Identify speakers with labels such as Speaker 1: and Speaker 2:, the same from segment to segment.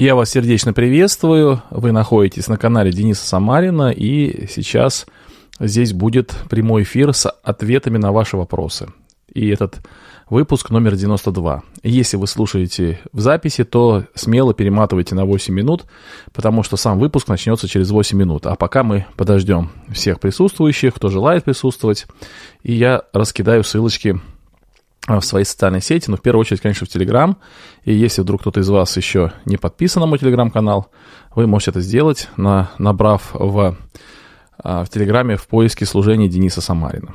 Speaker 1: Я вас сердечно приветствую. Вы находитесь на канале Дениса Самарина, и сейчас здесь будет прямой эфир с ответами на ваши вопросы. И этот выпуск номер 92. Если вы слушаете в записи, то смело перематывайте на 8 минут, потому что сам выпуск начнется через 8 минут. А пока мы подождем всех присутствующих, кто желает присутствовать, и я раскидаю ссылочки в своей социальной сети, но в первую очередь, конечно, в Телеграм. И если вдруг кто-то из вас еще не подписан на мой Телеграм-канал, вы можете это сделать, на, набрав в, а, в Телеграме в поиске служения Дениса Самарина.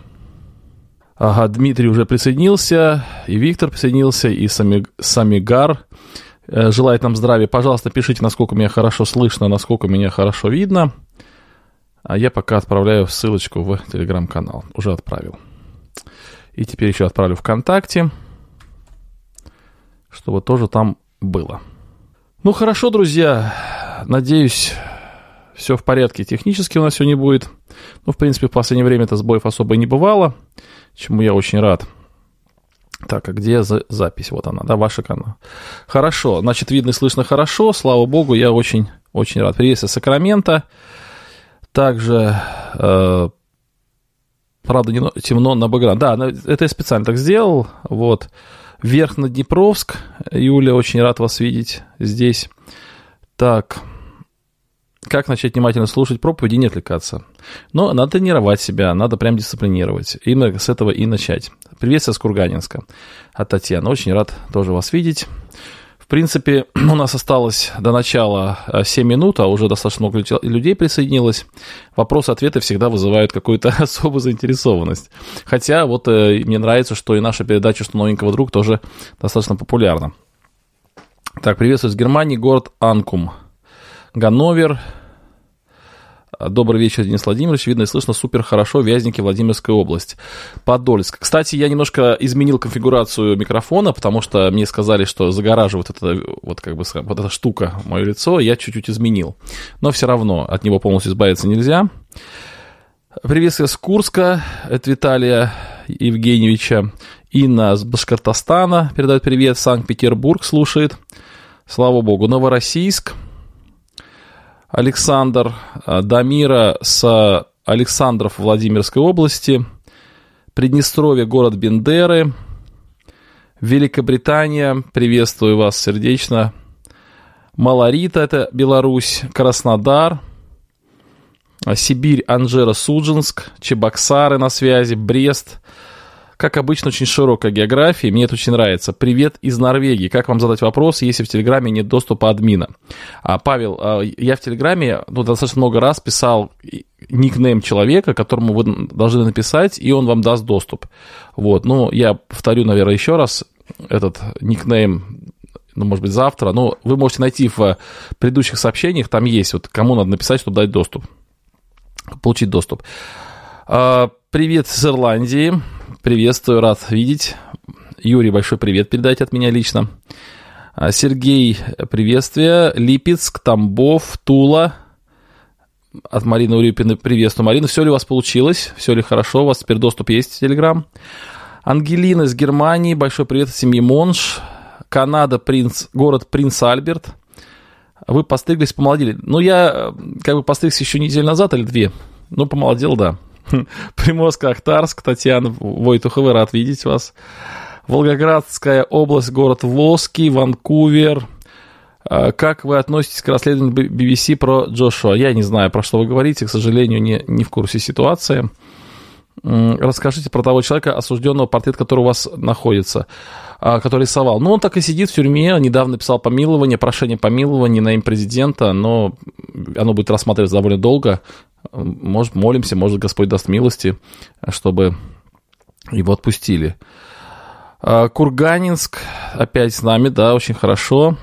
Speaker 1: Ага, Дмитрий уже присоединился, и Виктор присоединился, и Сами, Самигар э, желает нам здравия. Пожалуйста, пишите, насколько меня хорошо слышно, насколько меня хорошо видно. А я пока отправляю ссылочку в Телеграм-канал. Уже отправил. И теперь еще отправлю ВКонтакте, чтобы тоже там было. Ну хорошо, друзья. Надеюсь, все в порядке. Технически у нас сегодня будет. Ну, в принципе, в последнее время это сбоев особо и не бывало, чему я очень рад. Так, а где за запись? Вот она, да, ваша канал. Хорошо, значит, видно и слышно хорошо, слава богу, я очень, очень рад. Приветствую Сакрамента. Также э, Правда, не темно на бэкграунд. Да, это я специально так сделал. Вот. Вверх на Днепровск. Юля, очень рад вас видеть здесь. Так. Как начать внимательно слушать проповеди и не отвлекаться? Но надо тренировать себя, надо прям дисциплинировать. И с этого и начать. Приветствую с Курганинска. От Татьяны. Очень рад тоже вас видеть. В принципе, у нас осталось до начала 7 э, минут, а уже достаточно много людей присоединилось. Вопросы-ответы всегда вызывают какую-то особую заинтересованность. Хотя вот э, мне нравится, что и наша передача «Что новенького друг» тоже достаточно популярна. Так, приветствую из Германии, город Анкум. Ганновер, Добрый вечер, Денис Владимирович. Видно и слышно супер хорошо. Вязники, Владимирская область. Подольск. Кстати, я немножко изменил конфигурацию микрофона, потому что мне сказали, что загораживает это, вот как бы, вот эта штука мое лицо. Я чуть-чуть изменил. Но все равно от него полностью избавиться нельзя. Приветствие с Курска. Это Виталия Евгеньевича. Инна с Башкортостана передает привет. Санкт-Петербург слушает. Слава богу. Новороссийск. Александр э, Дамира с Александров Владимирской области, Приднестровье, город Бендеры, Великобритания, приветствую вас сердечно, Малорита, это Беларусь, Краснодар, Сибирь, Анжера, Суджинск, Чебоксары на связи, Брест – как обычно, очень широкая география, мне это очень нравится. Привет из Норвегии. Как вам задать вопрос, если в Телеграме нет доступа админа? А, Павел, а, я в Телеграме ну, достаточно много раз писал никнейм человека, которому вы должны написать, и он вам даст доступ. Вот, ну, я повторю, наверное, еще раз этот никнейм ну, может быть, завтра, но вы можете найти в предыдущих сообщениях, там есть, вот кому надо написать, чтобы дать доступ, получить доступ. Привет с Ирландии. Приветствую, рад видеть. Юрий, большой привет передайте от меня лично. А, Сергей, приветствие. Липецк, Тамбов, Тула. От Марины Урюпины приветствую. Марина, все ли у вас получилось? Все ли хорошо? У вас теперь доступ есть в Телеграм? Ангелина из Германии, большой привет от семьи Монш. Канада, принц, город Принц Альберт. Вы постриглись, помолодели. Ну, я э, как бы постригся еще неделю назад или две. Ну, помолодел, да. Приморско-Ахтарск, Татьяна Войтухова, рад видеть вас. Волгоградская область, город Волжский, Ванкувер. А, как вы относитесь к расследованию BBC про Джошуа? Я не знаю, про что вы говорите, к сожалению, не, не в курсе ситуации. Расскажите про того человека, осужденного, портрет которого у вас находится, а, который рисовал. Ну, он так и сидит в тюрьме, недавно писал помилование, прошение помилования на имя президента, но оно будет рассматриваться довольно долго. Может, молимся, может, Господь даст милости, чтобы его отпустили. А, Курганинск опять с нами, да, очень хорошо.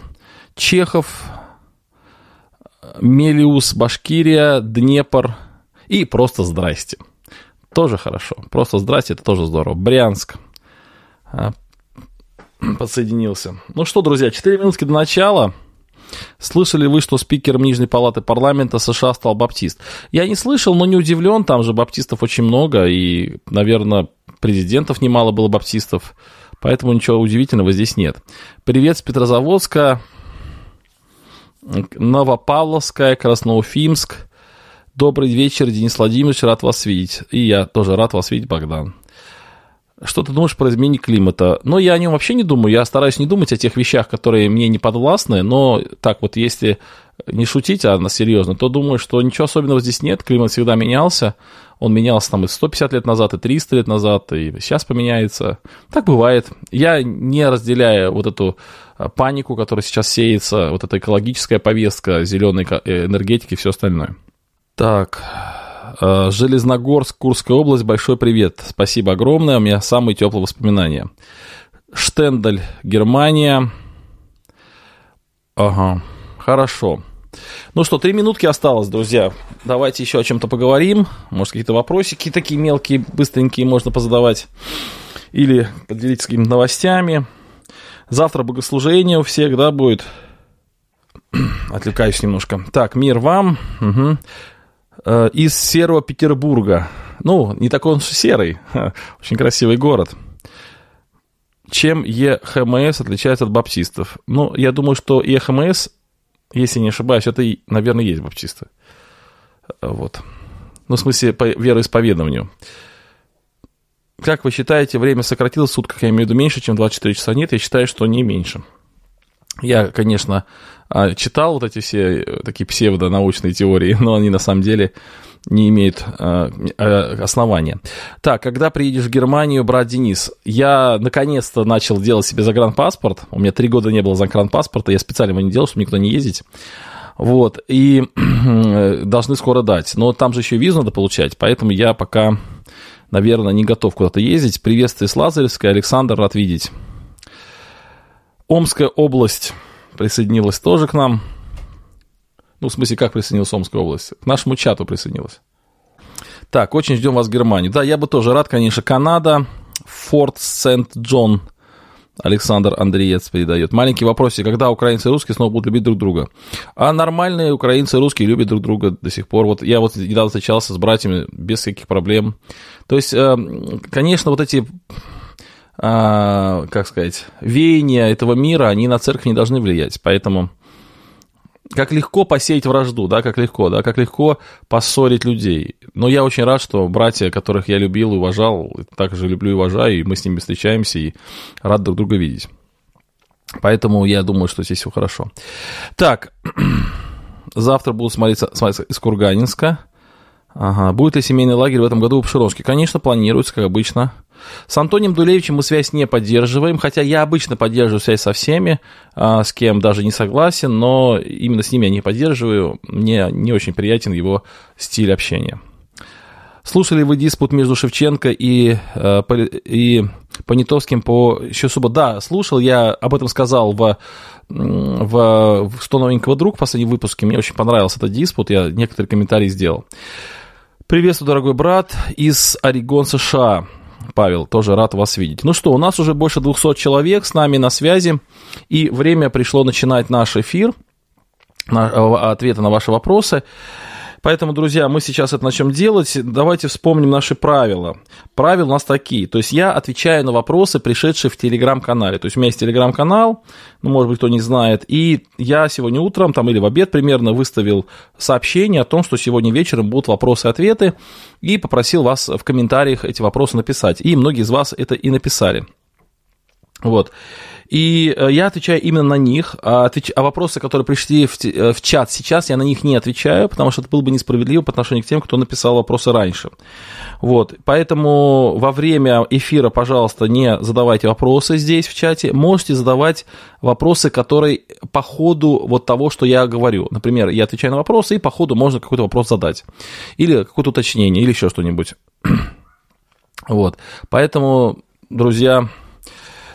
Speaker 1: Чехов, Мелиус, Башкирия, Днепр и просто здрасте. Тоже хорошо. Просто здрасте, это тоже здорово. Брянск а, подсоединился. Ну что, друзья, 4 минутки до начала. Слышали вы, что спикером Нижней Палаты парламента США стал баптист? Я не слышал, но не удивлен, там же баптистов очень много, и, наверное, президентов немало было баптистов, поэтому ничего удивительного здесь нет. Привет с Петрозаводска. Новопавловская, Красноуфимск. Добрый вечер, Денис Владимирович, рад вас видеть. И я тоже рад вас видеть, Богдан. Что ты думаешь про изменение климата? Но я о нем вообще не думаю. Я стараюсь не думать о тех вещах, которые мне не подвластны. Но так вот, если не шутить, а на серьезно, то думаю, что ничего особенного здесь нет. Климат всегда менялся. Он менялся там и 150 лет назад, и 300 лет назад, и сейчас поменяется. Так бывает. Я не разделяю вот эту а, панику, которая сейчас сеется, вот эта экологическая повестка, зеленой э, энергетики и все остальное. Так, Э, Железногорск, Курская область, большой привет. Спасибо огромное, у меня самые теплые воспоминания. Штендель, Германия. Ага, хорошо. Ну что, три минутки осталось, друзья. Давайте еще о чем-то поговорим. Может, какие-то вопросики такие мелкие, быстренькие можно позадавать. Или поделиться какими-то новостями. Завтра богослужение у всех, да, будет. Отвлекаюсь немножко. Так, мир вам. Угу. Э, из серого Петербурга. Ну, не такой он серый, очень красивый город. Чем ЕХМС отличается от баптистов? Ну, я думаю, что ЕХМС, если не ошибаюсь, это, наверное, есть баптисты. Э, вот. Ну, в смысле, по вероисповедованию. Как вы считаете, время сократилось в сутках? Я имею в виду меньше, чем 24 часа? Нет, я считаю, что не меньше. Я, конечно, читал вот эти все э, такие псевдонаучные теории, но они на самом деле не имеют а, а, основания. Так, когда приедешь в Германию, брат Денис, я наконец-то начал делать себе загранпаспорт. У меня три года не было загранпаспорта, я специально его не делал, чтобы никуда не ездить. Вот, и должны скоро дать. Но там же еще визу надо получать, поэтому я пока, наверное, не готов куда-то ездить. Приветствие с Лазаревской, Александр, рад видеть. Омская область присоединилась тоже к нам. Ну, в смысле, как присоединилась Омская область? К нашему чату присоединилась. Так, очень ждем вас в Германию. Да, я бы тоже рад, конечно, Канада, Форт Сент-Джон, Александр Андреец передает. Маленький вопросик, когда украинцы и русские снова будут любить друг друга? А нормальные украинцы и русские любят друг друга до сих пор. Вот я вот недавно встречался с братьями без всяких проблем. То есть, э, конечно, вот эти как сказать, веяния этого мира, они на церковь не должны влиять. Поэтому как легко посеять вражду, да, как легко, да, как легко поссорить людей. Но я очень рад, что братья, которых я любил и уважал, также люблю и уважаю, и мы с ними встречаемся, и рад друг друга видеть. Поэтому я думаю, что здесь все хорошо. Так, завтра буду смотреть, смотреть из Курганинска. Ага. Будет ли семейный лагерь в этом году в Пшеровске? Конечно, планируется, как обычно. С Антонием Дулевичем мы связь не поддерживаем, хотя я обычно поддерживаю связь со всеми, а, с кем даже не согласен, но именно с ними я не поддерживаю. Мне не очень приятен его стиль общения. Слушали вы диспут между Шевченко и, а, и Понятовским по еще субо? Да, слушал, я об этом сказал в в, в «Что новенького, друг» в последнем выпуске. Мне очень понравился этот диспут, я некоторые комментарии сделал. Приветствую, дорогой брат, из Орегон, США. Павел, тоже рад вас видеть. Ну что, у нас уже больше 200 человек с нами на связи, и время пришло начинать наш эфир, ответы на ваши вопросы. Поэтому, друзья, мы сейчас это начнем делать. Давайте вспомним наши правила. Правила у нас такие. То есть я отвечаю на вопросы, пришедшие в телеграм-канале. То есть у меня есть телеграм-канал, ну, может быть, кто не знает. И я сегодня утром, там или в обед примерно, выставил сообщение о том, что сегодня вечером будут вопросы-ответы. И попросил вас в комментариях эти вопросы написать. И многие из вас это и написали. Вот. И э, я отвечаю именно на них, а, а вопросы, которые пришли в, э, в чат сейчас, я на них не отвечаю, потому что это было бы несправедливо по отношению к тем, кто написал вопросы раньше. Вот, поэтому во время эфира, пожалуйста, не задавайте вопросы здесь в чате, можете задавать вопросы, которые по ходу вот того, что я говорю. Например, я отвечаю на вопросы, и по ходу можно какой-то вопрос задать. Или какое-то уточнение, или еще что-нибудь. Вот, поэтому, друзья,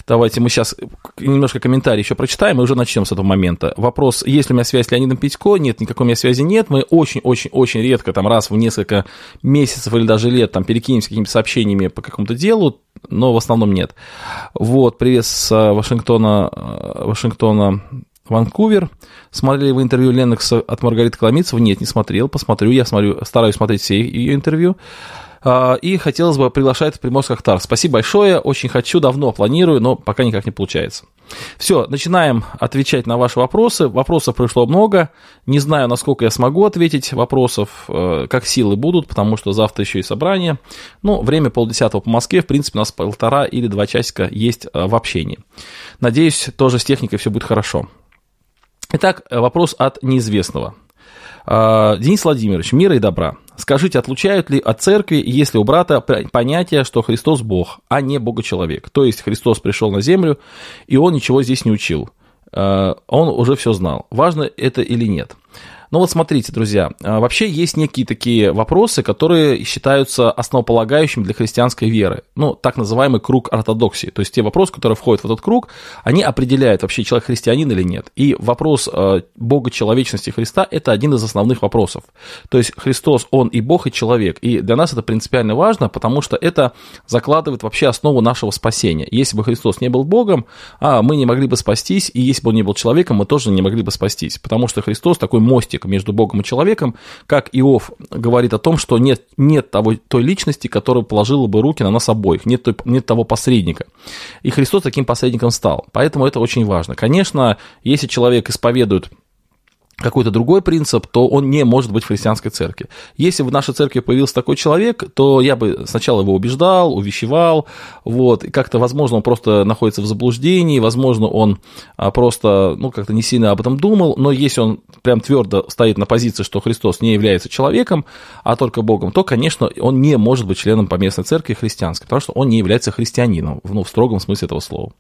Speaker 1: Давайте мы сейчас немножко комментарий еще прочитаем и уже начнем с этого момента. Вопрос, есть ли у меня связь с Леонидом Петько? Нет, никакой у меня связи нет. Мы очень-очень-очень редко, там раз в несколько месяцев или даже лет, там перекинемся какими-то сообщениями по какому-то делу, но в основном нет. Вот, привет с э, Вашингтона, э, Вашингтона Ванкувер. Смотрели вы интервью Ленокса от Маргариты Коломицевой? Нет, не смотрел. Посмотрю. Я смотрю, стараюсь смотреть все ее интервью. А, и хотелось бы приглашать в Приморск Ахтар. Спасибо большое, очень хочу, давно планирую, но пока никак не получается. Все, начинаем отвечать на ваши вопросы. Вопросов пришло много. Не знаю, насколько я смогу ответить вопросов, э, как силы будут, потому что завтра еще и собрание. Ну, время полдесятого по Москве, в принципе, у нас полтора или два часика есть э, в общении. Надеюсь, тоже с техникой все будет хорошо. Итак, вопрос от неизвестного. А, Денис Владимирович, мира и добра. Скажите, отлучают ли от церкви, если у брата понятие, что Христос Бог, а не Бога-человек? То есть Христос пришел на землю, и он ничего здесь не учил. А, он уже все знал. Важно это или нет? Ну вот смотрите, друзья, а, вообще есть некие такие вопросы, которые считаются основополагающими для христианской веры. Ну, так называемый круг ортодоксии. То есть те вопросы, которые входят в этот круг, они определяют, вообще человек христианин или нет. И вопрос а, Бога человечности Христа – это один из основных вопросов. То есть Христос, Он и Бог, и человек. И для нас это принципиально важно, потому что это закладывает вообще основу нашего спасения. Если бы Христос не был Богом, а мы не могли бы спастись, и если бы Он не был человеком, мы тоже не могли бы спастись. Потому что Христос такой мостик мостик между Богом и человеком, как Иов говорит о том, что нет, нет того, той личности, которая положила бы руки на нас обоих, нет, той, нет того посредника. И Христос таким посредником стал. Поэтому это очень важно. Конечно, если человек исповедует какой-то другой принцип, то он не может быть в христианской церкви. Если в нашей церкви появился такой человек, то я бы сначала его убеждал, увещевал, вот, и как-то, возможно, он просто находится в заблуждении, возможно, он а, просто, ну, как-то не сильно об этом думал, но если он прям твердо стоит на позиции, что Христос не является человеком, а только Богом, то, конечно, он не может быть членом поместной церкви христианской, потому что он не является христианином, ну, в строгом смысле этого слова.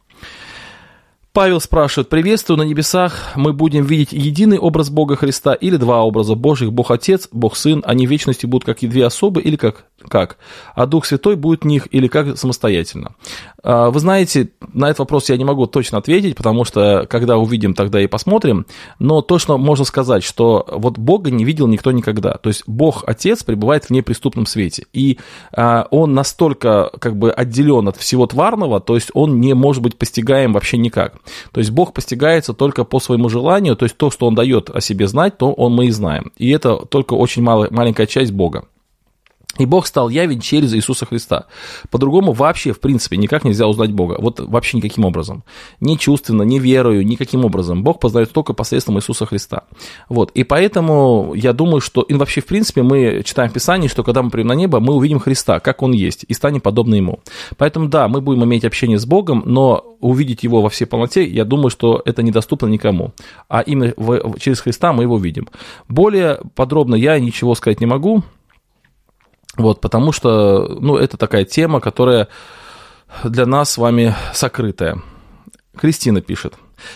Speaker 1: Павел спрашивает, приветствую, на небесах мы будем видеть единый образ Бога Христа или два образа Божьих, Бог Отец, Бог Сын, они в вечности будут как и две особы или как? Как? А Дух Святой будет в них или как самостоятельно? А, вы знаете, на этот вопрос я не могу точно ответить, потому что когда увидим, тогда и посмотрим, но точно можно сказать, что вот Бога не видел никто никогда, то есть Бог Отец пребывает в неприступном свете, и а, он настолько как бы отделен от всего тварного, то есть он не может быть постигаем вообще никак. То есть Бог постигается только по своему желанию, то есть то, что Он дает о себе знать, то Он мы и знаем. И это только очень малая, маленькая часть Бога. И Бог стал явен через Иисуса Христа. По-другому вообще, в принципе, никак нельзя узнать Бога. Вот вообще никаким образом. Ни чувственно, ни верою, никаким образом. Бог познает только посредством Иисуса Христа. Вот. И поэтому я думаю, что... И вообще, в принципе, мы читаем в Писании, что когда мы придем на небо, мы увидим Христа, как Он есть, и станем подобны Ему. Поэтому, да, мы будем иметь общение с Богом, но увидеть Его во всей полноте, я думаю, что это недоступно никому. А именно через Христа мы Его видим. Более подробно я ничего сказать не могу, вот, потому что, ну, это такая тема, которая для нас с вами сокрытая. Кристина пишет.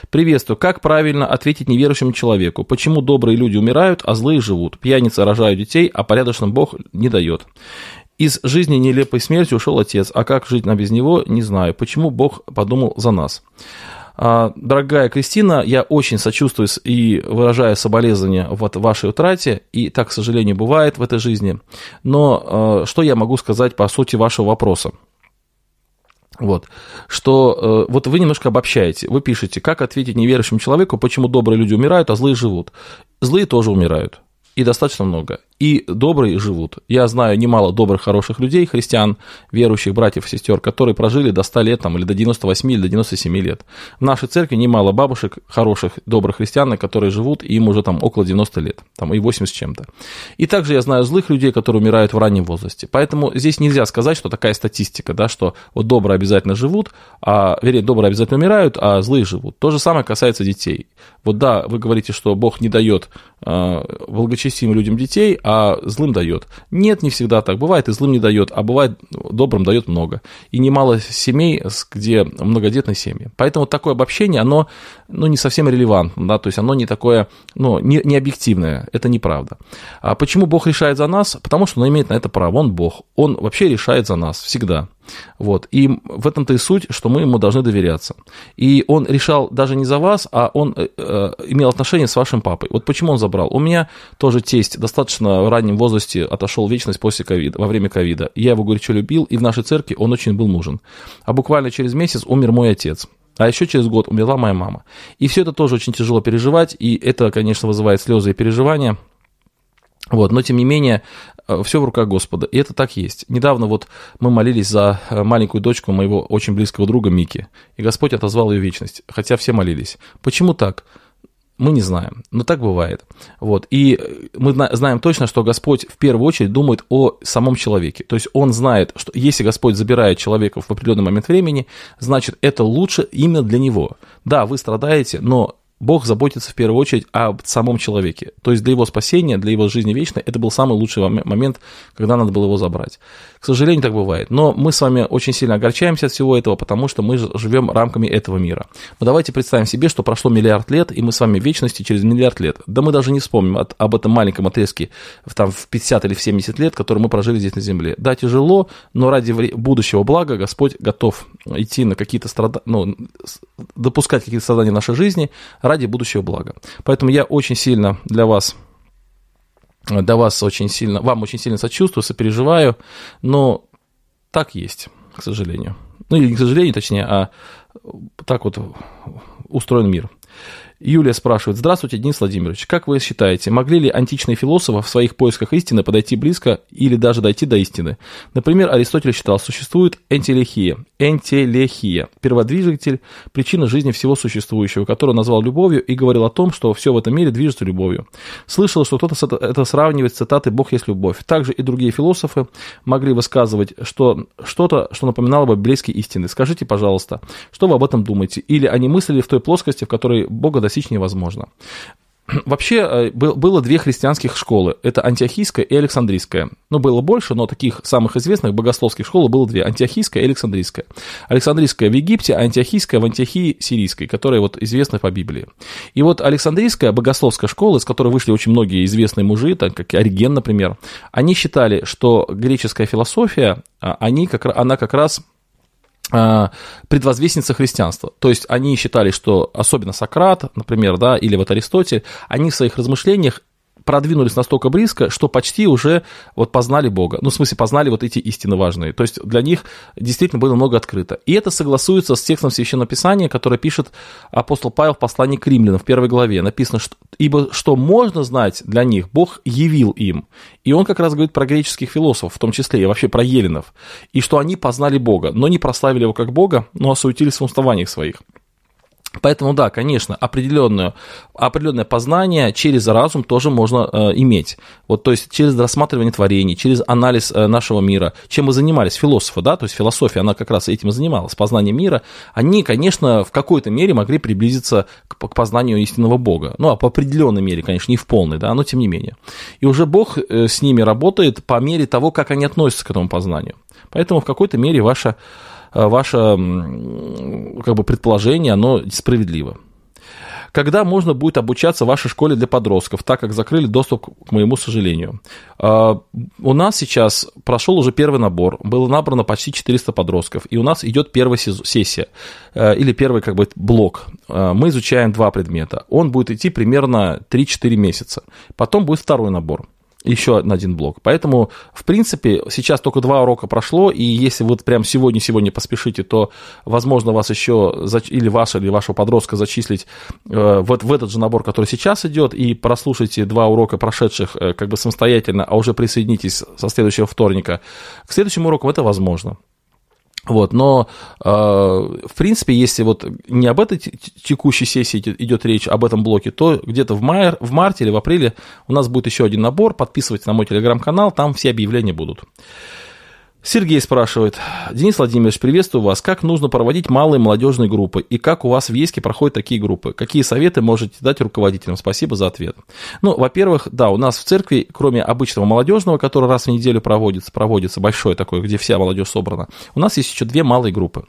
Speaker 1: Приветствую. Как правильно ответить неверующему человеку? Почему добрые люди умирают, а злые живут? Пьяницы рожают детей, а порядочным Бог не дает. Из жизни нелепой смерти ушел отец, а как жить нам без него, не знаю. Почему Бог подумал за нас? А, дорогая Кристина, я очень сочувствую и выражаю соболезнования в вашей утрате, и так, к сожалению, бывает в этой жизни. Но а, что я могу сказать по сути вашего вопроса? Вот, что э, вот вы немножко обобщаете, вы пишете, как ответить неверующему человеку, почему добрые люди умирают, а злые живут. Злые тоже умирают, и достаточно много и добрые живут. Я знаю немало добрых, хороших людей, христиан, верующих братьев и сестер, которые прожили до 100 лет там, или до 98 или до 97 лет. В нашей церкви немало бабушек, хороших, добрых христиан, которые живут, и им уже там около 90 лет, там и 80 с чем-то. И также я знаю злых людей, которые умирают в раннем возрасте. Поэтому здесь нельзя сказать, что такая статистика, да, что вот добрые обязательно живут, а, вернее, добрые обязательно умирают, а злые живут. То же самое касается детей. Вот да, вы говорите, что Бог не дает э, благочестивым людям детей, а злым дает. Нет, не всегда так. Бывает и злым не дает, а бывает добрым дает много. И немало семей, где многодетные семьи. Поэтому такое обобщение, оно ну, не совсем релевантно, да, то есть оно не такое, ну, не, не объективное, это неправда. А почему Бог решает за нас? Потому что он имеет на это право, он Бог, он вообще решает за нас всегда. Вот. И в этом-то и суть, что мы ему должны доверяться. И он решал даже не за вас, а он э, э, имел отношение с вашим папой. Вот почему он забрал. У меня тоже тесть достаточно в раннем возрасте отошел в вечность после ковида, во время ковида. Я его горячо любил, и в нашей церкви он очень был нужен. А буквально через месяц умер мой отец. А еще через год умерла моя мама. И все это тоже очень тяжело переживать, и это, конечно, вызывает слезы и переживания. Вот, но тем не менее, э, все в руках Господа. И это так есть. Недавно вот мы молились за э, маленькую дочку моего очень близкого друга Мики, и Господь отозвал ее вечность, хотя все молились. Почему так? Мы не знаем, но так бывает. Вот. И э, мы знаем точно, что Господь в первую очередь думает о самом человеке. То есть Он знает, что если Господь забирает человека в определенный момент времени, значит, это лучше именно для него. Да, вы страдаете, но Бог заботится в первую очередь о самом человеке. То есть для его спасения, для его жизни вечной, это был самый лучший момент, когда надо было его забрать. К сожалению, так бывает. Но мы с вами очень сильно огорчаемся от всего этого, потому что мы живем рамками этого мира. Но давайте представим себе, что прошло миллиард лет, и мы с вами в вечности через миллиард лет. Да мы даже не вспомним от, об этом маленьком отрезке там, в 50 или в 70 лет, который мы прожили здесь на Земле. Да, тяжело, но ради будущего блага Господь готов идти на какие-то страдания, ну, допускать какие-то страдания в нашей жизни ради будущего блага. Поэтому я очень сильно для вас для вас очень сильно, вам очень сильно сочувствую, сопереживаю, но так есть, к сожалению. Ну, или не к сожалению, точнее, а так вот устроен мир. Юлия спрашивает, здравствуйте, Денис Владимирович, как вы считаете, могли ли античные философы в своих поисках истины подойти близко или даже дойти до истины? Например, Аристотель считал, существует энтелехия, энтелехия, перводвижитель, причина жизни всего существующего, которую назвал любовью и говорил о том, что все в этом мире движется любовью. Слышал, что кто-то это сравнивает с цитатой «Бог есть любовь». Также и другие философы могли высказывать что, что-то, что напоминало бы библейские истины. Скажите, пожалуйста, что вы об этом думаете? Или они мыслили в той плоскости, в которой Бога достичь невозможно. Вообще э, было две христианских школы. Это антиохийская и Александрийская. Ну, было больше, но таких самых известных богословских школ было две. Антиохийская и Александрийская. Александрийская в Египте, а Антиохийская в Антиохии сирийской, которая вот известна по Библии. И вот Александрийская богословская школа, из которой вышли очень многие известные мужи, так как Ориген, например, они считали, что греческая философия, а, они как, она как раз предвозвестница христианства. То есть они считали, что особенно Сократ, например, да, или вот Аристотель, они в своих размышлениях продвинулись настолько близко, что почти уже вот познали Бога. Ну, в смысле, познали вот эти истины важные. То есть для них действительно было много открыто. И это согласуется с текстом Священного Писания, которое пишет апостол Павел в послании к римлянам в первой главе. Написано, что, ибо что можно знать для них, Бог явил им. И он как раз говорит про греческих философов, в том числе и вообще про еленов. И что они познали Бога, но не прославили его как Бога, но осуетились в уставаниях своих. Поэтому да, конечно, определенное, определенное познание через разум тоже можно э, иметь. Вот, то есть через рассматривание творений, через анализ э, нашего мира, чем мы занимались, философы, да, то есть философия, она как раз этим и занималась, познанием мира, они, конечно, в какой-то мере могли приблизиться к, к познанию истинного Бога. Ну, а по определенной мере, конечно, не в полной, да, но тем не менее. И уже Бог э, с ними работает по мере того, как они относятся к этому познанию. Поэтому в какой-то мере ваша ваше как бы, предположение, оно справедливо. Когда можно будет обучаться в вашей школе для подростков, так как закрыли доступ, к моему сожалению? Э, у нас сейчас прошел уже первый набор, было набрано почти 400 подростков, и у нас идет первая сессия, э, или первый как бы блок. Мы изучаем два предмета. Он будет идти примерно 3-4 месяца. Потом будет второй набор еще один блок. Поэтому, в принципе, сейчас только два урока прошло, и если вот прям сегодня-сегодня поспешите, то, возможно, вас еще, или ваша, или вашего подростка зачислить э, вот в этот же набор, который сейчас идет, и прослушайте два урока прошедших э, как бы самостоятельно, а уже присоединитесь со следующего вторника. К следующему уроку это возможно. Вот, но, э, в принципе, если вот не об этой текущей сессии идет речь, об этом блоке, то где-то в, мае, в марте или в апреле у нас будет еще один набор. Подписывайтесь на мой телеграм-канал, там все объявления будут. Сергей спрашивает, Денис Владимирович, приветствую вас. Как нужно проводить малые молодежные группы и как у вас в Ейске проходят такие группы? Какие советы можете дать руководителям? Спасибо за ответ. Ну, во-первых, да, у нас в церкви, кроме обычного молодежного, который раз в неделю проводится, проводится большой такой, где вся молодежь собрана, у нас есть еще две малые группы.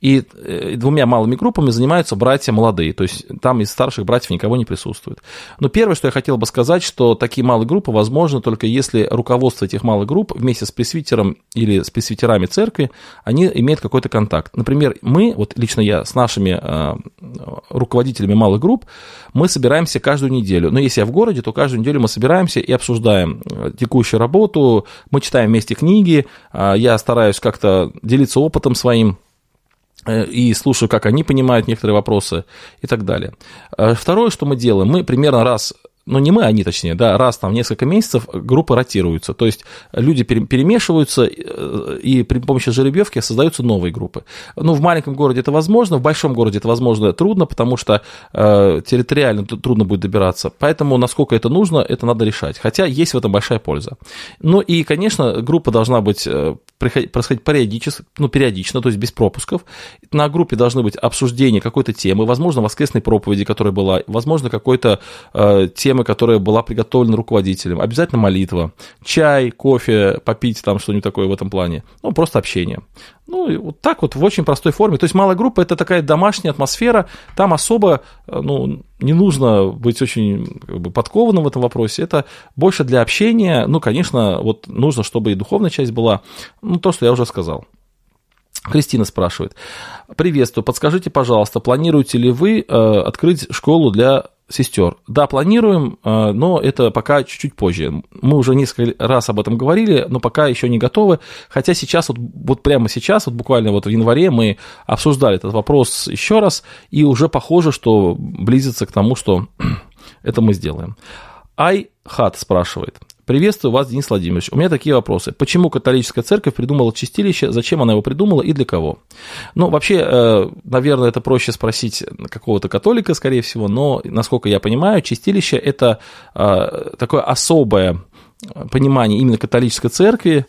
Speaker 1: И э, двумя малыми группами занимаются братья молодые, то есть там из старших братьев никого не присутствует. Но первое, что я хотел бы сказать, что такие малые группы возможны только если руководство этих малых групп вместе с пресвитером или с пресвитерами церкви, они имеют какой-то контакт. Например, мы, вот лично я, с нашими э, руководителями малых групп, мы собираемся каждую неделю. Но если я в городе, то каждую неделю мы собираемся и обсуждаем э, текущую работу, мы читаем вместе книги, э, я стараюсь как-то делиться опытом своим, и слушаю, как они понимают некоторые вопросы и так далее. Второе, что мы делаем, мы примерно раз ну не мы, они точнее, да, раз там в несколько месяцев группы ротируются, то есть люди перемешиваются э, и при помощи жеребьевки создаются новые группы. Ну, в маленьком городе это возможно, в большом городе это возможно трудно, потому что э, территориально трудно будет добираться, поэтому насколько это нужно, это надо решать, хотя есть в этом большая польза. Ну и, конечно, группа должна быть э, происходить периодически, ну, периодично, то есть без пропусков. На группе должны быть обсуждения какой-то темы, возможно, воскресной проповеди, которая была, возможно, какой-то э, темы, которая была приготовлена руководителем. Обязательно молитва, чай, кофе, попить там что-нибудь такое в этом плане. Ну, просто общение. Ну, и вот так вот, в очень простой форме. То есть малая группа – это такая домашняя атмосфера, там особо э, ну, не нужно быть очень как бы, подкованным в этом вопросе, это больше для общения, ну, конечно, вот нужно, чтобы и духовная часть была, ну, то, что я уже сказал. Кристина спрашивает. Приветствую, подскажите, пожалуйста, планируете ли вы э, открыть школу для сестер. Да, планируем, э, но это пока чуть-чуть позже. Мы уже несколько раз об этом говорили, но пока еще не готовы. Хотя сейчас, вот, вот прямо сейчас, вот буквально вот в январе мы обсуждали этот вопрос еще раз, и уже похоже, что близится к тому, что это мы сделаем. Айхат спрашивает. Приветствую вас, Денис Владимирович. У меня такие вопросы. Почему католическая церковь придумала чистилище, зачем она его придумала и для кого? Ну, вообще, э, наверное, это проще спросить какого-то католика, скорее всего, но, насколько я понимаю, чистилище – это э, такое особое понимание именно католической церкви,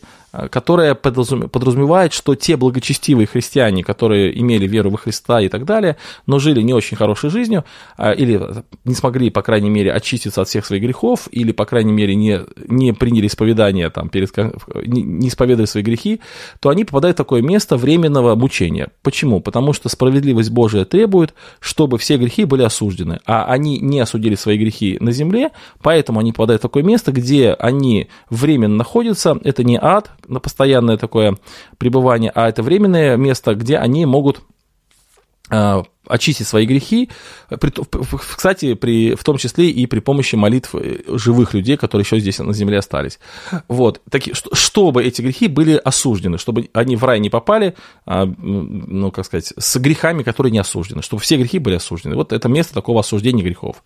Speaker 1: которая подразумевает, что те благочестивые христиане, которые имели веру во Христа и так далее, но жили не очень хорошей жизнью, а, или не смогли, по крайней мере, очиститься от всех своих грехов, или, по крайней мере, не, не приняли исповедание, там, перед, не исповедовали свои грехи, то они попадают в такое место временного мучения. Почему? Потому что справедливость Божия требует, чтобы все грехи были осуждены, а они не осудили свои грехи на земле, поэтому они попадают в такое место, где они временно находятся, это не ад, на постоянное такое пребывание, а это временное место, где они могут а, очистить свои грехи, кстати, при, в том числе и при помощи молитв э, живых людей, которые еще здесь на земле остались. Вот, таки, чтобы эти грехи были осуждены, чтобы они в рай не попали, а, ну, как сказать, с грехами, которые не осуждены, чтобы все грехи были осуждены. Вот это место такого осуждения грехов.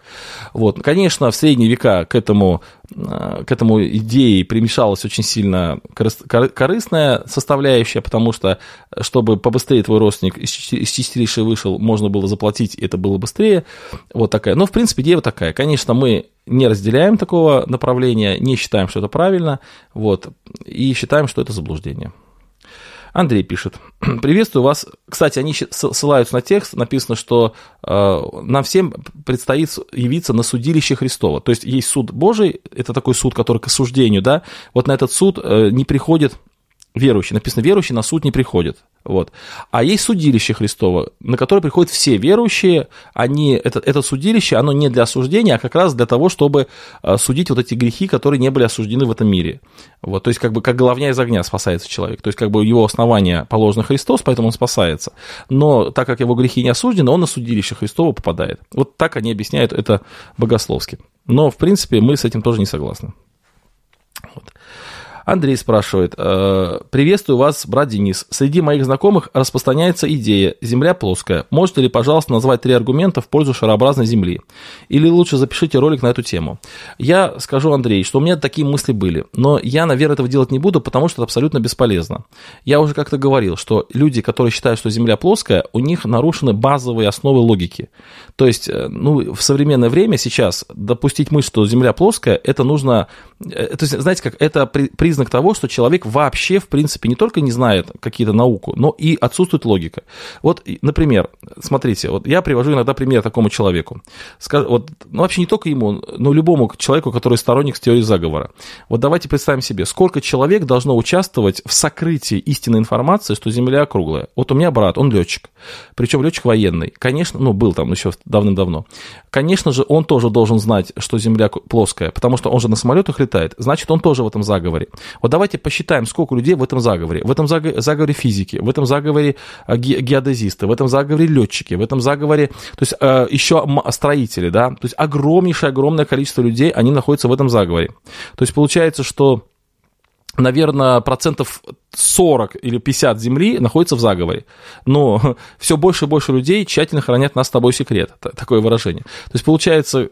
Speaker 1: Вот, конечно, в средние века к этому, а, к этому идее примешалась очень сильно корыстная составляющая, потому что, чтобы побыстрее твой родственник из чистилища вышел, можно было заплатить, это было быстрее. Вот такая. Но, в принципе, идея вот такая. Конечно, мы не разделяем такого направления, не считаем, что это правильно, вот, и считаем, что это заблуждение. Андрей пишет. Приветствую вас. Кстати, они ссылаются на текст. Написано, что э, нам всем предстоит явиться на судилище Христова. То есть есть суд Божий, это такой суд, который к осуждению, да. Вот на этот суд э, не приходит верующий. Написано, верующий на суд не приходит. Вот. А есть судилище Христово, на которое приходят все верующие. Они, это, это судилище, оно не для осуждения, а как раз для того, чтобы а, судить вот эти грехи, которые не были осуждены в этом мире. Вот. То есть, как бы, как головня из огня спасается человек. То есть, как бы, его основание положено Христос, поэтому он спасается. Но так как его грехи не осуждены, он на судилище Христово попадает. Вот так они объясняют это богословски. Но, в принципе, мы с этим тоже не согласны. Вот. Андрей спрашивает. «Э, Приветствую вас, брат Денис. Среди моих знакомых распространяется идея «Земля плоская». Можете ли, пожалуйста, назвать три аргумента в пользу шарообразной Земли? Или лучше запишите ролик на эту тему. Я скажу, Андрей, что у меня такие мысли были, но я, наверное, этого делать не буду, потому что это абсолютно бесполезно. Я уже как-то говорил, что люди, которые считают, что Земля плоская, у них нарушены базовые основы логики. То есть, э, ну, в современное время сейчас допустить мысль, что Земля плоская, это нужно... Э, то есть, знаете, как это при признак того, что человек вообще, в принципе, не только не знает какие-то науку, но и отсутствует логика. Вот, например, смотрите, вот я привожу иногда пример такому человеку. Вот, ну, вообще не только ему, но любому человеку, который сторонник теории заговора. Вот давайте представим себе, сколько человек должно участвовать в сокрытии истинной информации, что Земля круглая. Вот у меня брат, он летчик, причем летчик военный. Конечно, ну, был там еще давным-давно. Конечно же, он тоже должен знать, что Земля плоская, потому что он же на самолетах летает. Значит, он тоже в этом заговоре. Вот давайте посчитаем, сколько людей в этом заговоре. В этом заговоре физики, в этом заговоре э, геодезисты, в этом заговоре летчики, в этом заговоре, то есть э, еще строители, да, то есть огромнейшее, огромное количество людей, они находятся в этом заговоре. То есть получается, что наверное, процентов 40 или 50 земли находится в заговоре. Но все больше и больше людей тщательно хранят нас с тобой секрет. Такое выражение. То есть, получается,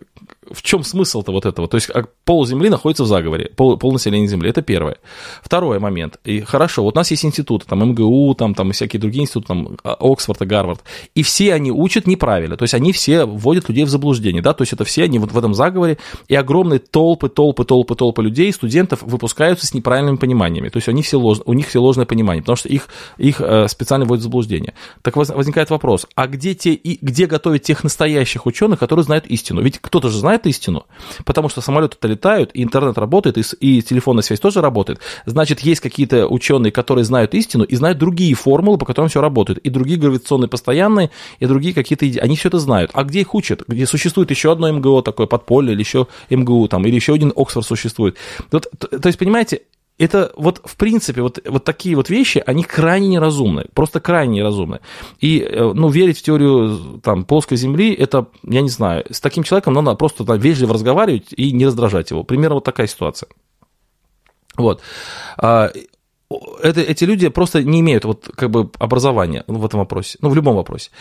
Speaker 1: в чем смысл-то вот этого? То есть а, пол Земли находится в заговоре, пол, пол населения Земли. Это первое. Второй момент. И хорошо, вот у нас есть институты, там МГУ, там, там и всякие другие институты, там а, Оксфорд и Гарвард. И все они учат неправильно. То есть они все вводят людей в заблуждение. Да? То есть это все они вот в этом заговоре. И огромные толпы, толпы, толпы, толпы людей, студентов выпускаются с неправильными пониманиями. То есть они все лож... у них все ложное понимание, потому что их, их э, специально вводят в заблуждение. Так возникает вопрос, а где, те, и, где готовят тех настоящих ученых, которые знают истину? Ведь кто-то же знает истину, потому что самолеты-то летают, и интернет работает, и, и телефонная связь тоже работает, значит, есть какие-то ученые, которые знают истину и знают другие формулы, по которым все работает, и другие гравитационные постоянные, и другие какие-то, они все это знают. А где их учат? Где существует еще одно МГО такое подполье, или еще МГУ там, или еще один Оксфорд существует. Вот, то, то есть, понимаете, это вот, в принципе, вот, вот такие вот вещи, они крайне неразумны, просто крайне неразумны. И, э, ну, верить в теорию, там, плоской Земли, это, я не знаю, с таким человеком надо просто там, вежливо разговаривать и не раздражать его. Примерно вот такая ситуация. Вот. А, это, эти люди просто не имеют вот как бы образования в этом вопросе, ну, в любом вопросе.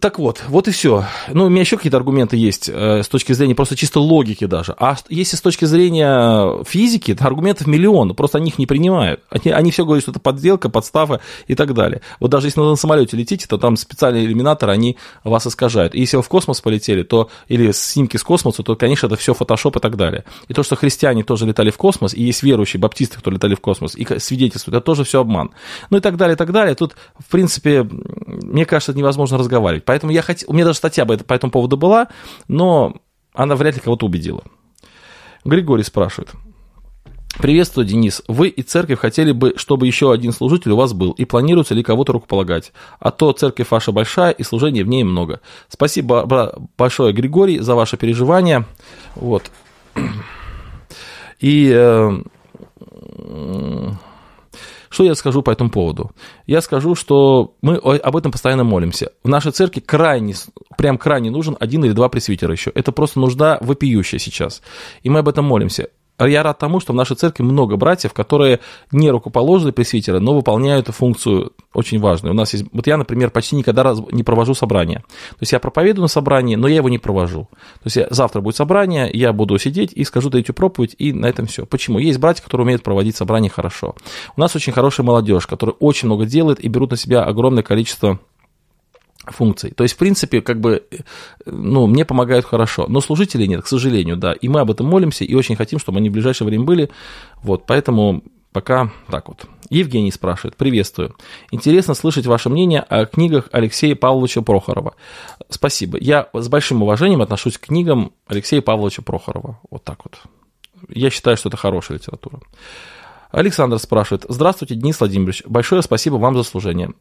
Speaker 1: Так вот, вот и все. Ну, у меня еще какие-то аргументы есть э, с точки зрения просто чисто логики даже. А если с точки зрения физики, то аргументов миллион, просто они их не принимают. Они, они все говорят, что это подделка, подстава и так далее. Вот даже если на самолете летите, то там специальные иллюминаторы, они вас искажают. И если вы в космос полетели, то или снимки с космоса, то, конечно, это все фотошоп и так далее. И то, что христиане тоже летали в космос, и есть верующие баптисты, кто летали в космос, и свидетельствуют, это тоже все обман. Ну и так далее, и так далее. Тут, в принципе, мне кажется, невозможно разговаривать разговаривать. Поэтому я хотел... У меня даже статья по этому поводу была, но она вряд ли кого-то убедила. Григорий спрашивает. Приветствую, Денис. Вы и церковь хотели бы, чтобы еще один служитель у вас был, и планируется ли кого-то рукополагать? А то церковь ваша большая, и служения в ней много. Спасибо большое, Григорий, за ваше переживание. Вот. И э, что я скажу по этому поводу? Я скажу, что мы об этом постоянно молимся. В нашей церкви крайне, прям крайне нужен один или два пресвитера еще. Это просто нужда вопиющая сейчас. И мы об этом молимся. А я рад тому, что в нашей церкви много братьев, которые не рукоположные пресвитеры, но выполняют функцию очень важную. У нас есть, вот я, например, почти никогда не провожу собрания. То есть я проповедую на собрании, но я его не провожу. То есть я, завтра будет собрание, я буду сидеть и скажу третью проповедь, и на этом все. Почему? Есть братья, которые умеют проводить собрания хорошо. У нас очень хорошая молодежь, которая очень много делает и берут на себя огромное количество функций. То есть, в принципе, как бы, ну, мне помогают хорошо, но служителей нет, к сожалению, да, и мы об этом молимся, и очень хотим, чтобы они в ближайшее время были, вот, поэтому пока так вот. Евгений спрашивает, приветствую. Интересно слышать ваше мнение о книгах Алексея Павловича Прохорова. Спасибо. Я с большим уважением отношусь к книгам Алексея Павловича Прохорова. Вот так вот. Я считаю, что это хорошая литература. Александр спрашивает, здравствуйте, Денис Владимирович, большое спасибо вам за служение.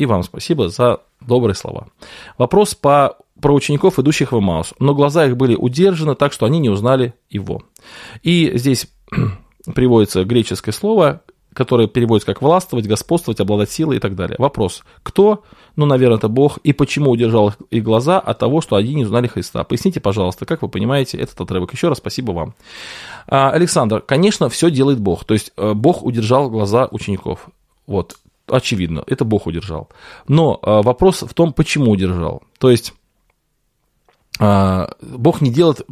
Speaker 1: И вам спасибо за добрые слова. Вопрос по, про учеников, идущих в Маус. Но глаза их были удержаны, так что они не узнали его. И здесь приводится греческое слово, которое переводится как властвовать, господствовать, обладать силой и так далее. Вопрос, кто? Ну, наверное, это Бог. И почему удержал их глаза от того, что они не узнали Христа? Поясните, пожалуйста, как вы понимаете этот отрывок. Еще раз спасибо вам. А, Александр, конечно, все делает Бог. То есть э, Бог удержал глаза учеников. Вот очевидно, это Бог удержал. Но а, вопрос в том, почему удержал. То есть Бог не делает,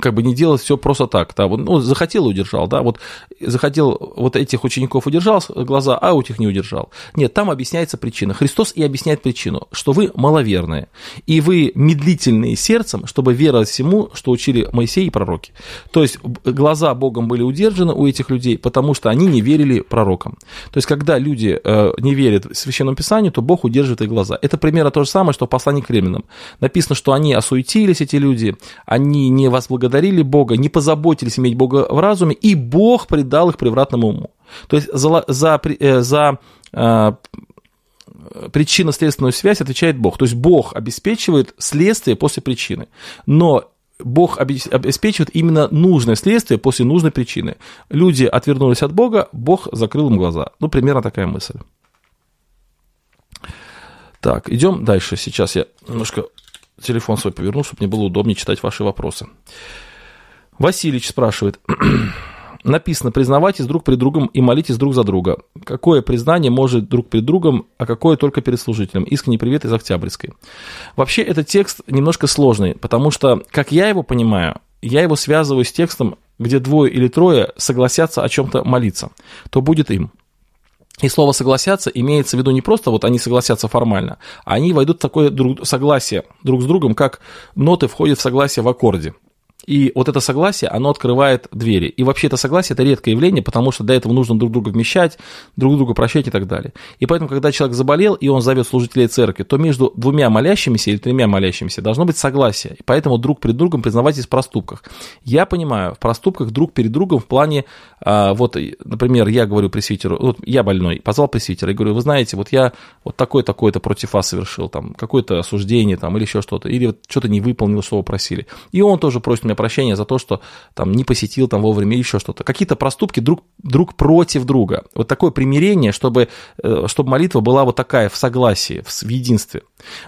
Speaker 1: как бы не делает все просто так, да, вот, ну, захотел и удержал, да, вот захотел вот этих учеников удержал глаза, а у этих не удержал. Нет, там объясняется причина. Христос и объясняет причину, что вы маловерные, и вы медлительные сердцем, чтобы веровать всему, что учили Моисей и пророки. То есть глаза Богом были удержаны у этих людей, потому что они не верили пророкам. То есть когда люди э, не верят Священному Писанию, то Бог удерживает их глаза. Это примерно то же самое, что в послании к римлянам. Написано, что они осуетили покорились эти люди, они не возблагодарили Бога, не позаботились иметь Бога в разуме, и Бог предал их превратному уму. То есть за, за, э, за э, причинно-следственную связь отвечает Бог. То есть Бог обеспечивает следствие после причины. Но Бог обеспечивает именно нужное следствие после нужной причины. Люди отвернулись от Бога, Бог закрыл им глаза. Ну, примерно такая мысль. Так, идем дальше. Сейчас я немножко телефон свой повернул, чтобы мне было удобнее читать ваши вопросы. Василич спрашивает. написано, признавайтесь друг перед другом и молитесь друг за друга. Какое признание может друг перед другом, а какое только перед служителем? Искренний привет из Октябрьской. Вообще, этот текст немножко сложный, потому что, как я его понимаю, я его связываю с текстом, где двое или трое согласятся о чем-то молиться, то будет им. И слово «согласятся» имеется в виду не просто вот они согласятся формально, а они войдут в такое друг, согласие друг с другом, как ноты входят в согласие в аккорде. И вот это согласие, оно открывает двери. И вообще это согласие – это редкое явление, потому что для этого нужно друг друга вмещать, друг друга прощать и так далее. И поэтому, когда человек заболел, и он зовет служителей церкви, то между двумя молящимися или тремя молящимися должно быть согласие. И поэтому друг перед другом признавайтесь в проступках. Я понимаю, в проступках друг перед другом в плане, а, вот, например, я говорю пресвитеру, вот я больной, позвал пресвитера и говорю, вы знаете, вот я вот такое-такое-то против вас совершил, там, какое-то осуждение, там, или еще что-то, или вот что-то не выполнил, что вы просили. И он тоже просит меня прощения за то, что там не посетил там вовремя еще что-то. Какие-то проступки друг, друг против друга. Вот такое примирение, чтобы, э, чтобы молитва была вот такая в согласии, в, в единстве.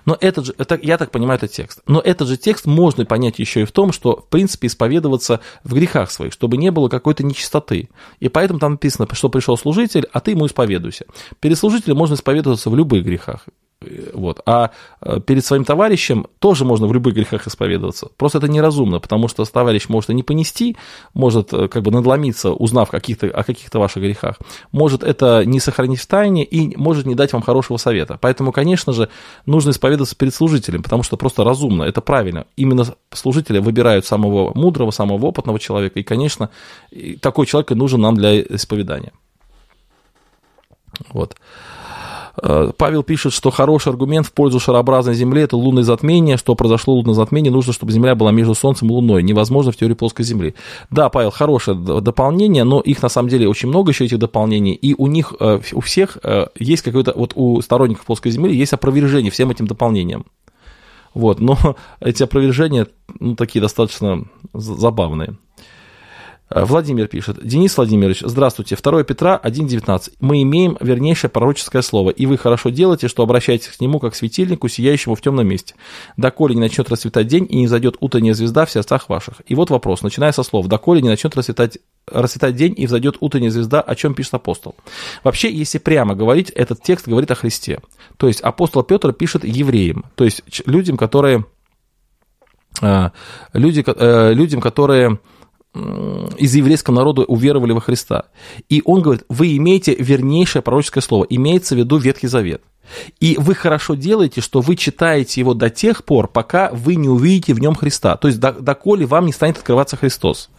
Speaker 1: Но этот же, это, я так понимаю, это текст. Но этот же текст можно понять еще и в том, что, в принципе, исповедоваться в грехах своих, чтобы не было какой-то нечистоты. И поэтому там написано, что пришел служитель, а ты ему исповедуйся. Перед служителем можно исповедоваться в любых грехах. Вот. А э, перед своим товарищем тоже можно в любых грехах исповедоваться. Просто это неразумно, потому что товарищ может и не понести, может э, как бы надломиться, узнав каких-то, о каких-то ваших грехах, может это не сохранить в тайне и может не дать вам хорошего совета. Поэтому, конечно же, нужно исповедоваться перед служителем, потому что просто разумно, это правильно. Именно служители выбирают самого мудрого, самого опытного человека, и, конечно, такой человек и нужен нам для исповедания. Вот. Э, Павел пишет, что хороший аргумент в пользу шарообразной Земли – это лунное затмение. Что произошло лунное затмение, нужно, чтобы Земля была между Солнцем и Луной. Невозможно в теории плоской Земли. Да, Павел, хорошее дополнение, но их на самом деле очень много еще этих дополнений, и у них, э, у всех э, есть какое-то, вот у сторонников плоской Земли есть опровержение всем этим дополнениям. Вот, но эти опровержения, ну, такие достаточно забавные. Э, Владимир пишет. Денис Владимирович, здравствуйте. 2 Петра 1.19. Мы имеем вернейшее пророческое слово, и вы хорошо делаете, что обращаетесь к нему как к светильнику, сияющему в темном месте. Доколе не начнет расцветать день и не зайдет утренняя звезда в сердцах ваших. И вот вопрос, начиная со слов. Доколе не начнет расцветать расцветать день и взойдет утренняя звезда, о чем пишет апостол. Вообще, если прямо говорить, этот текст говорит о Христе. То есть апостол Петр пишет евреям, то есть людям, которые э, люди, э, людям, которые из еврейского народа уверовали во Христа. И он говорит, вы имеете вернейшее пророческое слово, имеется в виду Ветхий Завет. И вы хорошо делаете, что вы читаете его до тех пор, пока вы не увидите в нем Христа. То есть, доколе вам не станет открываться Христос.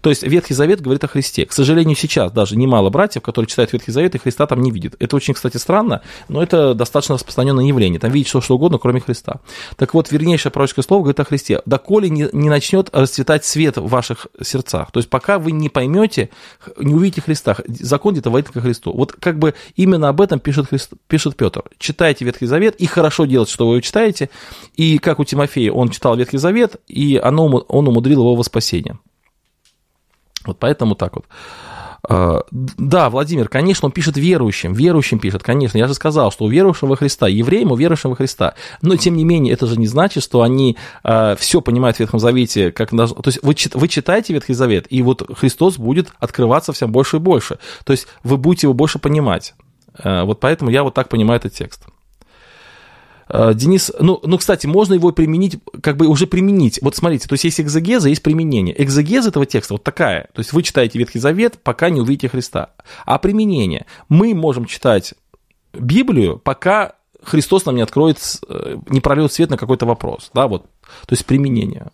Speaker 1: То есть, Ветхий Завет говорит о Христе. К сожалению, сейчас даже немало братьев, которые читают Ветхий Завет, и Христа там не видят. Это очень, кстати, странно, но это достаточно распространенное явление. Там видеть что, что угодно, кроме Христа. Так вот, вернейшее пророческое слово говорит о Христе. Доколе не, не начнет расцветать свет в ваших сердцах. То есть, пока вы не поймете, не увидите Христа, закон где-то войдет ко Христу. Вот как бы именно об этом пишет, Христ, пишет Петр читайте Ветхий Завет, и хорошо делать, что вы его читаете. И как у Тимофея, он читал Ветхий Завет, и оно, он умудрил его во спасение. Вот поэтому так вот. А, да, Владимир, конечно, он пишет верующим, верующим пишет, конечно. Я же сказал, что у верующего Христа, евреям у верующим во Христа. Но, тем не менее, это же не значит, что они э, все понимают в Ветхом Завете. Как, то есть вы, вы читаете Ветхий Завет, и вот Христос будет открываться всем больше и больше. То есть вы будете его больше понимать. Э, вот поэтому я вот так понимаю этот текст. Э, Денис, ну, ну, кстати, можно его применить, как бы уже применить. Вот смотрите, то есть есть экзегеза, есть применение. Экзегеза этого текста вот такая. То есть вы читаете Ветхий Завет, пока не увидите Христа. А применение. Мы можем читать Библию, пока Христос нам не откроет, э, не прольет свет на какой-то вопрос. Да, вот. То есть применение.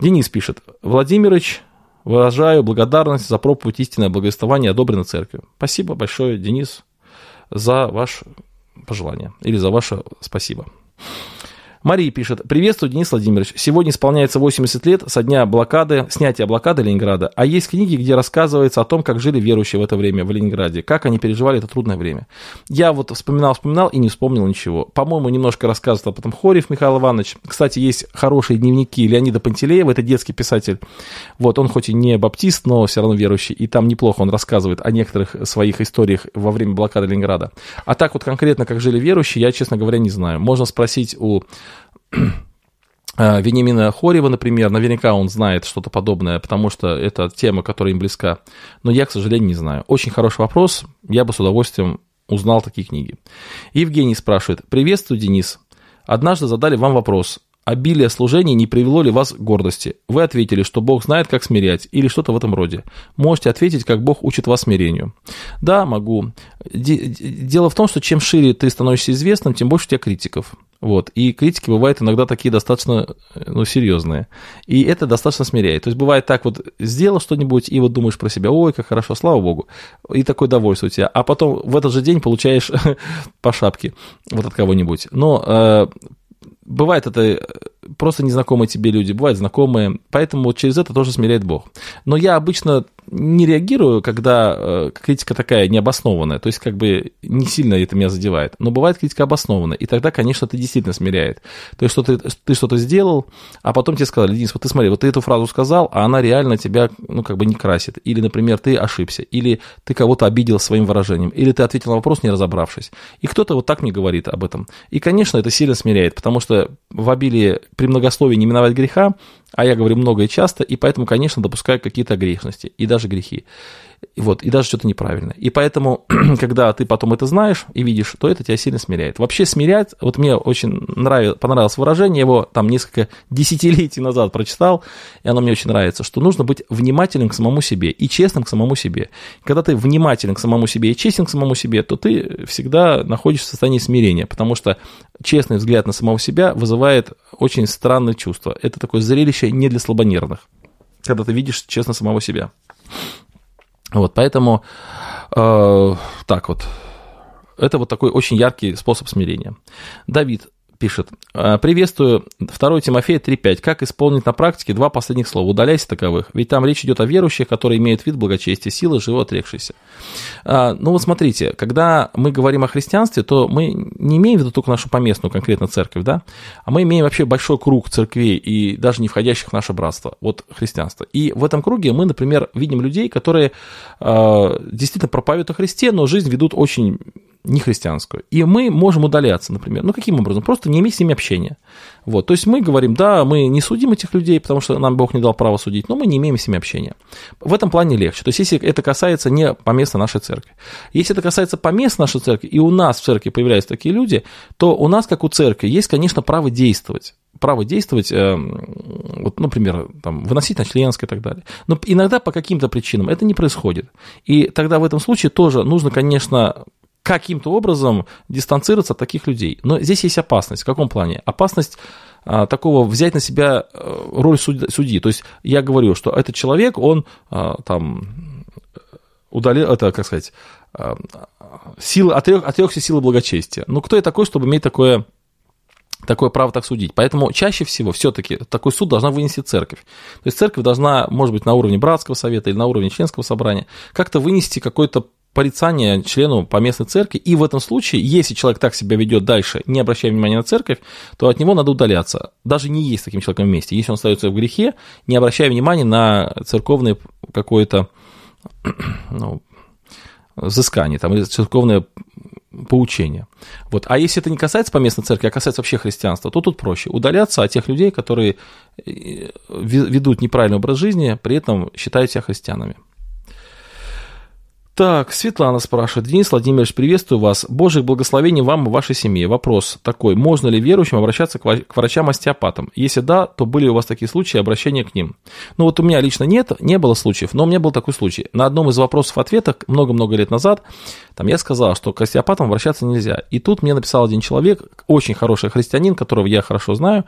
Speaker 1: Денис пишет, Владимирович, выражаю благодарность за проповедь истинное благовествование, одобрено церковью. Спасибо большое, Денис за ваше пожелание или за ваше спасибо. Мария пишет. Приветствую, Денис Владимирович. Сегодня исполняется 80 лет со дня блокады, снятия блокады Ленинграда. А есть книги, где рассказывается о том, как жили верующие в это время в Ленинграде, как они переживали это трудное время. Я вот вспоминал, вспоминал и не вспомнил ничего. По-моему, немножко рассказывал об этом Хорев Михаил Иванович. Кстати, есть хорошие дневники Леонида Пантелеева, это детский писатель. Вот, он хоть и не баптист, но все равно верующий. И там неплохо он рассказывает о некоторых своих историях во время блокады Ленинграда. А так вот конкретно, как жили верующие, я, честно говоря, не знаю. Можно спросить у Вениамина Хорева, например, наверняка он знает что-то подобное, потому что это тема, которая им близка. Но я, к сожалению, не знаю. Очень хороший вопрос. Я бы с удовольствием узнал такие книги. Евгений спрашивает. Приветствую, Денис. Однажды задали вам вопрос обилие служений не привело ли вас к гордости? Вы ответили, что Бог знает, как смирять, или что-то в этом роде. Можете ответить, как Бог учит вас смирению. Да, могу. Дело в том, что чем шире ты становишься известным, тем больше у тебя критиков. Вот. И критики бывают иногда такие достаточно ну, серьезные. И это достаточно смиряет. То есть бывает так, вот сделал что-нибудь, и вот думаешь про себя, ой, как хорошо, слава богу. И такое довольство у тебя. А потом в этот же день получаешь по шапке вот от кого-нибудь. Но э, бывает это э, просто незнакомые тебе люди, бывают знакомые, поэтому через это тоже смиряет Бог. Но я обычно не реагирую, когда э, критика такая необоснованная, то есть как бы не сильно это меня задевает, но бывает критика обоснованная, и тогда, конечно, ты действительно смиряет. То есть что ты, ты что-то сделал, а потом тебе сказали, Денис, вот ты смотри, вот ты эту фразу сказал, а она реально тебя, ну, как бы не красит. Или, например, ты ошибся, или ты кого-то обидел своим выражением, или ты ответил на вопрос, не разобравшись. И кто-то вот так мне говорит об этом. И, конечно, это сильно смиряет, потому что в обилии при многословии не миновать греха, а я говорю много и часто, и поэтому, конечно, допускаю какие-то грешности и даже грехи. Вот, и даже что-то неправильно. И поэтому, когда ты потом это знаешь и видишь, то это тебя сильно смиряет. Вообще смирять, вот мне очень нравилось, понравилось выражение, его там несколько десятилетий назад прочитал, и оно мне очень нравится, что нужно быть внимательным к самому себе и честным к самому себе. Когда ты внимателен к самому себе и честен к самому себе, то ты всегда находишься в состоянии смирения, потому что честный взгляд на самого себя вызывает очень странное чувство. Это такое зрелище не для слабонервных, когда ты видишь честно самого себя. Вот, поэтому э, так вот. Это вот такой очень яркий способ смирения. Давид пишет. «А, Приветствую. 2 Тимофея 3.5. Как исполнить на практике два последних слова? Удаляйся таковых. Ведь там речь идет о верующих, которые имеют вид благочестия, силы, живо отрекшиеся. А, ну вот смотрите, когда мы говорим о христианстве, то мы не имеем в виду только нашу поместную конкретно церковь, да, а мы имеем вообще большой круг церквей и даже не входящих в наше братство, вот христианство. И в этом круге мы, например, видим людей, которые э, действительно проповедуют о Христе, но жизнь ведут очень не христианскую. И мы можем удаляться, например. Ну, каким образом? Просто не иметь с ними общения. Вот. То есть мы говорим, да, мы не судим этих людей, потому что нам Бог не дал права судить, но мы не имеем с ними общения. В этом плане легче. То есть если это касается не поместа нашей церкви. Если это касается помест нашей церкви, и у нас в церкви появляются такие люди, то у нас, как у церкви, есть, конечно, право действовать право действовать, э, вот, например, там, выносить на членское и так далее. Но иногда по каким-то причинам это не происходит. И тогда в этом случае тоже нужно, конечно, каким-то образом дистанцироваться от таких людей. Но здесь есть опасность. В каком плане? Опасность а, такого взять на себя э, роль судьи. То есть я говорю, что этот человек, он а, там удалил, это, как сказать, а, силы, отрек, отрекся силы благочестия. Ну, кто я такой, чтобы иметь такое такое право так судить. Поэтому чаще всего все-таки такой суд должна вынести церковь. То есть церковь должна, может быть, на уровне братского совета или на уровне членского собрания как-то вынести какой-то порицание члену поместной церкви, и в этом случае, если человек так себя ведет дальше, не обращая внимания на церковь, то от него надо удаляться. Даже не есть таким человеком вместе. Если он остается в грехе, не обращая внимания на церковное какое-то ну, взыскание, там, или церковное поучение. Вот. А если это не касается поместной церкви, а касается вообще христианства, то тут проще удаляться от тех людей, которые э, ведут неправильный образ жизни, при этом считают себя христианами. Так, Светлана спрашивает. Денис Владимирович, приветствую вас. Божьих благословений вам и вашей семье. Вопрос такой. Можно ли верующим обращаться к врачам-остеопатам? Если да, то были у вас такие случаи обращения к ним? Ну вот у меня лично нет, не было случаев, но у меня был такой случай. На одном из вопросов-ответов много-много лет назад там я сказал, что к остеопатам обращаться нельзя. И тут мне написал один человек, очень хороший христианин, которого я хорошо знаю,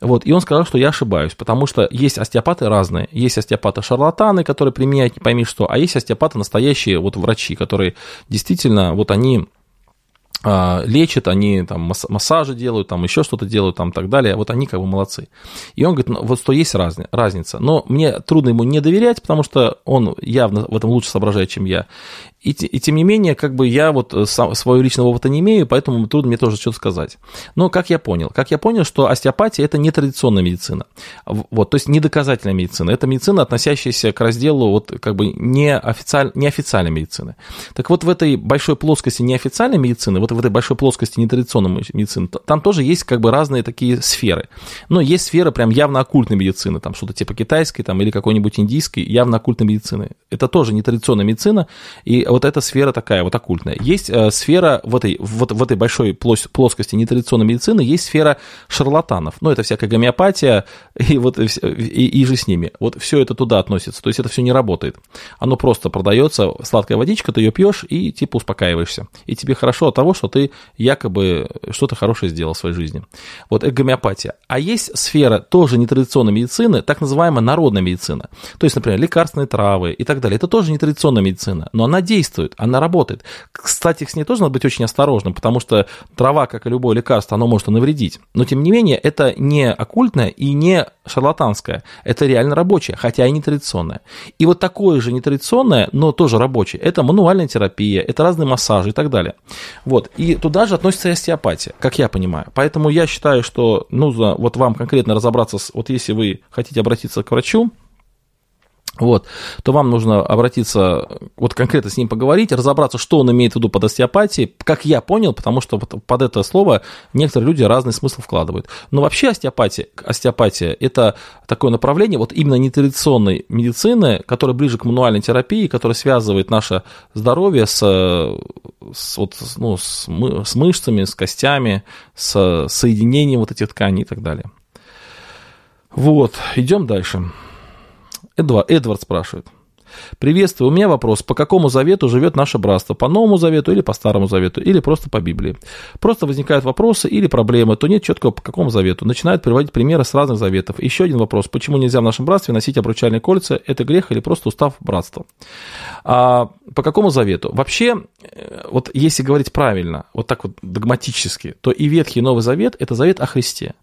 Speaker 1: вот, и он сказал, что я ошибаюсь, потому что есть остеопаты разные. Есть остеопаты-шарлатаны, которые применяют не пойми что, а есть остеопаты настоящие вот врачи, которые действительно, вот они а, лечат, они там массажи делают, там еще что-то делают, там так далее, вот они как бы молодцы. И он говорит, ну, вот что есть разница, но мне трудно ему не доверять, потому что он явно в этом лучше соображает, чем я. И, и тем не менее, как бы я вот э, сам, своего личного опыта не имею, поэтому трудно мне тоже что-то сказать. Но как я понял? Как я понял, что остеопатия – это не традиционная медицина. Вот, то есть не доказательная медицина. Это медицина, относящаяся к разделу вот как бы неофициаль, неофициальной медицины. Так вот, в этой большой плоскости неофициальной медицины, вот в этой большой плоскости нетрадиционной медицины, там тоже есть как бы разные такие сферы. Но есть сфера прям явно оккультной медицины, там что-то типа китайской там, или какой-нибудь индийской, явно оккультной медицины. Это тоже нетрадиционная медицина, и вот эта сфера такая вот оккультная. Есть э, сфера в этой, вот, в этой большой плоскости нетрадиционной медицины, есть сфера шарлатанов. Ну, это всякая гомеопатия и вот и, и, и же с ними. Вот все это туда относится. То есть это все не работает. Оно просто продается, сладкая водичка, ты ее пьешь и типа успокаиваешься. И тебе хорошо от того, что ты якобы что-то хорошее сделал в своей жизни. Вот это гомеопатия. А есть сфера тоже нетрадиционной медицины, так называемая народная медицина. То есть, например, лекарственные травы и так далее. Это тоже нетрадиционная медицина, но она действует, она работает. Кстати, с ней тоже надо быть очень осторожным, потому что трава, как и любое лекарство, оно может навредить. Но, тем не менее, это не оккультное и не шарлатанская. Это реально рабочая, хотя и нетрадиционная. И вот такое же нетрадиционное, но тоже рабочее, это мануальная терапия, это разные массажи и так далее. Вот. И туда же относится и остеопатия, как я понимаю. Поэтому я считаю, что нужно вот вам конкретно разобраться, с, вот если вы хотите обратиться к врачу, вот, то вам нужно обратиться, вот конкретно с ним поговорить, разобраться, что он имеет в виду под остеопатией, как я понял, потому что под это слово некоторые люди разный смысл вкладывают. Но вообще остеопатия, остеопатия – это такое направление вот именно нетрадиционной медицины, которая ближе к мануальной терапии, которая связывает наше здоровье с, с, вот, ну, с, мы, с мышцами, с костями, с соединением вот этих тканей и так далее. Вот, идем дальше. Эдвард, Эдвард спрашивает. Приветствую, у меня вопрос, по какому завету живет наше братство? По Новому Завету или по Старому Завету? Или просто по Библии? Просто возникают вопросы или проблемы, то нет четкого по какому завету. Начинают приводить примеры с разных заветов. Еще один вопрос, почему нельзя в нашем братстве носить обручальные кольца? Это грех или просто устав братства? А, по какому завету? Вообще, э, вот если говорить правильно, вот так вот догматически, то и Ветхий и Новый Завет – это завет о Христе.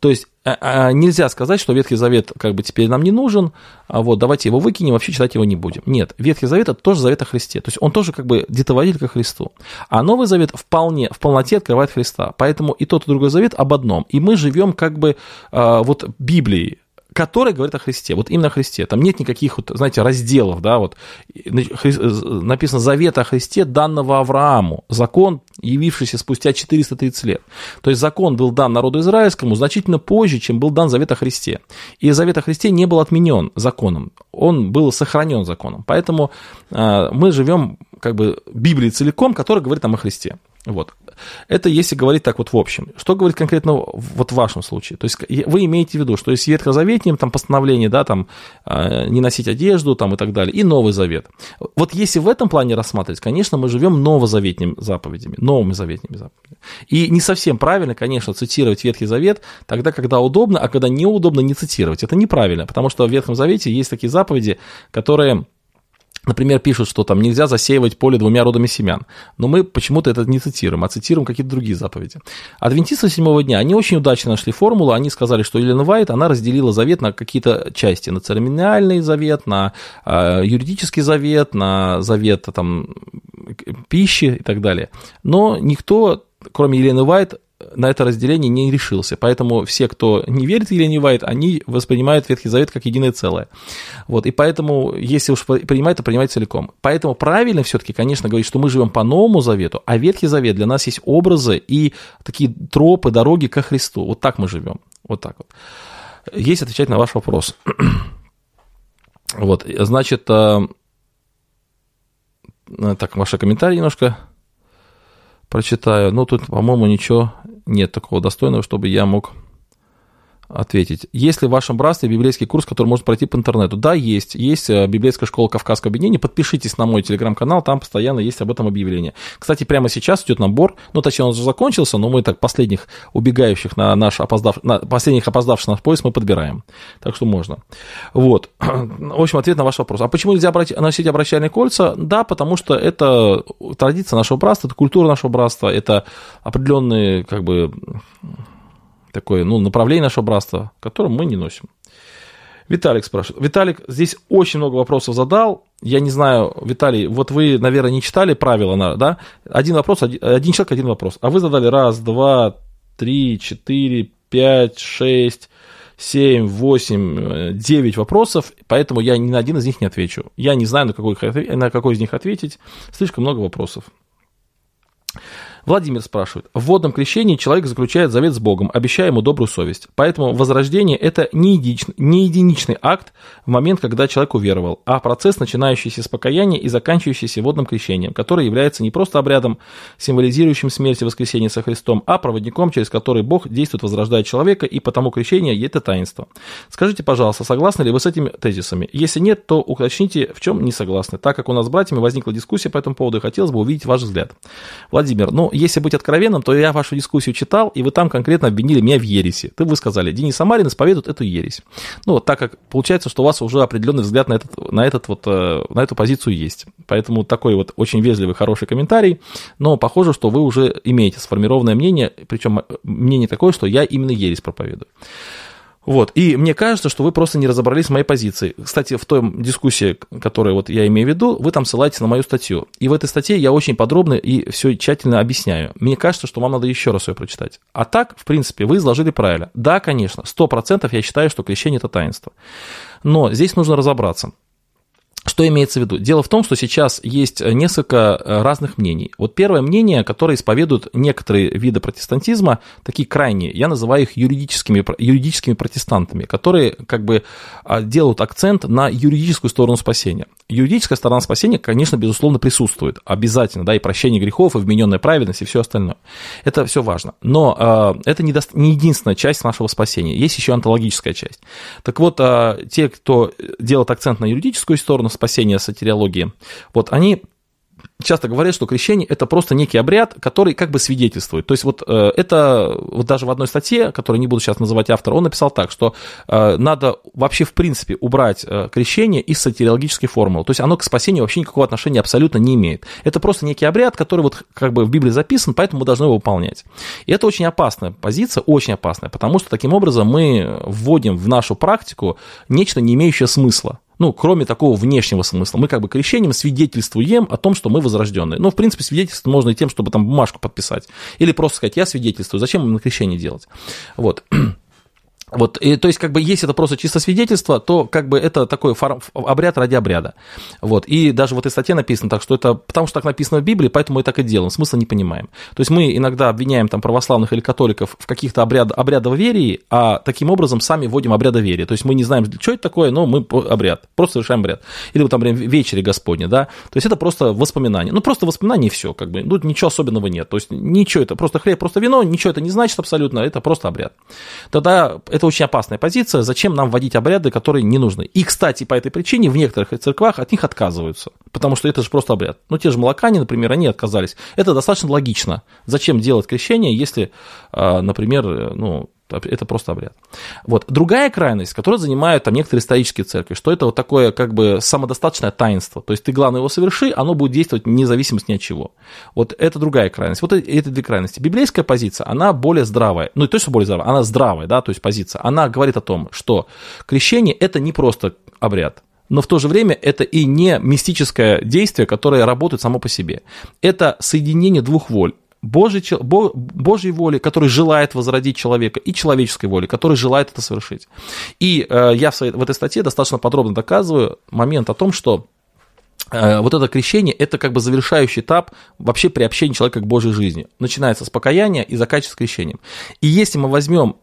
Speaker 1: То есть а, а, нельзя сказать, что Ветхий Завет как бы теперь нам не нужен, а вот давайте его выкинем, вообще читать его не будем. Нет, Ветхий Завет это тоже Завет о Христе, то есть он тоже как бы детоводитель ко Христу. А Новый Завет вполне, в полноте открывает Христа, поэтому и тот, и другой Завет об одном. И мы живем как бы вот Библией, который говорит о Христе, вот именно о Христе. Там нет никаких, вот, знаете, разделов, да, вот написано завет о Христе, данного Аврааму, закон, явившийся спустя 430 лет. То есть закон был дан народу израильскому значительно позже, чем был дан завет о Христе. И завет о Христе не был отменен законом, он был сохранен законом. Поэтому э, мы живем как бы Библией целиком, которая говорит нам о Христе. Вот. Это если говорить так вот в общем. Что говорит конкретно вот в вашем случае? То есть вы имеете в виду, что есть ветхозаветнее там постановление, да, там а, не носить одежду там и так далее, и Новый Завет. Вот если в этом плане рассматривать, конечно, мы живем новозаветными заповедями, новыми заветными заповедями. И не совсем правильно, конечно, цитировать Ветхий Завет тогда, когда удобно, а когда неудобно не цитировать. Это неправильно, потому что в Ветхом Завете есть такие заповеди, которые Например, пишут, что там нельзя засеивать поле двумя родами семян. Но мы почему-то это не цитируем, а цитируем какие-то другие заповеди. Адвентисты седьмого дня, они очень удачно нашли формулу. Они сказали, что Елена Вайт, она разделила завет на какие-то части. На церемониальный завет, на э, юридический завет, на завет там, пищи и так далее. Но никто, кроме Елены Вайт, на это разделение не решился. Поэтому все, кто не верит в Елене Вайт, они воспринимают Ветхий Завет как единое целое. Вот, и поэтому, если уж принимать, то принимать целиком. Поэтому правильно все-таки, конечно, говорить, что мы живем по Новому Завету, а Ветхий Завет для нас есть образы и такие тропы, дороги ко Христу. Вот так мы живем. Вот так вот. Есть отвечать на ваш вопрос. Вот, значит, э, так, ваши комментарии немножко прочитаю. Ну, тут, по-моему, ничего нет такого достойного, чтобы я мог ответить. Есть ли в вашем братстве библейский курс, который можно пройти по интернету? Да, есть. Есть э, библейская школа Кавказского объединения. Подпишитесь на мой телеграм-канал, там постоянно есть об этом объявление. Кстати, прямо сейчас идет набор, ну, точнее, он уже закончился, но мы так последних убегающих на наш опоздав, на последних опоздавших на наш поезд мы подбираем. Так что можно. Вот. В общем, ответ на ваш вопрос. А почему нельзя брать, носить обращальные кольца? Да, потому что это традиция нашего братства, это культура нашего братства, это определенные, как бы, такое ну, направление нашего братства, которое мы не носим. Виталик спрашивает. Виталик здесь очень много вопросов задал. Я не знаю, Виталий, вот вы, наверное, не читали правила, да? Один вопрос, один, один человек, один вопрос. А вы задали раз, два, три, четыре, пять, шесть, семь, восемь, девять вопросов, поэтому я ни на один из них не отвечу. Я не знаю, на какой, на какой из них ответить. Слишком много вопросов. Владимир спрашивает. В водном крещении человек заключает завет с Богом, обещая ему добрую совесть. Поэтому возрождение – это не единичный, не единичный акт в момент, когда человек уверовал, а процесс, начинающийся с покаяния и заканчивающийся водным крещением, который является не просто обрядом, символизирующим смерть и воскресение со Христом, а проводником, через который Бог действует, возрождая человека, и потому крещение – это таинство. Скажите, пожалуйста, согласны ли вы с этими тезисами? Если нет, то уточните, в чем не согласны, так как у нас с братьями возникла дискуссия по этому поводу, и хотелось бы увидеть ваш взгляд. Владимир, ну, если быть откровенным, то я вашу дискуссию читал, и вы там конкретно обвинили меня в ереси. Ты вы сказали, Денис Самарин исповедует эту ересь. Ну, вот так как получается, что у вас уже определенный взгляд на, этот, на, этот вот, э, на эту позицию есть. Поэтому такой вот очень вежливый, хороший комментарий, но похоже, что вы уже имеете сформированное мнение, причем мнение такое, что я именно ересь проповедую. Вот, и мне кажется, что вы просто не разобрались в моей позиции. Кстати, в той дискуссии, которую вот я имею в виду, вы там ссылаетесь на мою статью. И в этой статье я очень подробно и все тщательно объясняю. Мне кажется, что вам надо еще раз ее прочитать. А так, в принципе, вы изложили правильно. Да, конечно, 100% я считаю, что крещение – это таинство. Но здесь нужно разобраться. Что имеется в виду? Дело в том, что сейчас есть несколько э, разных мнений. Вот первое мнение, которое исповедуют некоторые виды протестантизма, такие крайние, я называю их юридическими, юридическими протестантами, которые как бы а, делают акцент на юридическую сторону спасения. Юридическая сторона спасения, конечно, безусловно, присутствует, обязательно, да, и прощение грехов, и вмененная праведность, и все остальное. Это все важно. Но э, это не, до... не единственная часть нашего спасения, есть еще онтологическая часть. Так вот, э, те, кто делает акцент на юридическую сторону спасения сатириологии, вот они часто говорят, что крещение это просто некий обряд, который как бы свидетельствует. То есть вот э, это вот даже в одной статье, которую не буду сейчас называть автора, он написал так, что э, надо вообще в принципе убрать э, крещение из сатириологической формулы. То есть оно к спасению вообще никакого отношения абсолютно не имеет. Это просто некий обряд, который вот как бы в Библии записан, поэтому мы должны его выполнять. И это очень опасная позиция, очень опасная, потому что таким образом мы вводим в нашу практику нечто, не имеющее смысла ну, кроме такого внешнего смысла. Мы как бы крещением свидетельствуем о том, что мы возрожденные. Ну, в принципе, свидетельство можно и тем, чтобы там бумажку подписать. Или просто сказать, я свидетельствую. Зачем на крещение делать? Вот. Вот, и, то есть, как бы, если это просто чисто свидетельство, то, как бы, это такой фар... обряд ради обряда. Вот, и даже в этой статье написано так, что это, потому что так написано в Библии, поэтому мы так и делаем, смысла не понимаем. То есть, мы иногда обвиняем там православных или католиков в каких-то обряд... обрядоверии, а таким образом сами вводим обрядоверие. То есть, мы не знаем, что это такое, но мы обряд, просто совершаем обряд. Или вот там, например, вечери Господне, да, то есть, это просто воспоминание. Ну, просто воспоминание и все, как бы, ну, ничего особенного нет. То есть, ничего это, просто хлеб, просто вино, ничего это не значит абсолютно, это просто обряд. Тогда это очень опасная позиция, зачем нам вводить обряды, которые не нужны. И, кстати, по этой причине в некоторых церквах от них отказываются, потому что это же просто обряд. Ну, те же молокане, например, они отказались. Это достаточно логично. Зачем делать крещение, если, а, например, ну, это просто обряд. Вот. Другая крайность, которую занимают там некоторые исторические церкви, что это вот такое как бы самодостаточное таинство. То есть ты, главное, его соверши, оно будет действовать вне зависимости ни от чего. Вот это другая крайность. Вот это две крайности. Библейская позиция, она более здравая. Ну, и то, что более здравая, она здравая, да, то есть позиция. Она говорит о том, что крещение – это не просто обряд, но в то же время это и не мистическое действие, которое работает само по себе. Это соединение двух воль. Божий, Божьей воли, который желает возродить человека, и человеческой воли, который желает это совершить. И э, я в, своей, в этой статье достаточно подробно доказываю момент о том, что э, вот это крещение – это как бы завершающий этап вообще приобщения человека к Божьей жизни. Начинается с покаяния и заканчивается крещением. И если мы возьмем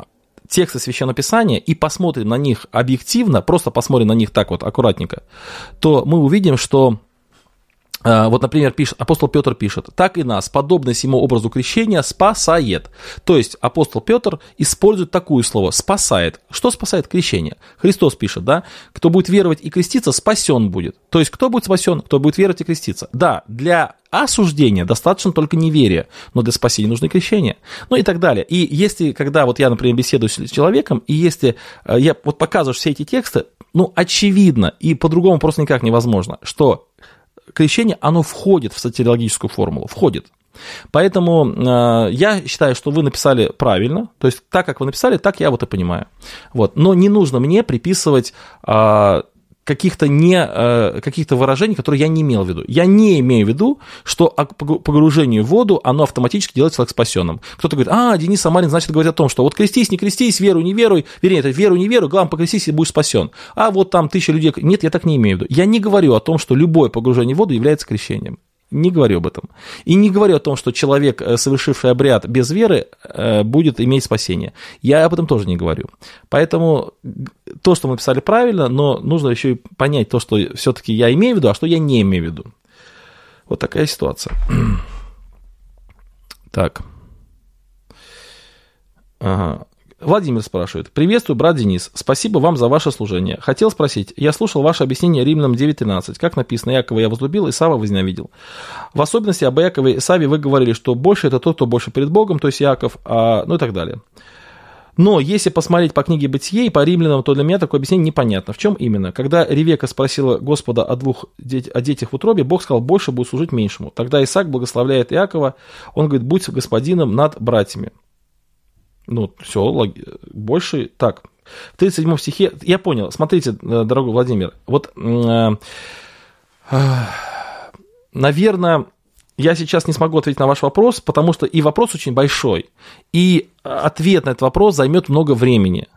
Speaker 1: тексты Священного Писания и посмотрим на них объективно, просто посмотрим на них так вот аккуратненько, то мы увидим, что вот, например, пишет, апостол Петр пишет, так и нас, подобно сему образу крещения, спасает. То есть апостол Петр использует такое слово «спасает». Что спасает крещение? Христос пишет, да, кто будет веровать и креститься, спасен будет. То есть кто будет спасен? Кто будет веровать и креститься. Да, для осуждения достаточно только неверия, но для спасения нужно крещение. Ну и так далее. И если, когда вот я, например, беседую с человеком, и если э, я вот показываю все эти тексты, ну, очевидно, и по-другому просто никак невозможно, что крещение, оно входит в сатириологическую формулу, входит. Поэтому э, я считаю, что вы написали правильно, то есть так, как вы написали, так я вот и понимаю. Вот. Но не нужно мне приписывать э, каких-то не, э, каких-то выражений, которые я не имел в виду. Я не имею в виду, что по погружению в воду оно автоматически делает человека спасенным. Кто-то говорит, а, Денис Самарин, значит, говорит о том, что вот крестись, не крестись, веру, не веруй, вернее, это веру, не веру, главное, покрестись и будешь спасен. А вот там тысяча людей... Нет, я так не имею в виду. Я не говорю о том, что любое погружение в воду является крещением. Не говорю об этом. И не говорю о том, что человек, э, совершивший обряд без веры, э, будет иметь спасение. Я об этом тоже не говорю. Поэтому то, что мы писали правильно, но нужно еще и понять то, что все-таки я имею в виду, а что я не имею в виду. Вот такая ситуация. Так. Ага. Владимир спрашивает. Приветствую, брат Денис. Спасибо вам за ваше служение. Хотел спросить. Я слушал ваше объяснение Римлянам 9.13. Как написано, Якова я возлюбил, Исава возненавидел. В особенности об Якове и Исаве вы говорили, что больше это тот, кто больше перед Богом, то есть Яков, а, ну и так далее. Но если посмотреть по книге Бытие и по римлянам, то для меня такое объяснение непонятно. В чем именно? Когда Ревека спросила Господа о двух о детях в утробе, Бог сказал, больше будет служить меньшему. Тогда Исаак благословляет Иакова, он говорит, будь господином над братьями. Ну, все, лог... больше так. В 37 стихе, я понял, смотрите, э, дорогой Владимир, вот, э, э, наверное, я сейчас не смогу ответить на ваш вопрос, потому что и вопрос очень большой, и ответ на этот вопрос займет много времени.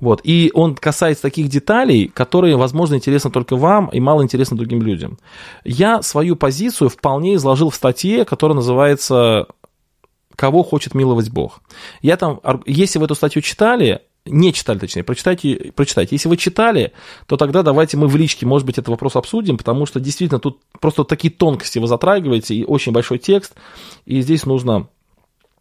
Speaker 1: Вот. И он касается таких деталей, которые, возможно, интересны только вам и мало интересны другим людям. Я свою позицию вполне изложил в статье, которая называется кого хочет миловать Бог. Я там, если вы эту статью читали, не читали, точнее, прочитайте, прочитайте. Если вы читали, то тогда давайте мы в личке, может быть, этот вопрос обсудим, потому что действительно тут просто такие тонкости вы затрагиваете, и очень большой текст, и здесь нужно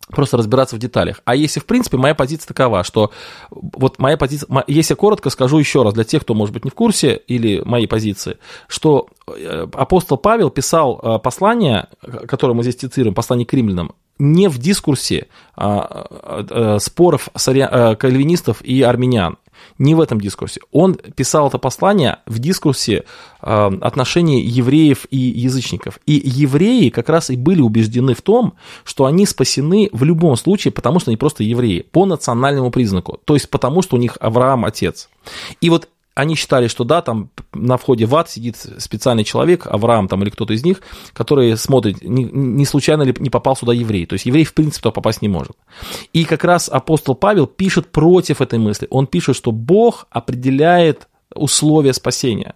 Speaker 1: просто разбираться в деталях. А если, в принципе, моя позиция такова, что вот моя позиция, если коротко скажу еще раз для тех, кто, может быть, не в курсе или моей позиции, что э, апостол Павел писал э, послание, которое мы здесь цитируем, послание к римлянам, не в дискурсе а, а, а, споров а, кальвинистов и армян, не в этом дискурсе. Он писал это послание в дискурсе а, отношений евреев и язычников. И евреи как раз и были убеждены в том, что они спасены в любом случае, потому что они просто евреи, по национальному признаку, то есть потому, что у них Авраам отец. И вот они считали, что да, там на входе в ад сидит специальный человек, Авраам там или кто-то из них, который смотрит, не, не случайно ли не попал сюда еврей. То есть еврей в принципе туда попасть не может. И как раз апостол Павел пишет против этой мысли. Он пишет, что Бог определяет условия спасения.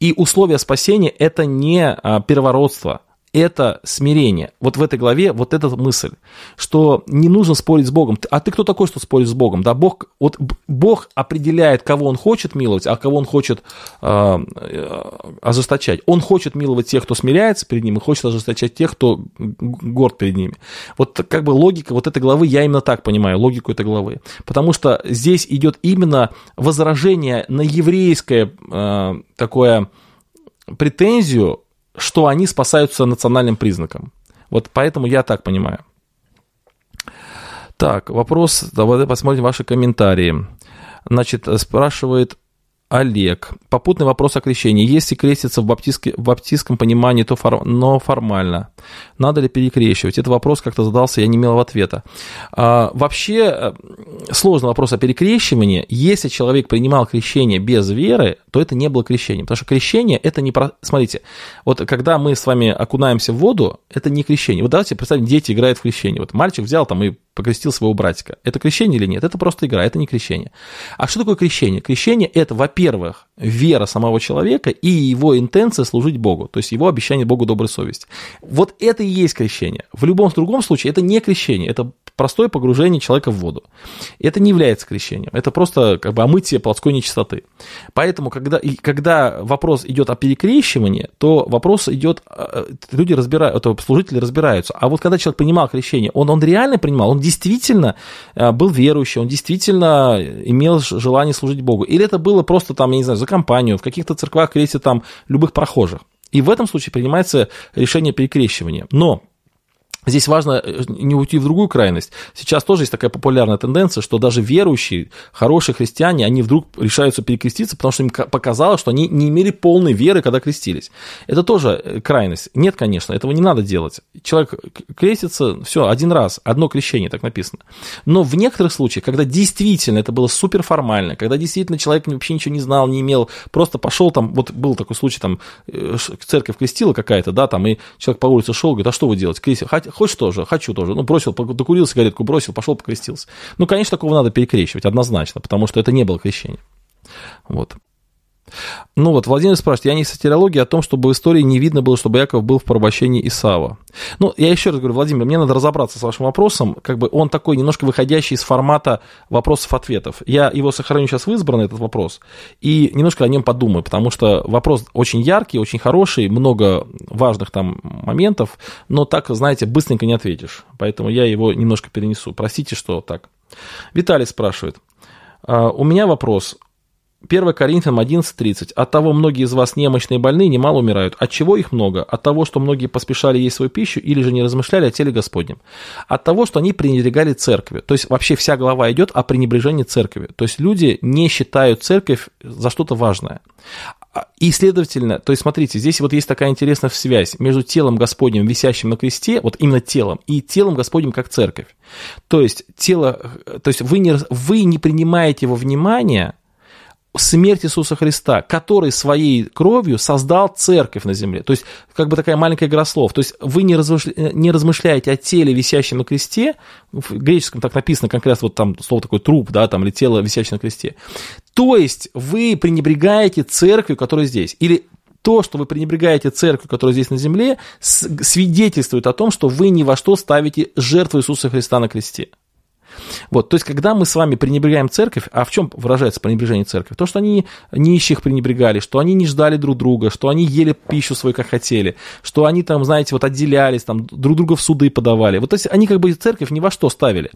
Speaker 1: И условия спасения это не а, первородство, это смирение. Вот в этой главе вот эта мысль, что не нужно спорить с Богом. А ты кто такой, что спорить с Богом? Да, Бог, вот Бог определяет, кого Он хочет миловать, а кого Он хочет э, ожесточать. Он хочет миловать тех, кто смиряется перед Ним, и хочет ожесточать тех, кто горд перед Ними. Вот как бы логика вот этой главы, я именно так понимаю, логику этой главы. Потому что здесь идет именно возражение на еврейское э, такое претензию что они спасаются национальным признаком. Вот поэтому я так понимаю. Так, вопрос, давайте посмотрим ваши комментарии. Значит, спрашивает Олег. Попутный вопрос о крещении. Если креститься в, баптистке, в баптистском понимании, то фор, но формально. Надо ли перекрещивать? Это вопрос как-то задался, я не имел ответа. А, вообще, э, сложный вопрос о перекрещивании. Если человек принимал крещение без веры, то это не было крещением. Потому что крещение это не про... Смотрите, вот когда мы с вами окунаемся в воду, это не крещение. Вот давайте представим, дети играют в крещение. Вот мальчик взял там и покрестил своего братика. Это крещение или нет? Это просто игра, это не крещение. А что такое крещение? Крещение – это, во-первых, вера самого человека и его интенция служить Богу, то есть его обещание Богу доброй совести. Вот это и есть крещение. В любом другом случае это не крещение, это простое погружение человека в воду. Это не является крещением, это просто как бы омытие плотской нечистоты. Поэтому, когда, и когда вопрос идет о перекрещивании, то вопрос идет, э, люди разбирают, служители разбираются. А вот когда человек принимал крещение, он, он реально принимал, он действительно э, был верующий, он действительно имел желание служить Богу. Или это было просто там, я не знаю, за компанию, в каких-то церквах крестят там любых прохожих. И в этом случае принимается решение перекрещивания. Но Здесь важно э, не уйти в другую крайность. Сейчас тоже есть такая популярная тенденция, что даже верующие, хорошие христиане, они вдруг решаются перекреститься, потому что им показалось, что они не имели полной веры, когда крестились. Это тоже э, крайность. Нет, конечно, этого не надо делать. Человек крестится, все, один раз, одно крещение, так написано. Но в некоторых случаях, когда действительно это было супер формально, когда действительно человек вообще ничего не знал, не имел, просто пошел там, вот был такой случай, там э, церковь крестила какая-то, да, там, и человек по улице шел, говорит, а что вы делаете? Крестил хочешь тоже, хочу тоже. Ну, бросил, докурил сигаретку, бросил, пошел, покрестился. Ну, конечно, такого надо перекрещивать, однозначно, потому что это не было крещение. Вот. Ну вот, Владимир спрашивает, я не сатирология о том, чтобы в истории не видно было, чтобы Яков был в порабощении Исава. Ну, я еще раз говорю, Владимир, мне надо разобраться с вашим вопросом, как бы он такой немножко выходящий из формата вопросов-ответов. Я его сохраню сейчас в избранный, этот вопрос, и немножко о нем подумаю, потому что вопрос очень яркий, очень хороший, много важных там моментов, но так, знаете, быстренько не ответишь. Поэтому я его немножко перенесу. Простите, что так. Виталий спрашивает. «А, у меня вопрос. 1 Коринфянам 11.30. От того многие из вас немощные и больные немало умирают. От чего их много? От того, что многие поспешали есть свою пищу или же не размышляли о теле Господнем. От того, что они пренебрегали церкви. То есть вообще вся глава идет о пренебрежении церкви. То есть люди не считают церковь за что-то важное. И, следовательно, то есть, смотрите, здесь вот есть такая интересная связь между телом Господним, висящим на кресте, вот именно телом, и телом Господним как церковь. То есть, тело, то есть вы не, вы не принимаете его внимание, смерть Иисуса Христа, который своей кровью создал церковь на земле. То есть, как бы такая маленькая игра слов. То есть, вы не, размышля... не размышляете о теле, висящем на кресте, в греческом так написано конкретно вот там слово такое труп, да, там, или тело, висящее на кресте. То есть, вы пренебрегаете церковью, которая здесь. Или то, что вы пренебрегаете церковью, которая здесь на земле, свидетельствует о том, что вы ни во что ставите жертву Иисуса Христа на кресте. Вот, то есть, когда мы с вами пренебрегаем церковь, а в чем выражается пренебрежение церкви? То, что они нищих пренебрегали, что они не ждали друг друга, что они ели пищу свою, как хотели, что они там, знаете, вот отделялись, там друг друга в суды подавали. Вот то есть, они как бы церковь ни во что ставили.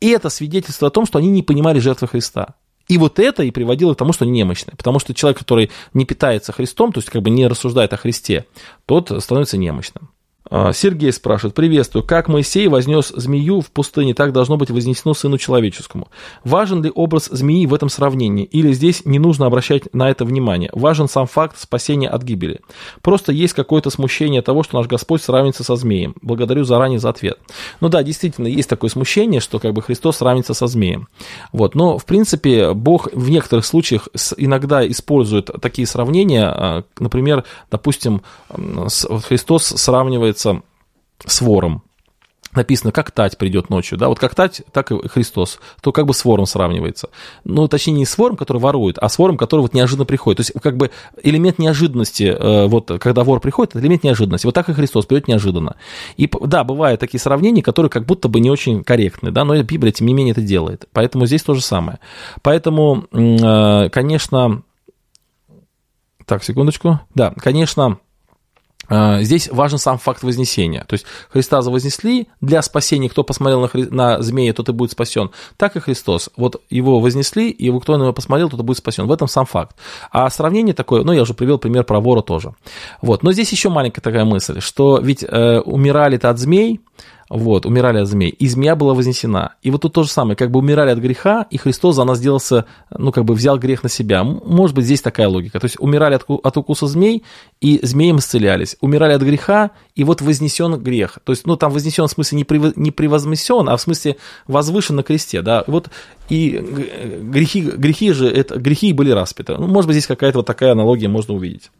Speaker 1: И это свидетельство о том, что они не понимали жертвы Христа. И вот это и приводило к тому, что они немощны. Потому что человек, который не питается Христом, то есть как бы не рассуждает о Христе, тот становится немощным. А, Сергей спрашивает, приветствую, как Моисей вознес змею в пустыне, так должно быть вознесено сыну человеческому. Важен ли образ змеи в этом сравнении, или здесь не нужно обращать на это внимание? Важен сам факт спасения от гибели. Просто есть какое-то смущение того, что наш Господь сравнится со змеем. Благодарю заранее за ответ. Ну да, действительно, есть такое смущение, что как бы Христос сравнится со змеем. Вот. Но, в принципе, Бог в некоторых случаях иногда использует такие сравнения, а, например, допустим, Христос сравнивает сравнивается с вором. Написано, как тать придет ночью, да, вот как тать, так и Христос, то как бы с вором сравнивается. Ну, точнее, не с вором, который ворует, а с вором, который вот неожиданно приходит. То есть, как бы элемент неожиданности, э, вот, когда вор приходит, это элемент неожиданности. Вот так и Христос придет неожиданно. И, да, бывают такие сравнения, которые как будто бы не очень корректны, да, но Библия, тем не менее, это делает. Поэтому здесь то же самое. Поэтому, э, конечно, так, секундочку, да, конечно, здесь важен сам факт вознесения. То есть Христа вознесли для спасения, кто посмотрел на, хри... на змея, тот и будет спасен. Так и Христос. Вот его вознесли, и кто на него посмотрел, тот и будет спасен. В этом сам факт. А сравнение такое, ну, я уже привел пример про вора тоже. Вот. Но здесь еще маленькая такая мысль, что ведь э, умирали-то от змей, вот, умирали от змей, и змея была вознесена. И вот тут то же самое, как бы умирали от греха, и Христос за нас сделался, ну, как бы взял грех на себя. Может быть, здесь такая логика. То есть умирали от, от укуса змей, и змеем исцелялись. Умирали от греха, и вот вознесен грех. То есть, ну, там вознесен в смысле не, прев, не превозмесен, а в смысле возвышен на кресте, да. Вот и грехи, грехи же, это, грехи были распяты. Ну, может быть, здесь какая-то вот такая аналогия можно увидеть.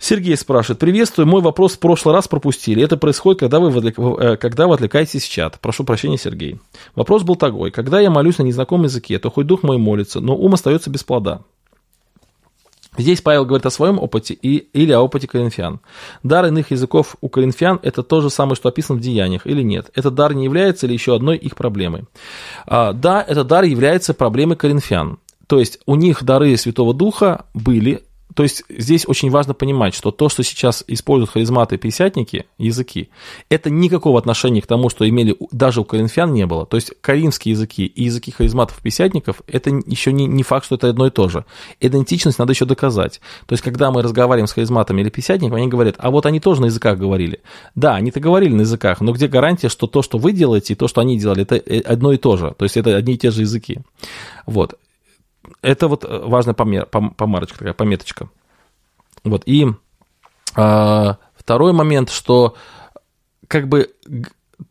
Speaker 1: Сергей спрашивает, приветствую, мой вопрос в прошлый раз пропустили. Это происходит, когда вы, э, когда вы отвлекаетесь в чат. Прошу прощения, Сергей. Вопрос был такой, когда я молюсь на незнакомом языке, то хоть дух мой молится, но ум остается без плода. Здесь Павел говорит о своем опыте и, или о опыте коринфян. Дар иных языков у коринфян – это то же самое, что описано в деяниях, или нет? Этот дар не является ли еще одной их проблемой? А, да, этот дар является проблемой коринфян. То есть у них дары Святого Духа были, то есть здесь очень важно понимать, что то, что сейчас используют харизматы и пятидесятники, языки, это никакого отношения к тому, что имели даже у коринфян не было. То есть коринфские языки и языки харизматов и пятидесятников, это еще не, не факт, что это одно и то же. Идентичность надо еще доказать. То есть когда мы разговариваем с харизматами или пятидесятниками, они говорят, а вот они тоже на языках говорили. Да, они-то говорили на языках, но где гарантия, что то, что вы делаете, и то, что они делали, это э, одно и то же. То есть это одни и те же языки. Вот это вот э, важная помер, помарочка, такая пометочка. Вот, и а, второй момент, что как бы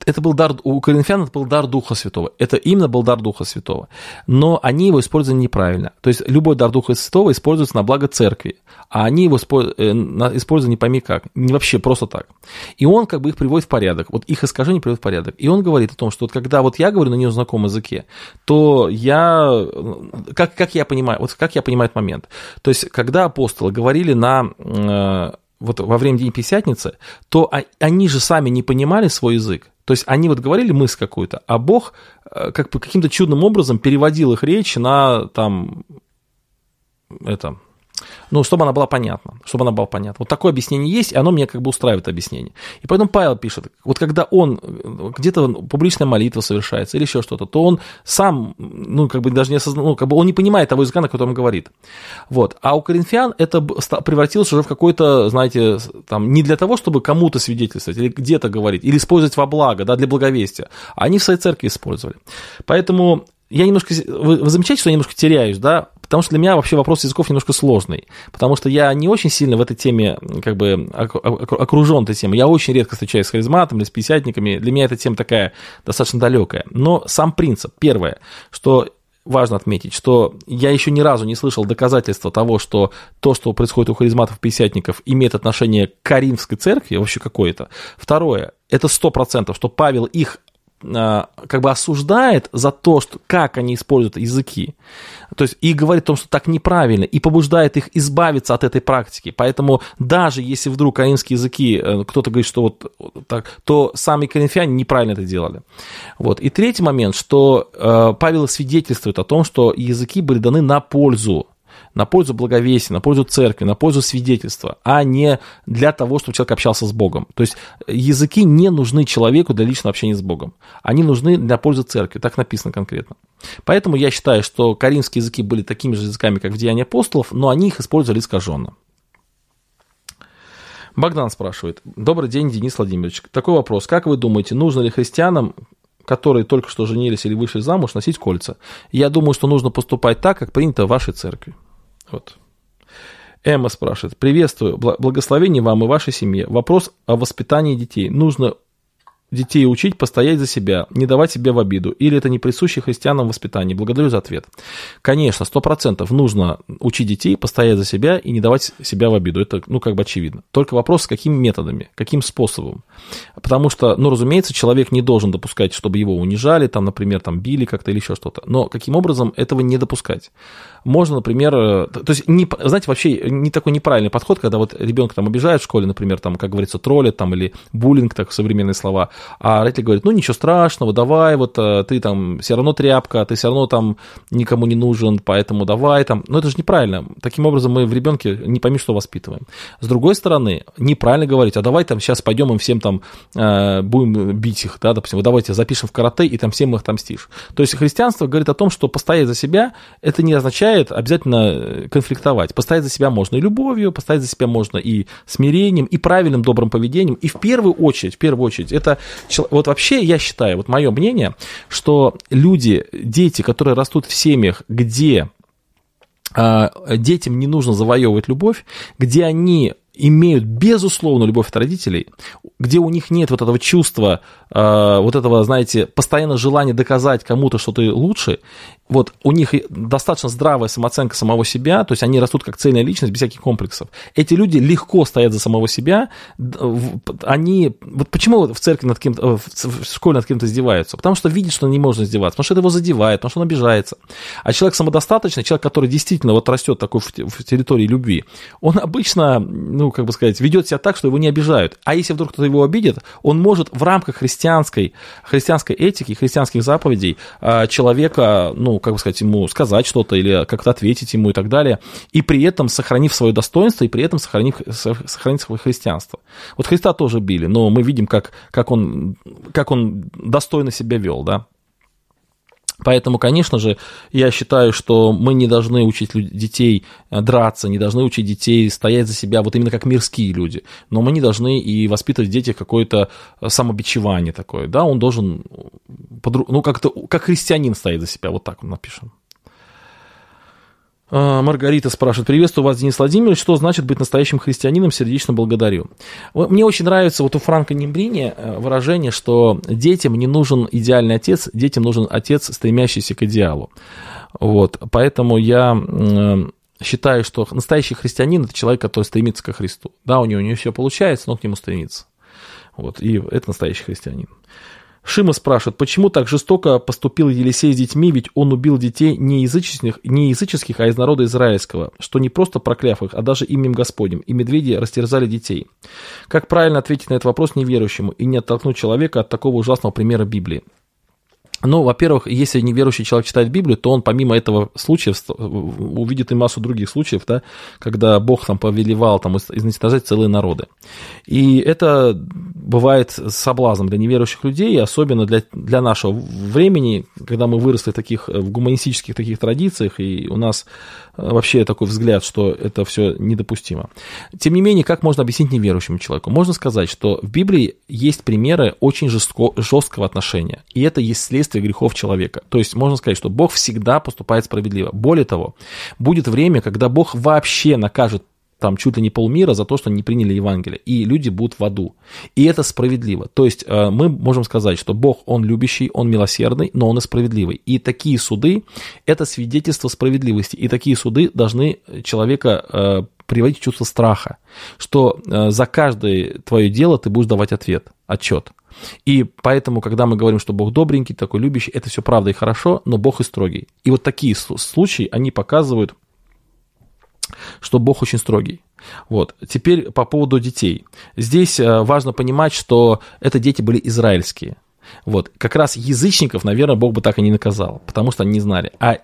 Speaker 1: это был дар, у коринфян это был дар Духа Святого. Это именно был дар Духа Святого. Но они его использовали неправильно. То есть любой дар Духа Святого используется на благо церкви, а они его э, используют не пойми как, не вообще просто так. И он как бы их приводит в порядок, вот их искажение приводит в порядок. И он говорит о том, что вот когда вот я говорю на незнакомом языке, то я, как, как я понимаю, вот как я понимаю этот момент. То есть когда апостолы говорили на э, вот во время День Пятидесятницы, то они же сами не понимали свой язык. То есть они вот говорили мысль какую-то, а Бог э, как бы каким-то чудным образом переводил их речь на там это ну, чтобы она была понятна, чтобы она была понятна. Вот такое объяснение есть, и оно меня как бы устраивает объяснение. И поэтому Павел пишет, вот когда он, где-то публичная молитва совершается или еще что-то, то он сам, ну, как бы даже не осознал, ну, как бы он не понимает того языка, на котором говорит. Вот. А у коринфян это превратилось уже в какой-то, знаете, там, не для того, чтобы кому-то свидетельствовать или где-то говорить, или использовать во благо, да, для благовестия. Они в своей церкви использовали. Поэтому я немножко, вы, вы замечаете, что я немножко теряюсь, да, потому что для меня вообще вопрос языков немножко сложный, потому что я не очень сильно в этой теме, как бы, окружен этой темой, я очень редко встречаюсь с харизматом или с пятидесятниками, для меня эта тема такая достаточно далекая, но сам принцип, первое, что важно отметить, что я еще ни разу не слышал доказательства того, что то, что происходит у харизматов пятидесятников, имеет отношение к Каримской церкви, вообще какое-то. Второе, это сто процентов, что Павел их как бы осуждает за то, что, как они используют языки. То есть и говорит о том, что так неправильно, и побуждает их избавиться от этой практики. Поэтому даже если вдруг каринские языки, э, кто-то говорит, что вот так, то сами коринфяне неправильно это делали. Вот. И третий момент, что э, Павел свидетельствует о том, что языки были даны на пользу на пользу благовесия, на пользу церкви, на пользу свидетельства, а не для того, чтобы человек общался с Богом. То есть языки не нужны человеку для личного общения с Богом. Они нужны для пользы церкви, так написано конкретно. Поэтому я считаю, что каримские языки были такими же языками, как в Деянии апостолов, но они их использовали искаженно. Богдан спрашивает. Добрый день, Денис Владимирович. Такой вопрос. Как вы думаете, нужно ли христианам, которые только что женились или вышли замуж, носить кольца? Я думаю, что нужно поступать так, как принято в вашей церкви. Вот. Эмма спрашивает. Приветствую. Благословение вам и вашей семье. Вопрос о воспитании детей. Нужно детей учить постоять за себя, не давать себе в обиду, или это не присуще христианам воспитании? Благодарю за ответ. Конечно, сто процентов нужно учить детей постоять за себя и не давать себя в обиду. Это, ну, как бы очевидно. Только вопрос, с какими методами, каким способом. Потому что, ну, разумеется, человек не должен допускать, чтобы его унижали, там, например, там, били как-то или еще что-то. Но каким образом этого не допускать? Можно, например, э, то есть, не, знаете, вообще не такой неправильный подход, когда вот ребенка там обижают в школе, например, там, как говорится, троллят там, или буллинг, так современные слова, а родители говорят, ну ничего страшного, давай, вот э, ты там все равно тряпка, ты все равно там никому не нужен, поэтому давай там. Но это же неправильно. Таким образом мы в ребенке не пойми, что воспитываем. С другой стороны, неправильно говорить, а давай там сейчас пойдем им всем там э, будем бить их, да, допустим, вот давайте запишем в карате и там всем их отомстишь. То есть христианство говорит о том, что постоять за себя, это не означает обязательно э, конфликтовать. Постоять за себя можно и любовью, постоять за себя можно и смирением, и правильным добрым поведением. И в первую очередь, в первую очередь, это вот вообще я считаю, вот мое мнение, что люди, дети, которые растут в семьях, где а, детям не нужно завоевывать любовь, где они имеют безусловно любовь от родителей, где у них нет вот этого чувства, э, вот этого, знаете, постоянно желания доказать кому-то, что ты лучше, вот у них достаточно здравая самооценка самого себя, то есть они растут как цельная личность без всяких комплексов. Эти люди легко стоят за самого себя, они, вот почему в церкви над кем-то, в школе над кем-то издеваются? Потому что видят, что не можно издеваться, потому что это его задевает, потому что он обижается. А человек самодостаточный, человек, который действительно вот растет такой в, в территории любви, он обычно, ну, как бы сказать, ведет себя так, что его не обижают. А если вдруг кто-то его обидит, он может в рамках христианской, христианской этики, христианских заповедей а, человека, ну, как бы сказать, ему сказать что-то или как-то ответить ему и так далее, и при этом сохранив свое достоинство, и при этом сохранив, сохранить свое христианство. Вот Христа тоже били, но мы видим, как, как, он, как он достойно себя вел, да. Поэтому, конечно же, я считаю, что мы не должны учить детей э, драться, не должны учить детей стоять за себя, вот именно как мирские люди. Но мы не должны и воспитывать в детях какое-то э, самобичевание такое. Да, он должен, ну, как-то, как христианин стоит за себя, вот так напишем. А, Маргарита спрашивает, приветствую вас, Денис Владимирович, что значит быть настоящим христианином, сердечно благодарю. Мне очень нравится вот у Франка Нембрини э, выражение, что детям не нужен идеальный отец, детям нужен отец, стремящийся к идеалу. Вот, поэтому я считаю, что настоящий христианин – это человек, который стремится ко Христу. Да, у него не все получается, но к нему стремится. Вот, и это настоящий христианин. Шима спрашивает, почему так жестоко поступил Елисей с детьми, ведь он убил детей не языческих, не языческих, а из народа израильского, что не просто прокляв их, а даже именем Господним, и медведи растерзали детей. Как правильно ответить на этот вопрос неверующему и не оттолкнуть человека от такого ужасного примера Библии? Ну, во-первых, если неверующий человек читает Библию, то он помимо этого случая увидит и массу других случаев, да, когда Бог там повелевал там, изничтожать целые народы. И это бывает соблазном для неверующих людей, особенно для, для нашего времени, когда мы выросли таких в гуманистических таких традициях, и у нас вообще такой взгляд, что это все недопустимо. Тем не менее, как можно объяснить неверующему человеку? Можно сказать, что в Библии есть примеры очень жестко, жесткого отношения, и это есть следствие грехов человека. То есть можно сказать, что Бог всегда поступает справедливо. Более того, будет время, когда Бог вообще накажет там чуть ли не полмира за то, что не приняли Евангелие, и люди будут в аду. И это справедливо. То есть э, мы можем сказать, что Бог, Он любящий, Он милосердный, но Он и справедливый. И такие суды – это свидетельство справедливости. И такие суды должны человека э, приводить в чувство страха, что э, за каждое твое дело ты будешь давать ответ, отчет. И поэтому, когда мы говорим, что Бог добренький, такой любящий, это все правда и хорошо, но Бог и строгий. И вот такие случаи, они показывают, что Бог очень строгий. Вот. Теперь по поводу детей. Здесь э, важно понимать, что это дети были израильские. Вот. Как раз язычников, наверное, Бог бы так и не наказал, потому что они не знали. А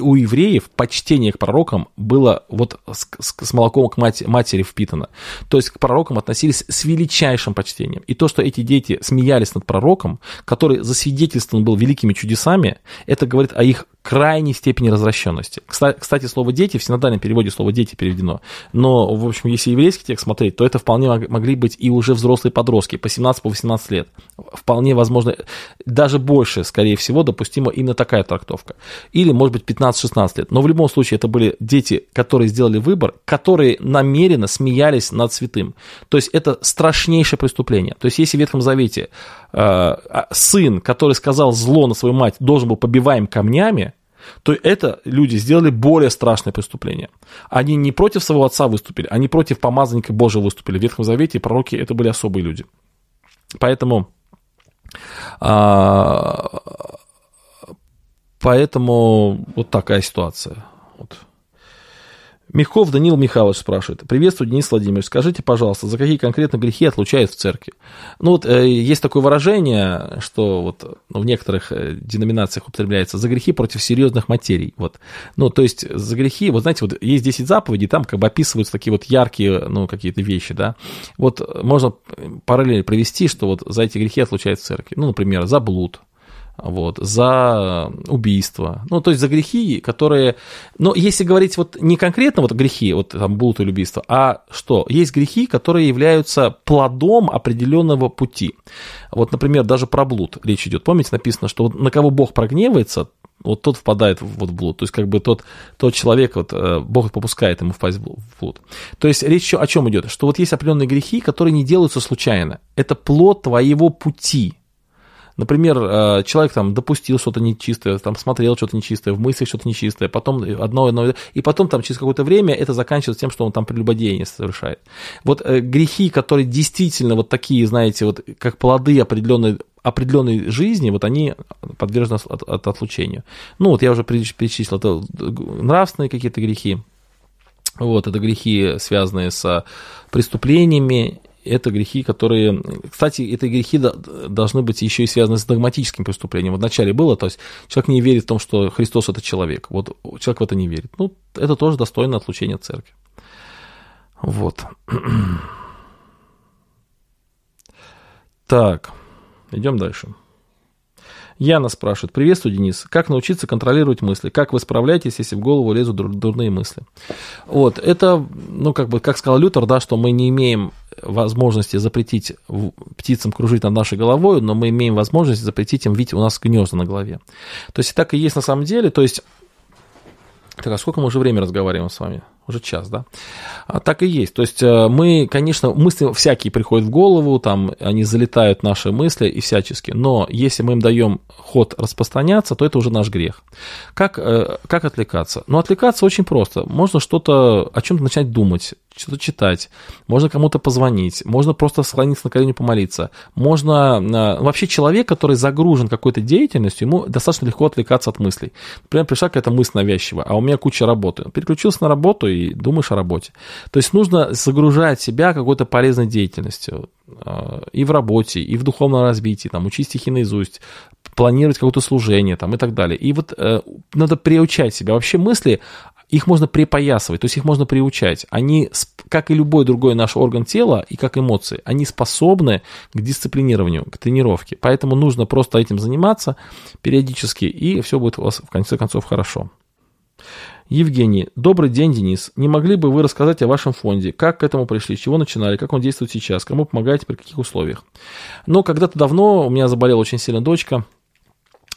Speaker 1: у евреев почтение к пророкам было вот с, с молоком к мать, матери впитано. То есть к пророкам относились с величайшим почтением. И то, что эти дети смеялись над пророком, который засвидетельствован был великими чудесами, это говорит о их крайней степени развращенности. Кстати, слово «дети» в синодальном переводе слово «дети» переведено. Но, в общем, если еврейский текст смотреть, то это вполне могли быть и уже взрослые подростки, по 17-18 по лет. Вполне возможно, даже больше, скорее всего, допустима именно такая трактовка. Или, может быть, 15-16 лет. Но в любом случае это были дети, которые сделали выбор, которые намеренно смеялись над святым. То есть это страшнейшее преступление. То есть если в Ветхом Завете э, а, сын, который сказал зло на свою мать, должен был побиваем камнями, то это люди сделали более страшное преступление. Они не против своего отца выступили, они против помазанника Божия выступили. В Ветхом Завете пророки это были особые люди. Поэтому, а, поэтому вот такая ситуация. Мягков Данил Михайлович спрашивает. Приветствую, Денис Владимирович. Скажите, пожалуйста, за какие конкретно грехи отлучают в церкви? Ну вот э, есть такое выражение, что вот ну, в некоторых э, деноминациях употребляется за грехи против серьезных материй. Вот. Ну, то есть за грехи, вот знаете, вот есть 10 заповедей, там как бы описываются такие вот яркие, ну, какие-то вещи, да. Вот можно параллельно провести, что вот за эти грехи отлучают в церкви. Ну, например, за блуд, вот, за убийство, ну, то есть за грехи, которые, но если говорить вот не конкретно вот грехи, вот там блуд или убийство, а что, есть грехи, которые являются плодом определенного пути. Вот, например, даже про блуд речь идет. Помните, написано, что вот на кого Бог прогневается, вот тот впадает вот в блуд. То есть, как бы тот, тот человек, вот, э, Бог попускает ему впасть в блуд. То есть, речь о чем идет? Что вот есть определенные грехи, которые не делаются случайно. Это плод твоего пути. Например, э, человек там допустил что-то нечистое, там смотрел что-то нечистое, в мыслях что-то нечистое, потом одно, одно, и потом там через какое-то время это заканчивается тем, что он там прелюбодеяние совершает. Вот э, грехи, которые действительно вот такие, знаете, вот как плоды определенной определенной жизни, вот они подвержены от, от отлучению. Ну, вот я уже перечислил, это нравственные какие-то грехи, вот, это грехи, связанные с преступлениями, это грехи, которые... Кстати, эти грехи должны быть еще и связаны с догматическим преступлением. Вначале было, то есть человек не верит в том, что Христос – это человек. Вот человек в это не верит. Ну, это тоже достойно отлучения от церкви. Вот. Так, идем дальше. Яна спрашивает, приветствую, Денис, как научиться контролировать мысли? Как вы справляетесь, если в голову лезут дурные мысли? Вот, это, ну, как бы, как сказал Лютер, да, что мы не имеем возможности запретить птицам кружить над нашей головой, но мы имеем возможность запретить им видеть у нас гнезда на голове. То есть, так и есть на самом деле, то есть, Так, а сколько мы уже время разговариваем с вами? Уже час, да? А, так и есть. То есть э, мы, конечно, мысли всякие приходят в голову, там они залетают наши мысли и всячески, но если мы им даем ход распространяться, то это уже наш грех. Как, э, как отвлекаться? Ну, отвлекаться очень просто. Можно что-то, о чем-то начать думать, что-то читать, можно кому-то позвонить, можно просто склониться на колени помолиться. Можно... Э, вообще человек, который загружен какой-то деятельностью, ему достаточно легко отвлекаться от мыслей. Например, пришла какая-то мысль навязчивая, а у меня куча работы. Переключился на работу и думаешь о работе. То есть нужно загружать себя какой-то полезной деятельностью э, и в работе, и в духовном развитии, там, учить стихи наизусть, планировать какое-то служение там, и так далее. И вот э, надо приучать себя. Вообще мысли, их можно припоясывать, то есть их можно приучать. Они, как и любой другой наш орган тела, и как эмоции, они способны к дисциплинированию, к тренировке. Поэтому нужно просто этим заниматься периодически, и все будет у вас в конце концов хорошо. Евгений, добрый день, Денис. Не могли бы вы рассказать о вашем фонде? Как к этому пришли? С чего начинали? Как он действует сейчас? Кому помогаете? При каких условиях? Ну, когда-то давно у меня заболела очень сильно дочка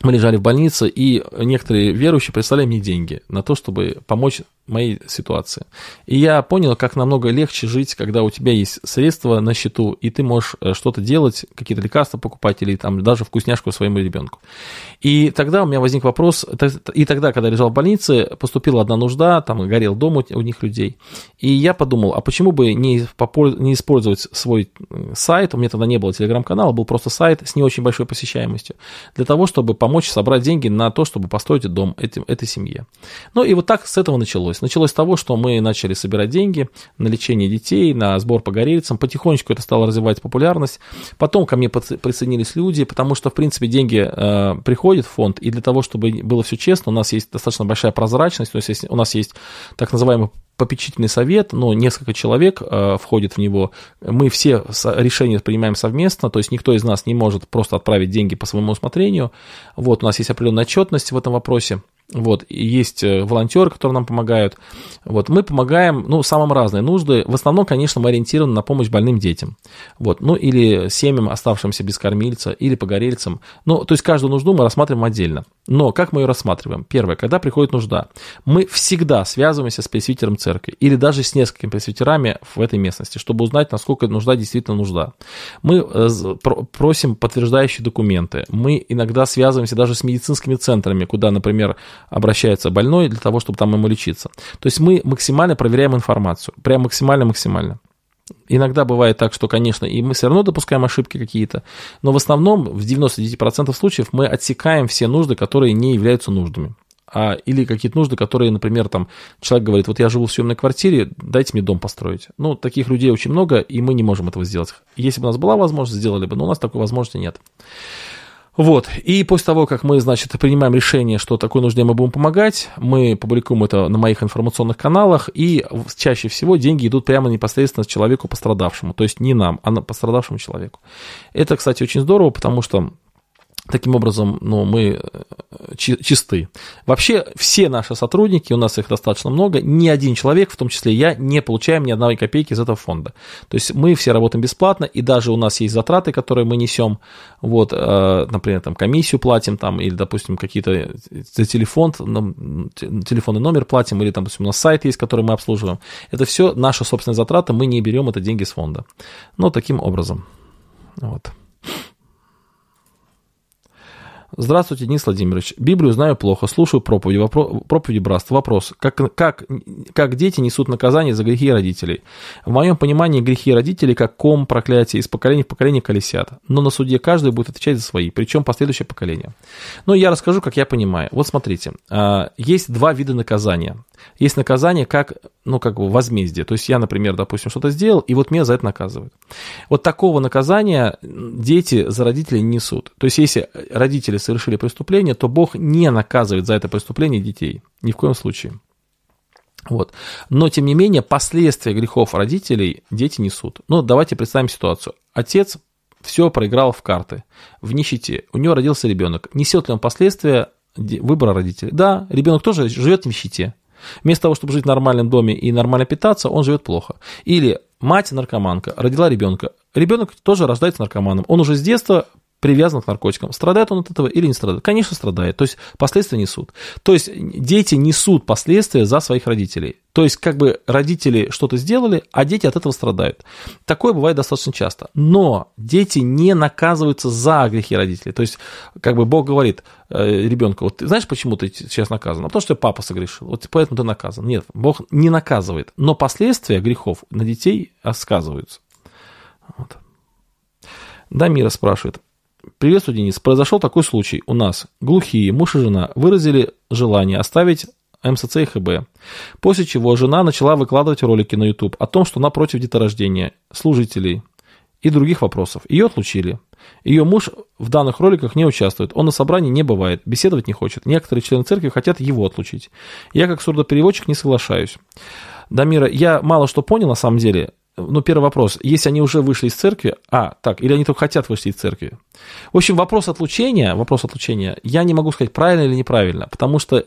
Speaker 1: мы лежали в больнице, и некоторые верующие прислали мне деньги на то, чтобы помочь моей ситуации. И я понял, как намного легче жить, когда у тебя есть средства на счету, и ты можешь э, что-то делать, какие-то лекарства покупать или там даже вкусняшку своему ребенку. И тогда у меня возник вопрос, и тогда, когда я лежал в больнице, поступила одна нужда, там горел дом у них людей, и я подумал, а почему бы не, не использовать свой сайт, у меня тогда не было телеграм-канала, был просто сайт с не очень большой посещаемостью, для того, чтобы помочь собрать деньги на то, чтобы построить дом этим, этой семье. Ну и вот так с этого началось. Началось с того, что мы начали собирать деньги на лечение детей, на сбор погорельцам, потихонечку это стало развивать популярность, потом ко мне присоединились люди, потому что, в принципе, деньги э, приходят в фонд, и для того, чтобы было все честно, у нас есть достаточно большая прозрачность, то есть у нас есть так называемый попечительный совет, но несколько человек э, входит в него. Мы все решения принимаем совместно, то есть никто из нас не может просто отправить деньги по своему усмотрению. Вот, у нас есть определенная отчетность в этом вопросе. Вот, и есть э, волонтеры, которые нам помогают. Вот, мы помогаем, ну, самым разные нужды. В основном, конечно, мы ориентированы на помощь больным детям. Вот, ну, или семьям, оставшимся без кормильца, или погорельцам. Ну, то есть каждую нужду мы рассматриваем отдельно. Но как мы ее рассматриваем? Первое, когда приходит нужда, мы всегда связываемся с пресвитером церкви или даже с несколькими пресвитерами в этой местности, чтобы узнать, насколько нужда действительно нужда. Мы э, просим подтверждающие документы. Мы иногда связываемся даже с медицинскими центрами, куда, например, обращается больной для того, чтобы там ему лечиться. То есть мы максимально проверяем информацию, прям максимально-максимально. Иногда бывает так, что, конечно, и мы все равно допускаем ошибки какие-то, но в основном в 99% случаев мы отсекаем все нужды, которые не являются нуждами. А, или какие-то нужды, которые, например, там человек говорит, вот я живу в съемной квартире, дайте мне дом построить. Ну, таких людей очень много, и мы не можем этого сделать. Если бы у нас была возможность, сделали бы, но у нас такой возможности нет. Вот, и после того, как мы, значит, принимаем решение, что такой нужде мы будем помогать, мы публикуем это на моих информационных каналах, и чаще всего деньги идут прямо непосредственно человеку пострадавшему, то есть не нам, а пострадавшему человеку. Это, кстати, очень здорово, потому что Таким образом, ну, мы э, чисты. Вообще, все наши сотрудники, у нас их достаточно много, ни один человек, в том числе я, не получаем ни одной копейки из этого фонда. То есть мы все работаем бесплатно, и даже у нас есть затраты, которые мы несем. Вот, э, например, там комиссию платим, там, или, допустим, какие-то за телефон, телефонный номер платим, или, там, допустим, у нас сайт есть, который мы обслуживаем. Это все наши собственные затраты, мы не берем это деньги с фонда. Ну, таким образом. Вот. Здравствуйте, Денис Владимирович. Библию знаю плохо, слушаю проповеди, вопро... проповеди братства. Вопрос, как, как, как дети несут наказание за грехи родителей? В моем понимании грехи родителей как ком проклятия из поколения в поколение колесят. Но на суде каждый будет отвечать за свои, причем последующее поколение. Ну, я расскажу, как я понимаю. Вот смотрите, а, есть два вида наказания. Есть наказание как, ну, как бы возмездие. То есть я, например, допустим, что-то сделал, и вот меня за это наказывают. Вот такого наказания дети за родителей не несут. То есть если родители совершили преступление, то Бог не наказывает за это преступление детей. Ни в коем случае. Вот. Но, тем не менее, последствия грехов родителей дети несут. Ну, давайте представим ситуацию. Отец все проиграл в карты, в нищете. У него родился ребенок. Несет ли он последствия выбора родителей? Да, ребенок тоже живет в нищете. Вместо того, чтобы жить в нормальном доме и нормально питаться, он живет плохо. Или мать наркоманка родила ребенка. Ребенок тоже рождается наркоманом. Он уже с детства привязан к наркотикам. Страдает он от этого или не страдает? Конечно, страдает. То есть последствия несут. То есть дети несут последствия за своих родителей. То есть как бы родители что-то сделали, а дети от этого страдают. Такое бывает достаточно часто. Но дети не наказываются за грехи родителей. То есть как бы Бог говорит э, ребенку, вот ты знаешь, почему ты сейчас наказан? А потому что папа согрешил. Вот поэтому ты наказан. Нет, Бог не наказывает. Но последствия грехов на детей сказываются. Вот. Дамира спрашивает. Приветствую, Денис. Произошел такой случай. У нас глухие муж и жена выразили желание оставить МСЦ и ХБ. После чего жена начала выкладывать ролики на YouTube о том, что она против деторождения, служителей и других вопросов. Ее отлучили. Ее муж в данных роликах не участвует, он на собрании не бывает, беседовать не хочет. Некоторые члены церкви хотят его отлучить. Я как сурдопереводчик не соглашаюсь. Дамира, я мало что понял на самом деле ну, первый вопрос. Если они уже вышли из церкви, а, так, или они только хотят выйти из церкви. В общем, вопрос отлучения, вопрос отлучения, я не могу сказать, правильно или неправильно, потому что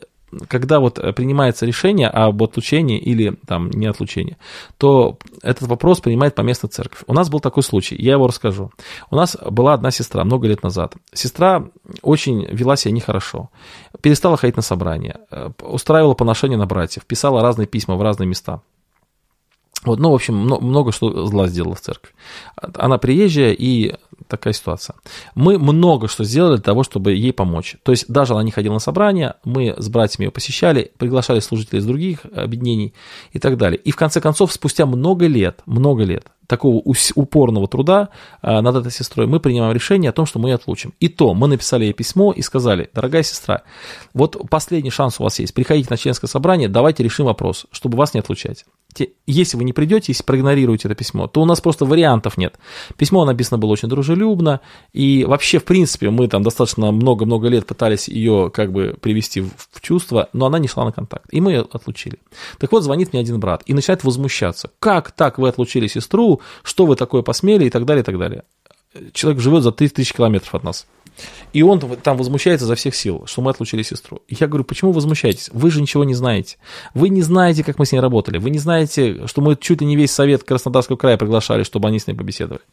Speaker 1: когда вот принимается решение об отлучении или там не отлучении, то этот вопрос принимает поместная церковь. У нас был такой случай, я его расскажу. У нас была одна сестра много лет назад. Сестра очень вела себя нехорошо, перестала ходить на собрания, э, устраивала поношение на братьев, писала разные письма в разные места. Вот, ну, в общем, много что зла сделала в церкви. Она приезжая, и такая ситуация. Мы много что сделали для того, чтобы ей помочь. То есть даже она не ходила на собрания, мы с братьями ее посещали, приглашали служителей из других объединений и так далее. И в конце концов, спустя много лет, много лет, такого упорного труда а, над этой сестрой, мы принимаем решение о том, что мы ее отлучим. И то мы написали ей письмо и сказали, дорогая сестра, вот последний шанс у вас есть, приходите на членское собрание, давайте решим вопрос, чтобы вас не отлучать. Если вы не придете, если проигнорируете это письмо, то у нас просто вариантов нет. Письмо написано было очень дружелюбно, и вообще, в принципе, мы там достаточно много-много лет пытались ее как бы привести в чувство, но она не шла на контакт, и мы ее отлучили. Так вот, звонит мне один брат и начинает возмущаться. Как так вы отлучили сестру, что вы такое посмели и так далее, и так далее. Человек живет за 3000 километров от нас. И он там возмущается за всех сил, что мы отлучили сестру. И я говорю, почему возмущаетесь? Вы же ничего не знаете. Вы не знаете, как мы с ней работали. Вы не знаете, что мы чуть ли не весь совет Краснодарского края приглашали, чтобы они с ней побеседовали.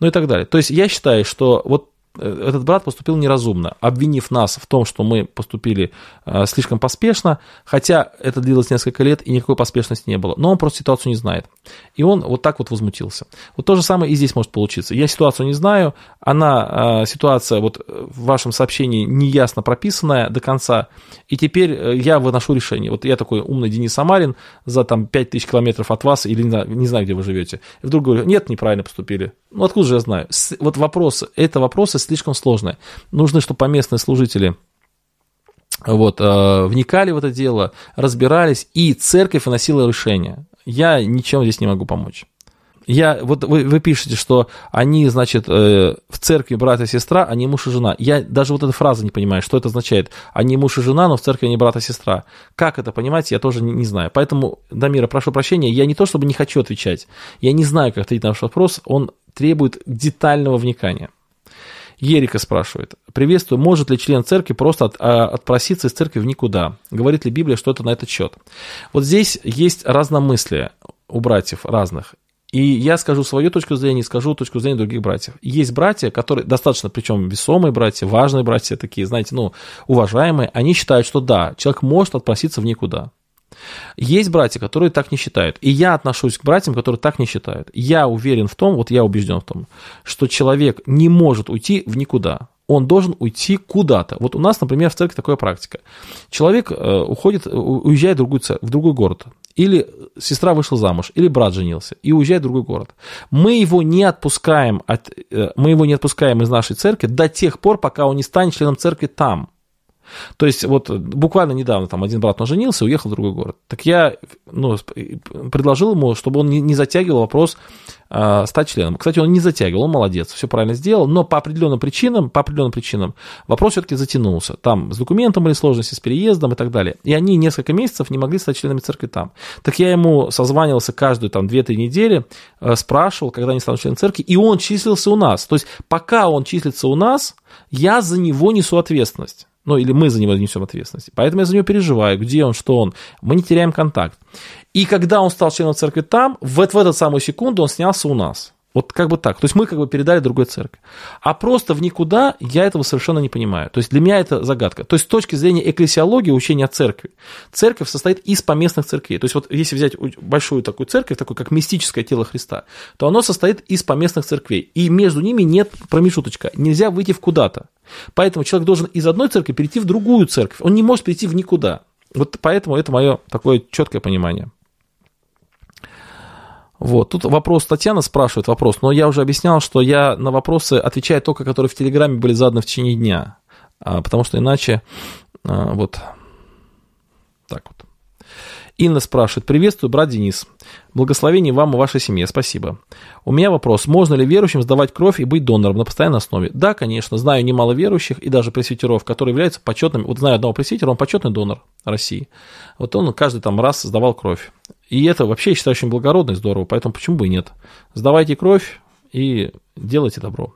Speaker 1: Ну и так далее. То есть я считаю, что вот этот брат поступил неразумно, обвинив нас в том, что мы поступили э, слишком поспешно, хотя это длилось несколько лет и никакой поспешности не было. Но он просто ситуацию не знает. И он вот так вот возмутился. Вот то же самое и здесь может получиться. Я ситуацию не знаю, она, э, ситуация вот в вашем сообщении неясно прописанная до конца, и теперь я выношу решение. Вот я такой умный Денис Самарин за там 5000 километров от вас, или не знаю, не знаю, где вы живете. И вдруг говорю, нет, неправильно поступили. Ну, откуда же я знаю? Вот вопрос, это вопросы слишком сложные. Нужно, чтобы поместные служители вот, э, вникали в это дело, разбирались, и церковь выносила решение. Я ничем здесь не могу помочь. Я, вот вы, вы пишете, что они, значит, э, в церкви брат и сестра, они муж и жена. Я даже вот эту фразу не понимаю, что это означает. Они муж и жена, но в церкви они брат и сестра. Как это понимать, я тоже не, не знаю. Поэтому, Дамира, прошу прощения, я не то чтобы не хочу отвечать, я не знаю, как ответить на ваш вопрос, он требует детального вникания. Ерика спрашивает. Приветствую, может ли член церкви просто от, а, отпроситься из церкви в никуда? Говорит ли Библия что-то на этот счет? Вот здесь есть разномыслие у братьев разных. И я скажу свою точку зрения, скажу точку зрения других братьев. Есть братья, которые достаточно, причем весомые братья, важные братья такие, знаете, ну, уважаемые, они считают, что да, человек может отпроситься в никуда. Есть братья, которые так не считают. И я отношусь к братьям, которые так не считают. Я уверен в том, вот я убежден в том, что человек не может уйти в никуда. Он должен уйти куда-то. Вот у нас, например, в церкви такая практика. Человек э, уходит, уезжает в другой, в другой город. Или сестра вышла замуж, или брат женился и уезжает в другой город. Мы его не отпускаем, от, э, мы его не отпускаем из нашей церкви до тех пор, пока он не станет членом церкви там. То есть вот буквально недавно там один брат женился, уехал в другой город. Так я ну, предложил ему, чтобы он не затягивал вопрос э, стать членом. Кстати, он не затягивал, он молодец, все правильно сделал, но по определенным причинам, по определенным причинам вопрос все-таки затянулся. Там с документом были сложности, с переездом и так далее. И они несколько месяцев не могли стать членами церкви там. Так я ему созванивался каждую там 2-3 недели, э, спрашивал, когда они станут членами церкви, и он числился у нас. То есть пока он числится у нас, я за него несу ответственность. Ну, или мы за него несем ответственность. Поэтому я за него переживаю, где он, что он. Мы не теряем контакт. И когда он стал членом церкви там, в, в эту самую секунду он снялся у нас. Вот как бы так. То есть мы как бы передали другой церкви. А просто в никуда я этого совершенно не понимаю. То есть для меня это загадка. То есть с точки зрения экклесиологии, учения о церкви, церковь состоит из поместных церквей. То есть вот если взять большую такую церковь, такую как мистическое тело Христа, то оно состоит из поместных церквей. И между ними нет промежуточка. Нельзя выйти в куда-то. Поэтому человек должен из одной церкви перейти в другую церковь. Он не может перейти в никуда. Вот поэтому это мое такое четкое понимание. Вот. Тут вопрос, Татьяна спрашивает вопрос, но я уже объяснял, что я на вопросы отвечаю только, которые в Телеграме были заданы в течение дня, а, потому что иначе а, вот так вот. Инна спрашивает, приветствую, брат Денис. Благословение вам и вашей семье, спасибо. У меня вопрос, можно ли верующим сдавать кровь и быть донором на постоянной основе? Да, конечно, знаю немало верующих и даже пресвитеров, которые являются почетными, вот знаю одного пресвитера, он почетный донор России. Вот он каждый там раз сдавал кровь. И это вообще, я считаю, очень благородно и здорово, поэтому почему бы и нет? Сдавайте кровь и делайте добро.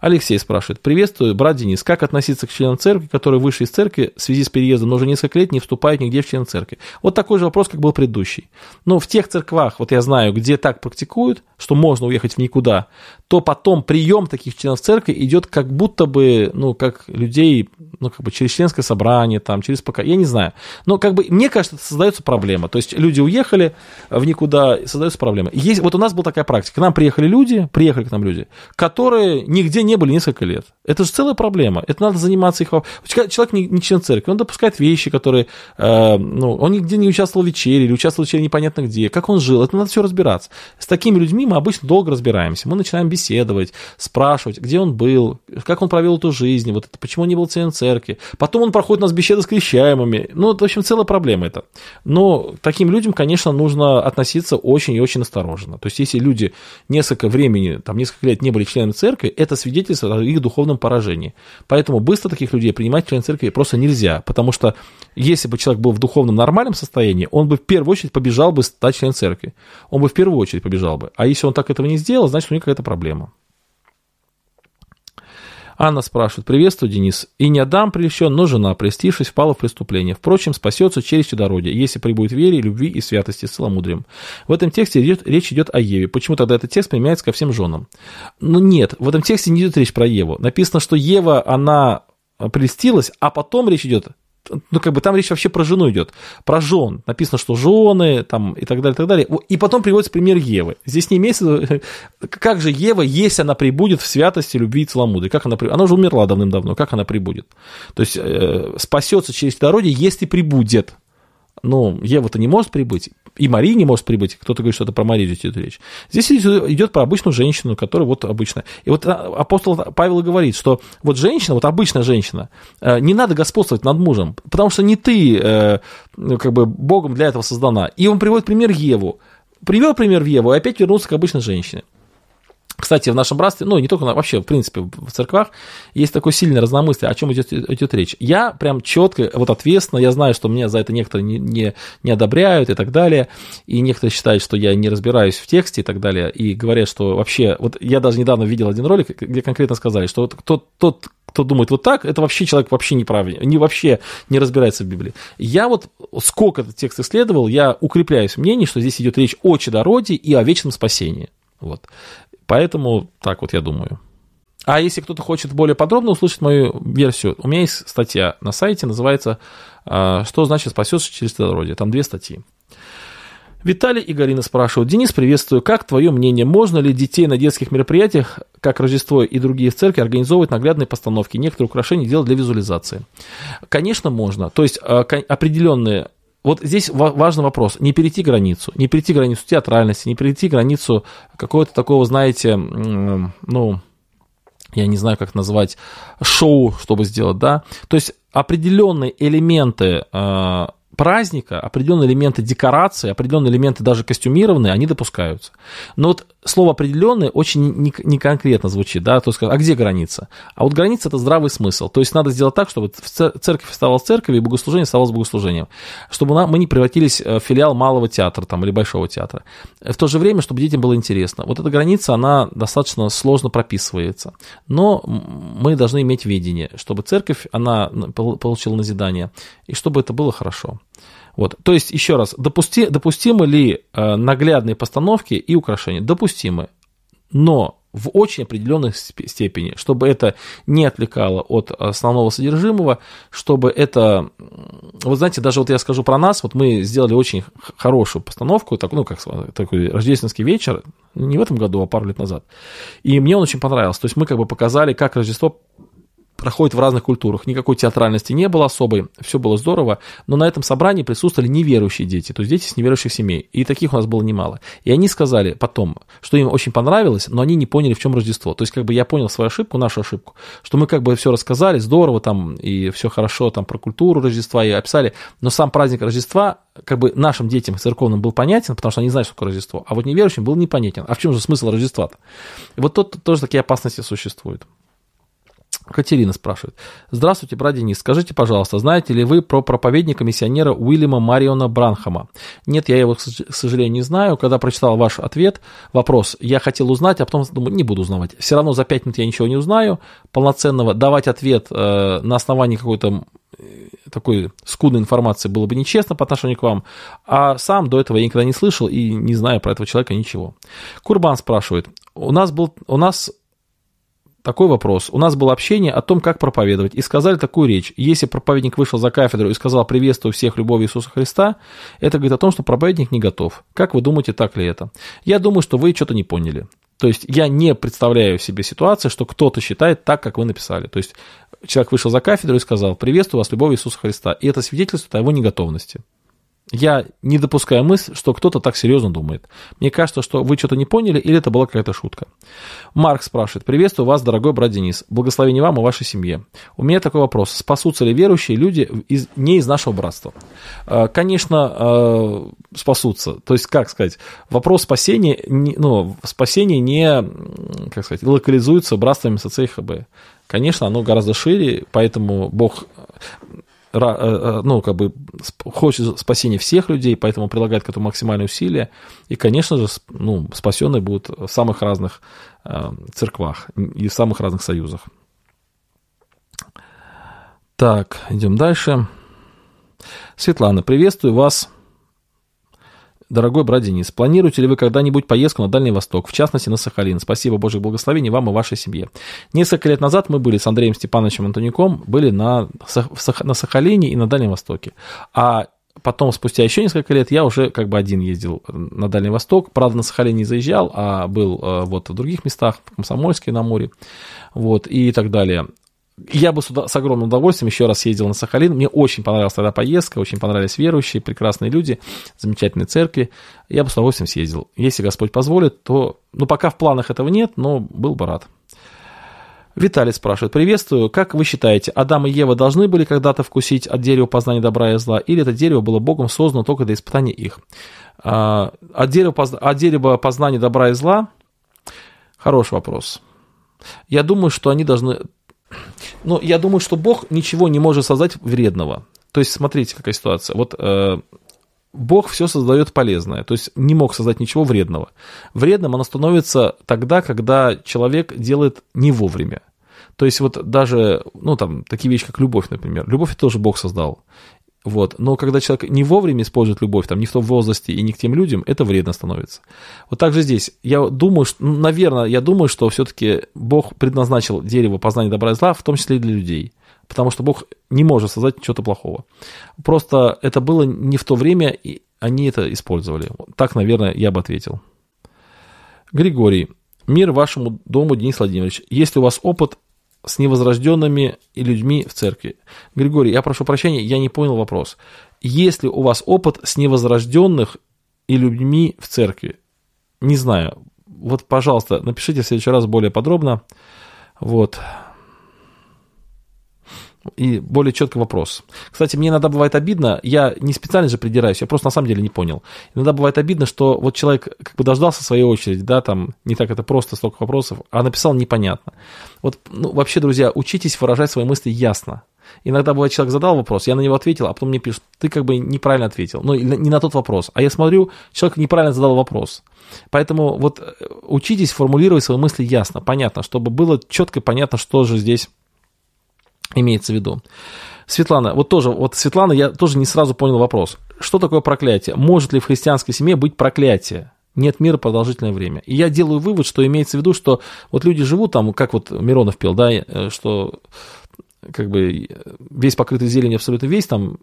Speaker 1: Алексей спрашивает. Приветствую, брат Денис. Как относиться к членам церкви, которые вышли из церкви в связи с переездом, но уже несколько лет не вступают нигде в член церкви? Вот такой же вопрос, как был предыдущий. Но в тех церквах, вот я знаю, где так практикуют, что можно уехать в никуда, то потом прием таких членов церкви идет как будто бы, ну, как людей, ну, как бы через членское собрание, там, через пока, я не знаю. Но как бы, мне кажется, создается проблема. То есть люди уехали в никуда, создается проблема. Есть, вот у нас была такая практика. К нам приехали люди, приехали к нам люди, которые нигде не были несколько лет. Это же целая проблема. Это надо заниматься их... Человек не, не член церкви, он допускает вещи, которые... Э, ну, он нигде не участвовал в вечере, или участвовал в вечере непонятно где, как он жил. Это надо все разбираться. С такими людьми мы обычно долго разбираемся. Мы начинаем беседовать, спрашивать, где он был, как он провел эту жизнь, вот это, почему он не был член церкви. Потом он проходит у нас беседы с крещаемыми. Ну, это, в общем, целая проблема это. Но таким людям, конечно, нужно относиться очень и очень осторожно. То есть, если люди несколько времени, там, несколько лет не были членами церкви, это свидетельство о их духовном поражении. Поэтому быстро таких людей принимать член церкви просто нельзя, потому что если бы человек был в духовном нормальном состоянии, он бы в первую очередь побежал бы стать членом церкви. Он бы в первую очередь побежал бы. А если он так этого не сделал, значит, у него какая-то проблема. Анна спрашивает, приветствую, Денис. И не Адам прельщен, но жена, престившись, впала в преступление. Впрочем, спасется через чудородие, если прибудет вере, любви и святости с целомудрием. В этом тексте идет, речь идет о Еве. Почему тогда этот текст применяется ко всем женам? Ну нет, в этом тексте не идет речь про Еву. Написано, что Ева, она прельстилась, а потом речь идет ну, как бы там речь вообще про жену идет, про жен. Написано, что жены, там, и так далее, и так далее. И потом приводится пример Евы. Здесь не имеется, как же Ева, если она прибудет в святости, любви и целомудрии, как она, она уже умерла давным-давно, как она прибудет? То есть, э, спасется через дороги, если прибудет. Ну, Ева-то не может прибыть, и Мария не может прибыть. Кто-то говорит, что это про Марию идет речь. Здесь идет про обычную женщину, которая вот обычная. И вот а, апостол Павел говорит, что вот женщина, вот обычная женщина, э, не надо господствовать над мужем, потому что не ты э, ну, как бы Богом для этого создана. И он приводит пример Еву. Привел пример в Еву и опять вернулся к обычной женщине. Кстати, в нашем братстве, ну, не только вообще, в принципе, в церквах, есть такое сильное разномыслие, о чем идет, идет речь. Я прям четко, вот ответственно, я знаю, что меня за это некоторые не, не, не одобряют и так далее, и некоторые считают, что я не разбираюсь в тексте и так далее, и говорят, что вообще, вот я даже недавно видел один ролик, где конкретно сказали, что тот, тот кто думает вот так, это вообще человек вообще неправильный, не вообще не разбирается в Библии. Я вот сколько этот текст исследовал, я укрепляюсь в мнении, что здесь идет речь о чадороде и о вечном спасении. Вот. Поэтому так вот я думаю. А если кто-то хочет более подробно услышать мою версию, у меня есть статья на сайте, называется а, «Что значит спасешься через плодородие?». Там две статьи. Виталий и Галина спрашивают. Денис, приветствую. Как твое мнение, можно ли детей на детских мероприятиях, как Рождество и другие в церкви, организовывать наглядные постановки, некоторые украшения делать для визуализации? Конечно, можно. То есть а, определенные вот здесь важный вопрос. Не перейти границу. Не перейти границу театральности, не перейти границу какого-то такого, знаете, ну, я не знаю, как назвать, шоу, чтобы сделать, да. То есть определенные элементы а, праздника, определенные элементы декорации, определенные элементы даже костюмированные, они допускаются. Но вот слово определенное очень не, конкретно звучит, да, то есть, а где граница? А вот граница это здравый смысл. То есть надо сделать так, чтобы церковь оставалась церковью, и богослужение оставалось богослужением. Чтобы мы не превратились в филиал малого театра там, или большого театра. В то же время, чтобы детям было интересно. Вот эта граница, она достаточно сложно прописывается. Но мы должны иметь видение, чтобы церковь, она получила назидание, и чтобы это было хорошо. Вот. То есть, еще раз, допусти, допустимы ли э, наглядные постановки и украшения? Допустимы. но в очень определенной степени, чтобы это не отвлекало от основного содержимого, чтобы это, вы знаете, даже вот я скажу про нас, вот мы сделали очень хорошую постановку, так, ну, как такой рождественский вечер, не в этом году, а пару лет назад, и мне он очень понравился, то есть мы как бы показали, как Рождество проходит в разных культурах. Никакой театральности не было особой, все было здорово, но на этом собрании присутствовали неверующие дети, то есть дети с неверующих семей, и таких у нас было немало. И они сказали потом, что им очень понравилось, но они не поняли, в чем Рождество. То есть как бы я понял свою ошибку, нашу ошибку, что мы как бы все рассказали, здорово там, и все хорошо там про культуру Рождества и описали, но сам праздник Рождества как бы нашим детям церковным был понятен, потому что они знают, что такое Рождество, а вот неверующим был непонятен. А в чем же смысл Рождества-то? И вот тут тоже такие опасности существуют. Катерина спрашивает. Здравствуйте, брат Денис. Скажите, пожалуйста, знаете ли вы про проповедника-миссионера Уильяма Мариона Бранхама? Нет, я его, к сожалению, не знаю. Когда прочитал ваш ответ, вопрос, я хотел узнать, а потом думаю, не буду узнавать. Все равно за пять минут я ничего не узнаю полноценного. Давать ответ э, на основании какой-то э, такой скудной информации было бы нечестно по отношению к вам, а сам до этого я никогда не слышал и не знаю про этого человека ничего. Курбан спрашивает, у нас был, у нас такой вопрос. У нас было общение о том, как проповедовать, и сказали такую речь. Если проповедник вышел за кафедру и сказал «приветствую всех любовь Иисуса Христа», это говорит о том, что проповедник не готов. Как вы думаете, так ли это? Я думаю, что вы что-то не поняли. То есть я не представляю себе ситуацию, что кто-то считает так, как вы написали. То есть человек вышел за кафедру и сказал «приветствую вас, любовь Иисуса Христа». И это свидетельствует о его неготовности. Я не допускаю мысль, что кто-то так серьезно думает. Мне кажется, что вы что-то не поняли, или это была какая-то шутка. Марк спрашивает. Приветствую вас, дорогой брат Денис. Благословение вам и вашей семье. У меня такой вопрос. Спасутся ли верующие люди из, не из нашего братства? А, конечно, а, спасутся. То есть, как сказать, вопрос спасения, ну, спасения не, как сказать, локализуется братствами СЦ и ХБ. Конечно, оно гораздо шире, поэтому Бог Э, э, ну, как бы хочет спасения всех людей, поэтому прилагает к этому максимальные усилия. И, конечно же, ну, спасенные будут в самых разных э, церквах и в самых разных союзах. Так, идем дальше. Светлана, приветствую вас Дорогой брат Денис, планируете ли вы когда-нибудь поездку на Дальний Восток, в частности на Сахалин? Спасибо, Божьих благословений вам и вашей семье. Несколько лет назад мы были с Андреем Степановичем Антоником, были на, на Сахалине и на Дальнем Востоке. А потом, спустя еще несколько лет, я уже как бы один ездил на Дальний Восток. Правда, на Сахалин не заезжал, а был э, вот в других местах, в Комсомольске на море, вот, и так далее. Я бы с огромным удовольствием еще раз ездил на Сахалин. Мне очень понравилась тогда поездка, очень понравились верующие, прекрасные люди, замечательные церкви. Я бы с удовольствием съездил. Если Господь позволит, то... Ну, пока в планах этого нет, но был бы рад. Виталий спрашивает, приветствую, как вы считаете, Адам и Ева должны были когда-то вкусить от дерева познания добра и зла, или это дерево было Богом создано только для испытания их? А, от, дерева, от дерева познания добра и зла? Хороший вопрос. Я думаю, что они должны ну, я думаю, что Бог ничего не может создать вредного. То есть, смотрите, какая ситуация. Вот э, Бог все создает полезное, то есть не мог создать ничего вредного. Вредным оно становится тогда, когда человек делает не вовремя. То есть вот даже, ну там, такие вещи, как любовь, например. Любовь тоже Бог создал. Вот. Но когда человек не вовремя использует любовь, там, не в том возрасте и не к тем людям, это вредно становится. Вот так же здесь. Я думаю, что, ну, наверное, я думаю, что все-таки Бог предназначил дерево познания добра и зла, в том числе и для людей. Потому что Бог не может создать чего-то плохого. Просто это было не в то время, и они это использовали. Так, наверное, я бы ответил. Григорий. Мир вашему дому, Денис Владимирович. Если у вас опыт с невозрожденными и людьми в церкви. Григорий, я прошу прощения, я не понял вопрос. Есть ли у вас опыт с невозрожденных и людьми в церкви? Не знаю. Вот, пожалуйста, напишите в следующий раз более подробно. Вот и более четкий вопрос. Кстати, мне иногда бывает обидно, я не специально же придираюсь, я просто на самом деле не понял. Иногда бывает обидно, что вот человек как бы дождался своей очереди, да, там не так это просто, столько вопросов, а написал непонятно. Вот, ну, вообще, друзья, учитесь выражать свои мысли ясно. Иногда бывает, человек задал вопрос, я на него ответил, а потом мне пишут, ты как бы неправильно ответил, ну, не на тот вопрос. А я смотрю, человек неправильно задал вопрос. Поэтому вот э, учитесь формулировать свои мысли ясно, понятно, чтобы было четко понятно, что же здесь имеется в виду. Светлана, вот тоже, вот Светлана, я тоже не сразу понял вопрос. Что такое проклятие? Может ли в христианской семье быть проклятие? нет мира продолжительное время. И я делаю вывод, что имеется в виду, что вот люди живут там, как вот Миронов пел, да, э, что как бы весь покрытый зеленью абсолютно весь, там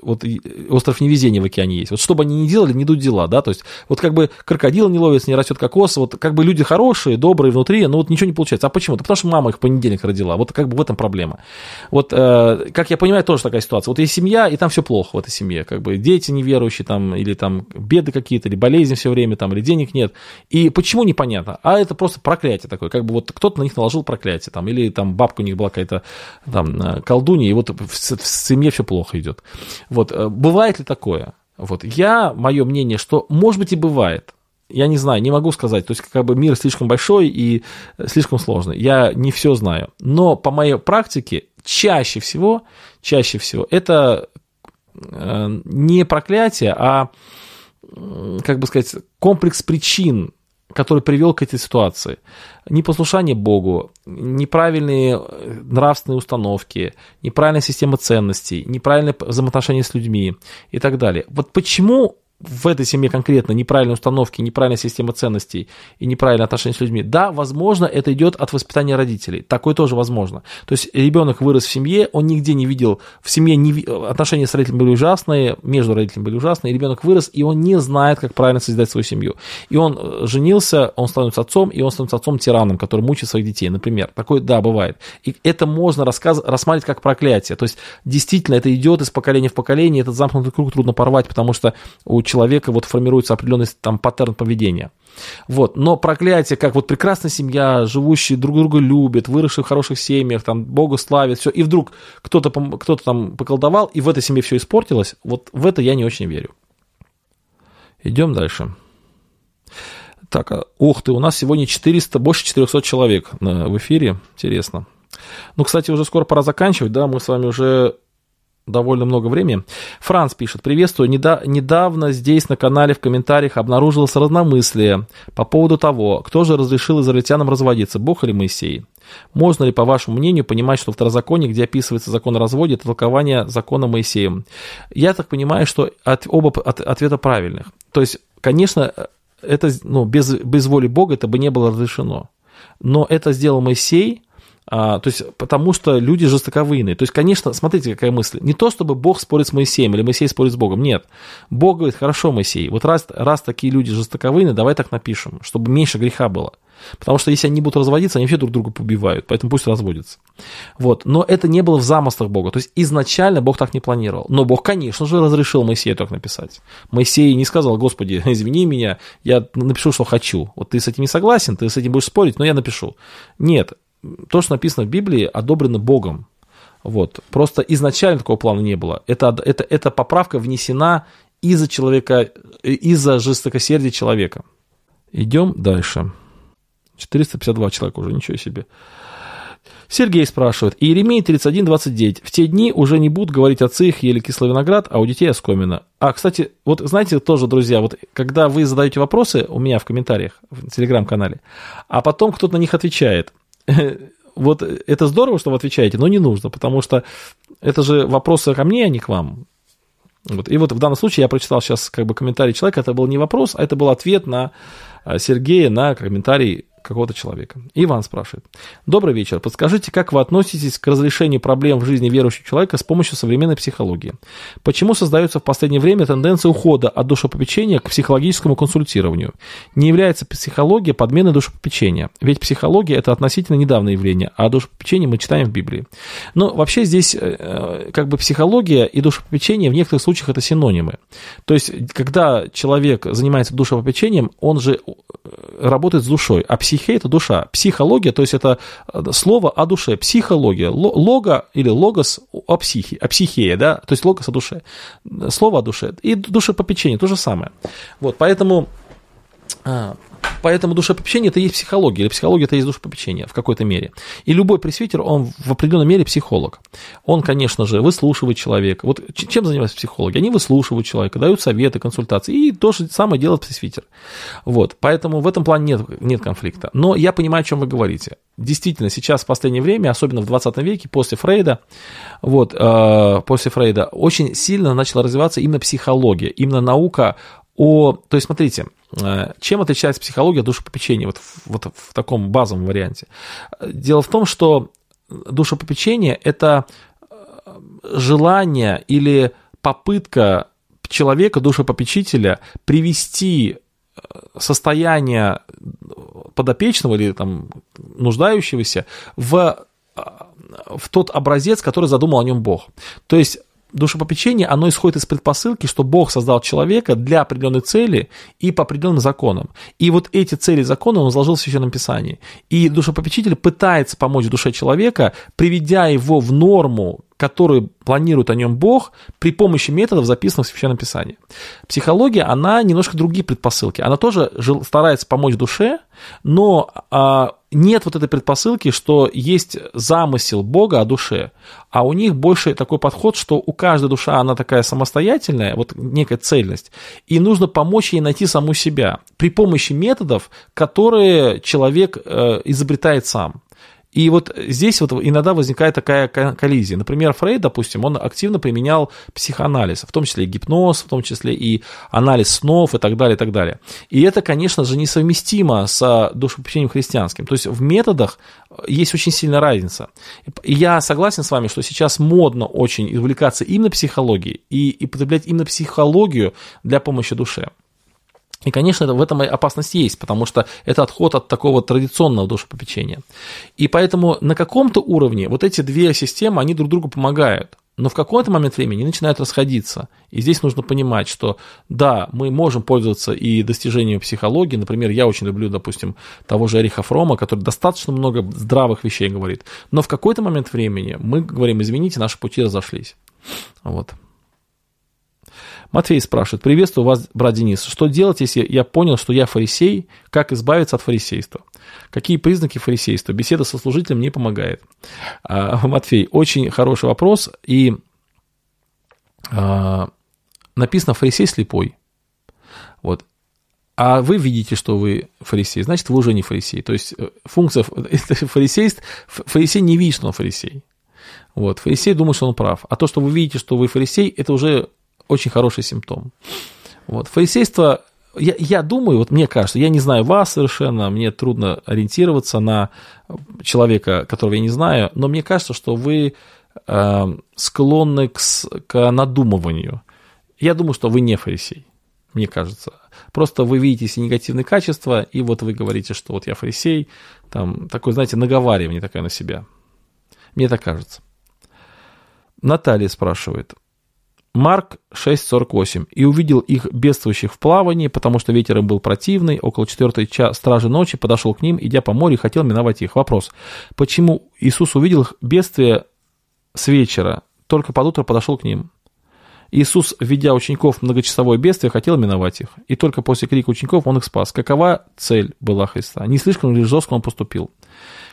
Speaker 1: вот остров невезения в океане есть. Вот что бы они ни делали, не идут дела, да, то есть вот как бы крокодил не ловится, не растет кокос, вот как бы люди хорошие, добрые внутри, но вот ничего не получается. А почему? Да потому что мама их в понедельник родила, вот как бы в этом проблема. Вот, э, как я понимаю, тоже такая ситуация. Вот есть семья, и там все плохо в этой семье, как бы дети неверующие там, или там беды какие-то, или болезни все время там, или денег нет. И почему непонятно? А это просто проклятие такое, как бы вот кто-то на них наложил проклятие, там, или там бабка у них была какая-то там э, колдунья, и вот в, в семье все плохо идет. Вот, э, бывает ли такое? Вот, я, мое мнение, что, может быть, и бывает. Я не знаю, не могу сказать. То есть, как бы мир слишком большой и слишком сложный. Я не все знаю. Но по моей практике чаще всего, чаще всего это э, не проклятие, а, как бы сказать, комплекс причин, который привел к этой ситуации. Непослушание Богу, неправильные э, нравственные установки, неправильная система ценностей, неправильное взаимоотношения с людьми и так далее. Вот почему в этой семье конкретно неправильные установки, неправильная система ценностей и неправильное отношение с людьми, да, возможно, это идет от воспитания родителей. Такое тоже возможно. То есть ребенок вырос в семье, он нигде не видел, в семье не, отношения с родителями были ужасные, между родителями были ужасные, ребенок вырос, и он не знает, как правильно создать свою семью. И он э, женился, он становится отцом, и он становится отцом-тираном, который мучает своих детей, например. Такое, да, бывает. И это можно рассказ, рассматривать как проклятие. То есть, действительно, это идет из поколения в поколение, этот замкнутый круг трудно порвать, потому что у человека вот формируется определенный там паттерн поведения. Вот. Но проклятие, как вот прекрасная семья, живущие друг друга любят, выросшие в хороших семьях, там Бога славят, все, и вдруг кто-то кто там поколдовал, и в этой семье все испортилось, вот в это я не очень верю. Идем дальше. Так, а, ух ты, у нас сегодня 400, больше 400 человек в эфире, интересно. Ну, кстати, уже скоро пора заканчивать, да, мы с вами уже довольно много времени. Франц пишет, приветствую, Неда- недавно здесь на канале в комментариях обнаружилось разномыслие по поводу того, кто же разрешил израильтянам разводиться, Бог или Моисей. Можно ли, по вашему мнению, понимать, что второзаконие, где описывается закон о разводе, это толкование закона Моисеем? Я так понимаю, что от, оба от, ответа правильных. То есть, конечно, это ну, без, без воли Бога это бы не было разрешено. Но это сделал Моисей, а, то есть, потому что люди жестоковыйные. То есть, конечно, смотрите, какая мысль. Не то, чтобы Бог спорит с Моисеем или Моисей спорит с Богом. Нет. Бог говорит, хорошо, Моисей, вот раз, раз такие люди жестоковыйные, давай так напишем, чтобы меньше греха было. Потому что если они будут разводиться, они все друг друга побивают, поэтому пусть разводятся. Вот. Но это не было в замыслах Бога. То есть изначально Бог так не планировал. Но Бог, конечно же, разрешил Моисею так написать. Моисей не сказал, Господи, извини меня, я напишу, что хочу. Вот ты с этим не согласен, ты с этим будешь спорить, но я напишу. Нет, то, что написано в Библии, одобрено Богом. Вот. Просто изначально такого плана не было. Это, это, эта поправка внесена из-за человека, из-за жестокосердия человека. Идем дальше. 452 человека уже, ничего себе. Сергей спрашивает. Иеремия 31.29. В те дни уже не будут говорить отцы их ели кислый виноград, а у детей оскомина. А, кстати, вот знаете тоже, друзья, вот когда вы задаете вопросы у меня в комментариях в телеграм-канале, а потом кто-то на них отвечает, вот это здорово, что вы отвечаете, но не нужно, потому что это же вопросы ко мне, а не к вам. Вот. И вот в данном случае я прочитал сейчас как бы комментарий человека, это был не вопрос, а это был ответ на э, Сергея на комментарий какого-то человека. Иван спрашивает. Добрый вечер. Подскажите, как вы относитесь к разрешению проблем в жизни верующего человека с помощью современной психологии? Почему создается в последнее время тенденция ухода от душепопечения к психологическому консультированию? Не является психология подменой душепопечения? Ведь психология – это относительно недавнее явление, а душепопечение мы читаем в Библии. Но вообще здесь э, как бы психология и душепопечение в некоторых случаях это синонимы. То есть, когда человек занимается душепопечением, он же э, работает с душой, а психе – это душа. Психология, то есть это э, слово о душе. Психология. Лого или логос о психе, о психее, да, то есть логос о душе. Слово о душе. И душепопечение то же самое. Вот, поэтому а, Поэтому душепопечение это и есть психология, или психология это и есть душепопечение в какой-то мере. И любой пресвитер, он в определенной мере психолог. Он, конечно же, выслушивает человека. Вот чем занимаются психологи? Они выслушивают человека, дают советы, консультации. И то же самое делает пресвитер. Вот. Поэтому в этом плане нет, нет конфликта. Но я понимаю, о чем вы говорите. Действительно, сейчас в последнее время, особенно в 20 веке, после Фрейда, вот, э, после Фрейда, очень сильно начала развиваться именно психология, именно наука о... То есть, смотрите, э, чем отличается психология от душепопечения вот, вот в таком базовом варианте? Дело в том, что душепопечение – это э, желание или попытка человека, душепопечителя, привести э, состояние подопечного или там нуждающегося в, в тот образец, который задумал о нем Бог. То есть душепопечение, оно исходит из предпосылки, что Бог создал человека для определенной цели и по определенным законам. И вот эти цели и законы он изложил в Священном Писании. И душепопечитель пытается помочь душе человека, приведя его в норму который планирует о нем Бог при помощи методов, записанных в Священном Писании. Психология, она немножко другие предпосылки. Она тоже старается помочь душе, но а, нет вот этой предпосылки, что есть замысел Бога о душе, а у них больше такой подход, что у каждой душа она такая самостоятельная, вот некая цельность, и нужно помочь ей найти саму себя при помощи методов, которые человек э, изобретает сам. И вот здесь вот иногда возникает такая коллизия. Например, Фрейд, допустим, он активно применял психоанализ, в том числе и гипноз, в том числе и анализ снов и так далее, и так далее. И это, конечно же, несовместимо с душепопечением христианским. То есть в методах есть очень сильная разница. И я согласен с вами, что сейчас модно очень увлекаться именно психологией и, и потреблять именно психологию для помощи душе. И, конечно, в этом опасность есть, потому что это отход от такого традиционного душепопечения. И поэтому на каком-то уровне вот эти две системы, они друг другу помогают. Но в какой-то момент времени они начинают расходиться. И здесь нужно понимать, что да, мы можем пользоваться и достижением психологии. Например, я очень люблю, допустим, того же Эриха Фрома, который достаточно много здравых вещей говорит. Но в какой-то момент времени мы говорим, извините, наши пути разошлись. Вот. Матвей спрашивает, приветствую вас, брат Денис. Что делать, если я понял, что я фарисей? Как избавиться от фарисейства? Какие признаки фарисейства? Беседа со служителем не помогает. А, Матвей, очень хороший вопрос. И а, написано «фарисей слепой». Вот. А вы видите, что вы фарисей, значит, вы уже не фарисей. То есть э, функция фарисей, фарисей не видит, что он фарисей. Вот. Фарисей думает, что он прав. А то, что вы видите, что вы фарисей, это уже очень хороший симптом. Вот. Фарисейство, я, я думаю, вот мне кажется, я не знаю вас совершенно, мне трудно ориентироваться на человека, которого я не знаю, но мне кажется, что вы э, склонны к, к надумыванию. Я думаю, что вы не фарисей, мне кажется. Просто вы видите все негативные качества, и вот вы говорите, что вот я фарисей, там такое, знаете, наговаривание такое на себя. Мне так кажется. Наталья спрашивает. Марк 6.48. «И увидел их бедствующих в плавании, потому что ветер им был противный. Около четвертой час стражи ночи подошел к ним, идя по морю, и хотел миновать их». Вопрос. Почему Иисус увидел их бедствие с вечера, только под утро подошел к ним? Иисус, введя учеников в многочасовое бедствие, хотел миновать их. И только после крика учеников он их спас. Какова цель была Христа? Не слишком ли жестко он поступил?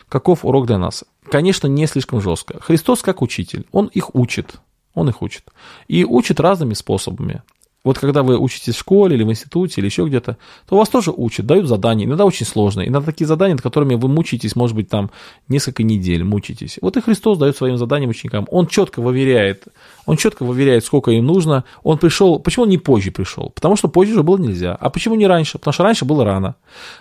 Speaker 1: Каков урок для нас? Конечно, не слишком жестко. Христос как учитель, он их учит. Он их учит. И учит разными способами. Вот когда вы учитесь в школе или в институте или еще где-то, то вас тоже учат, дают задания, иногда очень сложные, иногда такие задания, над которыми вы мучаетесь, может быть, там несколько недель мучитесь. Вот и Христос дает своим заданиям ученикам. Он четко выверяет, он четко выверяет, сколько им нужно. Он пришел, почему он не позже пришел? Потому что позже уже было нельзя. А почему не раньше? Потому что раньше было рано.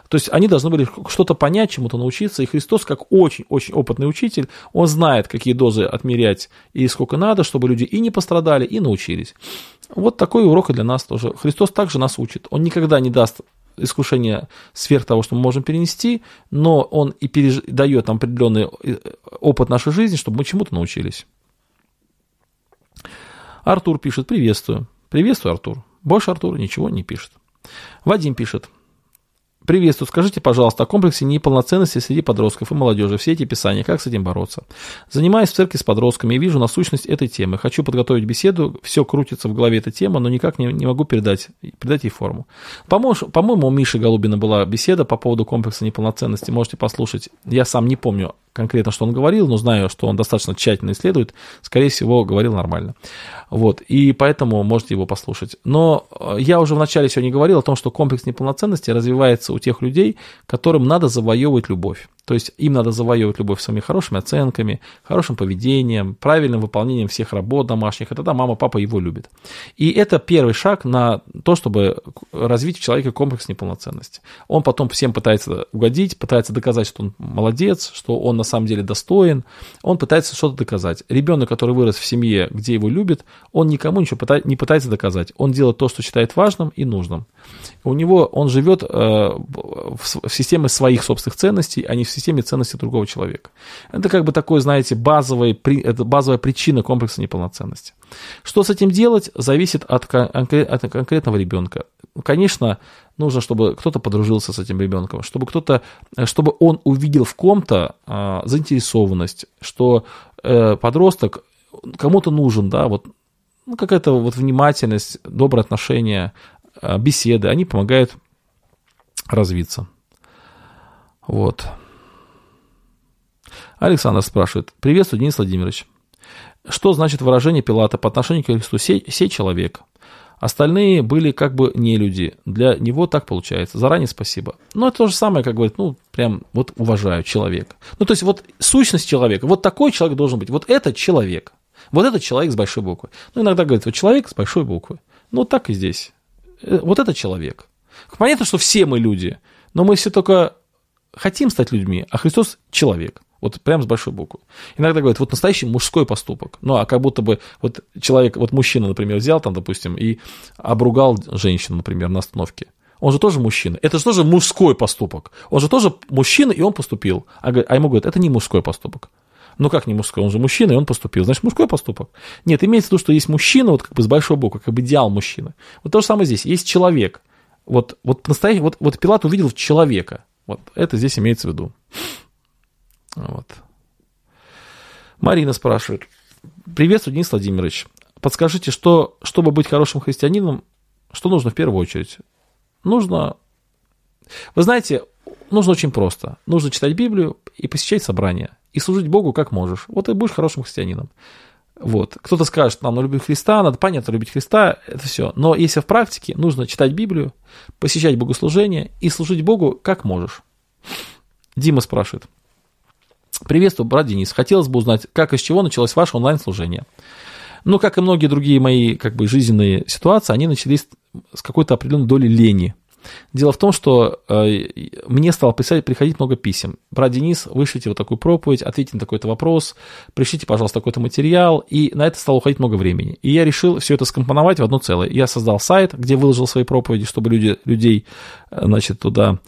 Speaker 1: То есть они должны были что-то понять, чему-то научиться, и Христос, как очень-очень опытный учитель, он знает, какие дозы отмерять и сколько надо, чтобы люди и не пострадали, и научились. Вот такой урок и для нас тоже. Христос также нас учит. Он никогда не даст искушение сверх того, что мы можем перенести, но он и переж... дает нам определенный э, опыт нашей жизни, чтобы мы чему-то научились. Артур пишет, приветствую. Приветствую, Артур. Больше Артур ничего не пишет. Вадим пишет, Приветствую. Скажите, пожалуйста, о комплексе неполноценности среди подростков и молодежи. Все эти писания. Как с этим бороться? Занимаюсь в церкви с подростками и вижу насущность этой темы. Хочу подготовить беседу. Все крутится в голове эта тема, но никак не, не могу передать, передать ей форму. По-моему, у Миши Голубина была беседа по поводу комплекса неполноценности. Можете послушать. Я сам не помню, конкретно, что он говорил, но знаю, что он достаточно тщательно исследует, скорее всего, говорил нормально. Вот, и поэтому можете его послушать. Но э, я уже вначале сегодня говорил о том, что комплекс неполноценности развивается у тех людей, которым надо завоевывать любовь. То есть им надо завоевывать любовь своими хорошими оценками, хорошим поведением, правильным выполнением всех работ домашних, и тогда мама, папа его любят. И это первый шаг на то, чтобы развить в человеке комплекс неполноценности. Он потом всем пытается угодить, пытается доказать, что он молодец, что он на самом деле достоин, он пытается что-то доказать. Ребенок, который вырос в семье, где его любят, он никому ничего не пытается доказать. Он делает то, что считает важным и нужным. У него он живет э, в системе своих собственных ценностей, а не в системе ценностей другого человека. Это как бы такой, знаете, базовый, это базовая причина комплекса неполноценности. Что с этим делать, зависит от, от конкретного ребенка. Конечно, нужно, чтобы кто-то подружился с этим ребенком, чтобы кто-то, чтобы он увидел в ком-то а, заинтересованность, что э, подросток кому-то нужен, да, вот ну, какая-то вот внимательность, доброе отношение, а, беседы, они помогают развиться. Вот. Александр спрашивает. Приветствую, Денис Владимирович. Что значит выражение Пилата по отношению к Христу «сей, сей человек»? Остальные были как бы не люди. Для него так получается. Заранее спасибо. Но это то же самое, как говорит, ну, прям вот уважаю человека. Ну, то есть вот сущность человека. Вот такой человек должен быть. Вот этот человек. Вот этот человек с большой буквы. Ну, иногда говорят, вот человек с большой буквы. Ну, так и здесь. Э, вот этот человек. Понятно, что все мы люди, но мы все только хотим стать людьми, а Христос человек. Вот прям с большой буквы. Иногда говорят, вот настоящий мужской поступок. Ну, а как будто бы вот человек, вот мужчина, например, взял там, допустим, и обругал женщину, например, на остановке. Он же тоже мужчина. Это же тоже мужской поступок. Он же тоже мужчина, и он поступил. А, а ему говорят, это не мужской поступок. Ну как не мужской? Он же мужчина, и он поступил. Значит, мужской поступок. Нет, имеется в виду, что есть мужчина, вот как бы с большой буквы, как бы идеал мужчины. Вот то же самое здесь. Есть человек. Вот, вот настоящий, вот, вот Пилат увидел человека. Вот это здесь имеется в виду. Вот. Марина спрашивает. Приветствую, Денис Владимирович. Подскажите, что, чтобы быть хорошим христианином, что нужно в первую очередь? Нужно... Вы знаете, нужно очень просто. Нужно читать Библию и посещать собрания. И служить Богу как можешь. Вот и будешь хорошим христианином. Вот. Кто-то скажет, нам надо любить Христа, надо понятно любить Христа, это все. Но если в практике, нужно читать Библию, посещать богослужение и служить Богу как можешь. Дима спрашивает. Приветствую, брат Денис. Хотелось бы узнать, как и с чего началось ваше онлайн-служение. Ну, как и многие другие мои как бы, жизненные ситуации, они начались с какой-то определенной доли лени. Дело в том, что э, мне стало писать, приходить много писем. Брат Денис, вышлите вот такую проповедь, ответьте на такой-то вопрос, пришлите, пожалуйста, такой-то материал, и на это стало уходить много времени. И я решил все это скомпоновать в одно целое. Я создал сайт, где выложил свои проповеди, чтобы люди, людей, э, значит, туда,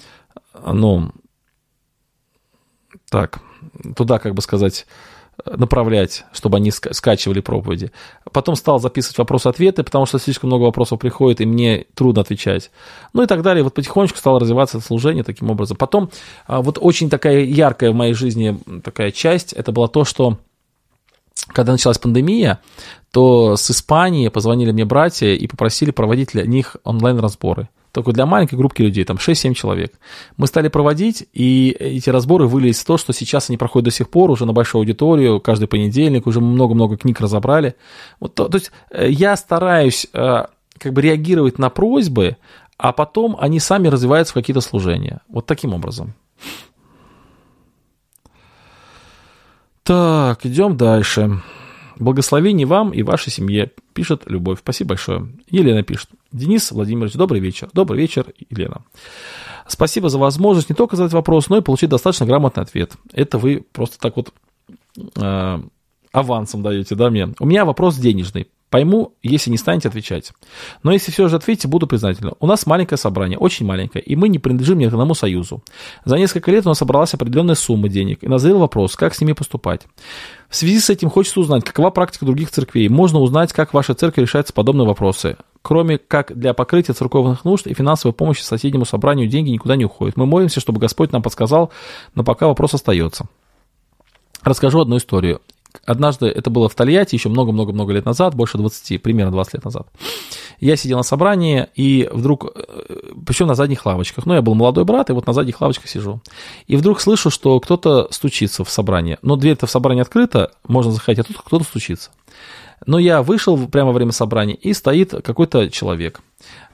Speaker 1: ну, так, туда, как бы сказать, направлять, чтобы они скачивали проповеди. Потом стал записывать вопросы-ответы, потому что слишком много вопросов приходит, и мне трудно отвечать. Ну и так далее. Вот потихонечку стало развиваться это служение таким образом. Потом а, вот очень такая яркая в моей жизни такая часть, это было то, что когда началась пандемия, то с Испании позвонили мне братья и попросили проводить для них онлайн-разборы только для маленькой группки людей, там 6-7 человек. Мы стали проводить, и эти разборы вылились в то, что сейчас они проходят до сих пор уже на большую аудиторию, каждый понедельник, уже много-много книг разобрали. Вот, то, то есть э, я стараюсь э, как бы реагировать на просьбы, а потом они сами развиваются в какие-то служения. Вот таким образом. Так, идем дальше. Благословений вам и вашей семье, пишет Любовь. Спасибо большое. Елена пишет. Денис Владимирович, добрый вечер. Добрый вечер, Елена. Спасибо за возможность не только задать вопрос, но и получить достаточно грамотный ответ. Это вы просто так вот э, авансом даете, да, мне. У меня вопрос денежный. Пойму, если не станете отвечать. Но если все же ответите, буду признательна. У нас маленькое собрание, очень маленькое, и мы не принадлежим ни к одному союзу. За несколько лет у нас собралась определенная сумма денег, и назрел вопрос, как с ними поступать. В связи с этим хочется узнать, какова практика других церквей. Можно узнать, как ваша церковь решает подобные вопросы. Кроме как для покрытия церковных нужд и финансовой помощи соседнему собранию деньги никуда не уходят. Мы молимся, чтобы Господь нам подсказал, но пока вопрос остается. Расскажу одну историю. Однажды, это было в Тольятти еще много-много-много лет назад, больше 20, примерно 20 лет назад. Я сидел на собрании, и вдруг, э, причем на задних лавочках, ну, я был молодой брат, и вот на задних лавочках сижу. И вдруг слышу, что кто-то стучится в собрании. Но дверь-то в собрании открыта, можно заходить, а тут кто-то стучится. Но я вышел прямо во время собрания, и стоит какой-то человек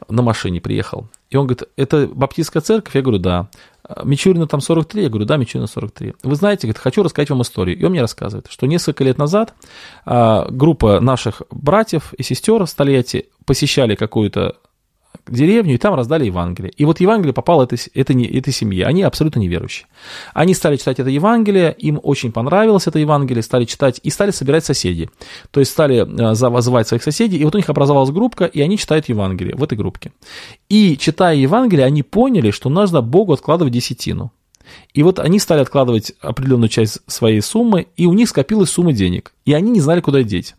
Speaker 1: на машине приехал. И он говорит, это баптистская церковь? Я говорю, да. Мичурина там 43? Я говорю, да, Мичурина 43. Вы знаете, говорит, хочу рассказать вам историю. И он мне рассказывает, что несколько лет назад а, группа наших братьев и сестер в Столетии посещали какую-то деревню, и там раздали Евангелие. И вот Евангелие попало этой, этой, этой семье. Они абсолютно неверующие. Они стали читать это Евангелие, им очень понравилось это Евангелие, стали читать и стали собирать соседей. То есть стали э, вызывать своих соседей, и вот у них образовалась группка, и они читают Евангелие в этой группке. И читая Евангелие, они поняли, что нужно Богу откладывать десятину. И вот они стали откладывать определенную часть своей суммы, и у них скопилась сумма денег. И они не знали, куда деть.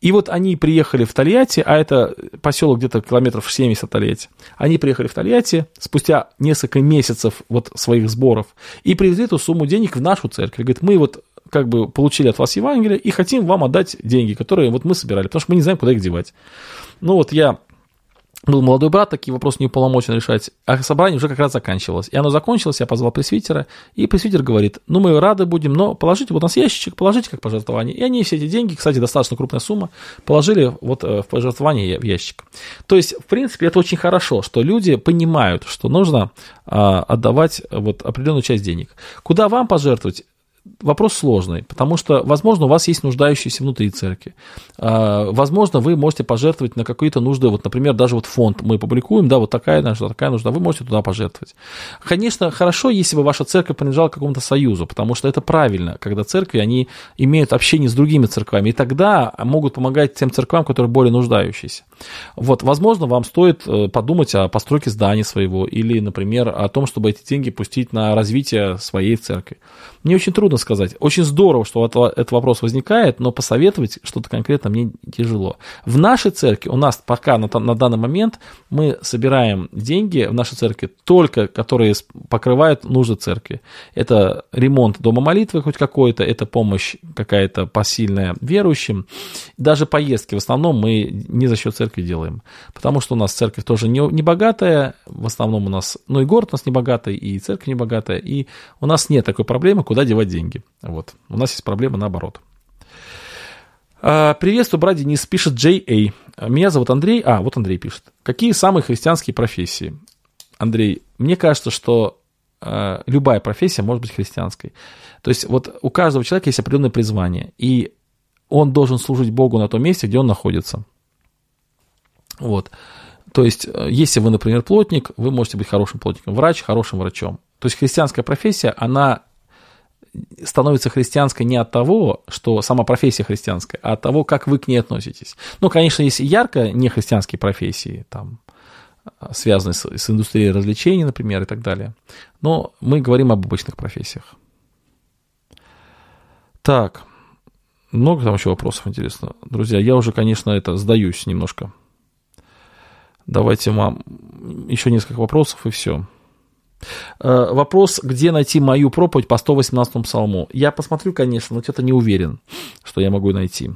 Speaker 1: И вот они приехали в Тольятти, а это поселок где-то километров 70 от Тольятти. Они приехали в Тольятти спустя несколько месяцев вот своих сборов и привезли эту сумму денег в нашу церковь. Говорит, мы вот как бы получили от вас Евангелие и хотим вам отдать деньги, которые вот мы собирали, потому что мы не знаем, куда их девать. Ну вот я был молодой брат, такие вопросы не уполномочен решать, а собрание уже как раз заканчивалось. И оно закончилось, я позвал пресвитера, и пресвитер говорит, ну мы рады будем, но положите вот у нас ящичек, положите как пожертвование. И они все эти деньги, кстати, достаточно крупная сумма, положили вот э, в пожертвование в ящик. То есть, в принципе, это очень хорошо, что люди понимают, что нужно а, отдавать вот определенную часть денег. Куда вам пожертвовать? Вопрос сложный, потому что, возможно, у вас есть нуждающиеся внутри церкви. А, возможно, вы можете пожертвовать на какие-то нужды, вот, например, даже вот фонд мы публикуем, да, вот такая нужда, такая нужда, вы можете туда пожертвовать. Конечно, хорошо, если бы ваша церковь принадлежала какому-то союзу, потому что это правильно, когда церкви, они имеют общение с другими церквами, и тогда могут помогать тем церквам, которые более нуждающиеся. Вот, возможно, вам стоит э, подумать о постройке здания своего или, например, о том, чтобы эти деньги пустить на развитие своей церкви. Мне очень трудно сказать. Очень здорово, что этот вопрос возникает, но посоветовать что-то конкретно мне тяжело. В нашей церкви, у нас пока на, на данный момент, мы собираем деньги в нашей церкви только, которые покрывают нужды церкви. Это ремонт дома молитвы хоть какой-то, это помощь какая-то посильная верующим. Даже поездки в основном мы не за счет церкви делаем. Потому что у нас церковь тоже не, не богатая, в основном у нас, ну и город у нас не богатый, и церковь не богатая, и у нас нет такой проблемы, куда девать деньги. Вот. У нас есть проблема наоборот. А, приветствую, брат Денис, пишет J.A. Меня зовут Андрей. А, вот Андрей пишет. Какие самые христианские профессии? Андрей, мне кажется, что э, любая профессия может быть христианской. То есть вот у каждого человека есть определенное призвание, и он должен служить Богу на том месте, где он находится. Вот. То есть, э, если вы, например, плотник, вы можете быть хорошим плотником, врач – хорошим врачом. То есть, христианская профессия, она становится христианской не от того, что сама профессия христианская, а от того, как вы к ней относитесь. Ну, конечно, есть ярко нехристианские профессии, там, связанные с, с индустрией развлечений, например, и так далее. Но мы говорим об обычных профессиях. Так, много там еще вопросов, интересно. Друзья, я уже, конечно, это сдаюсь немножко. Давайте вам еще несколько вопросов и все. Э, вопрос, где найти мою проповедь по 118 псалму. Я посмотрю, конечно, но что-то не уверен, что я могу найти.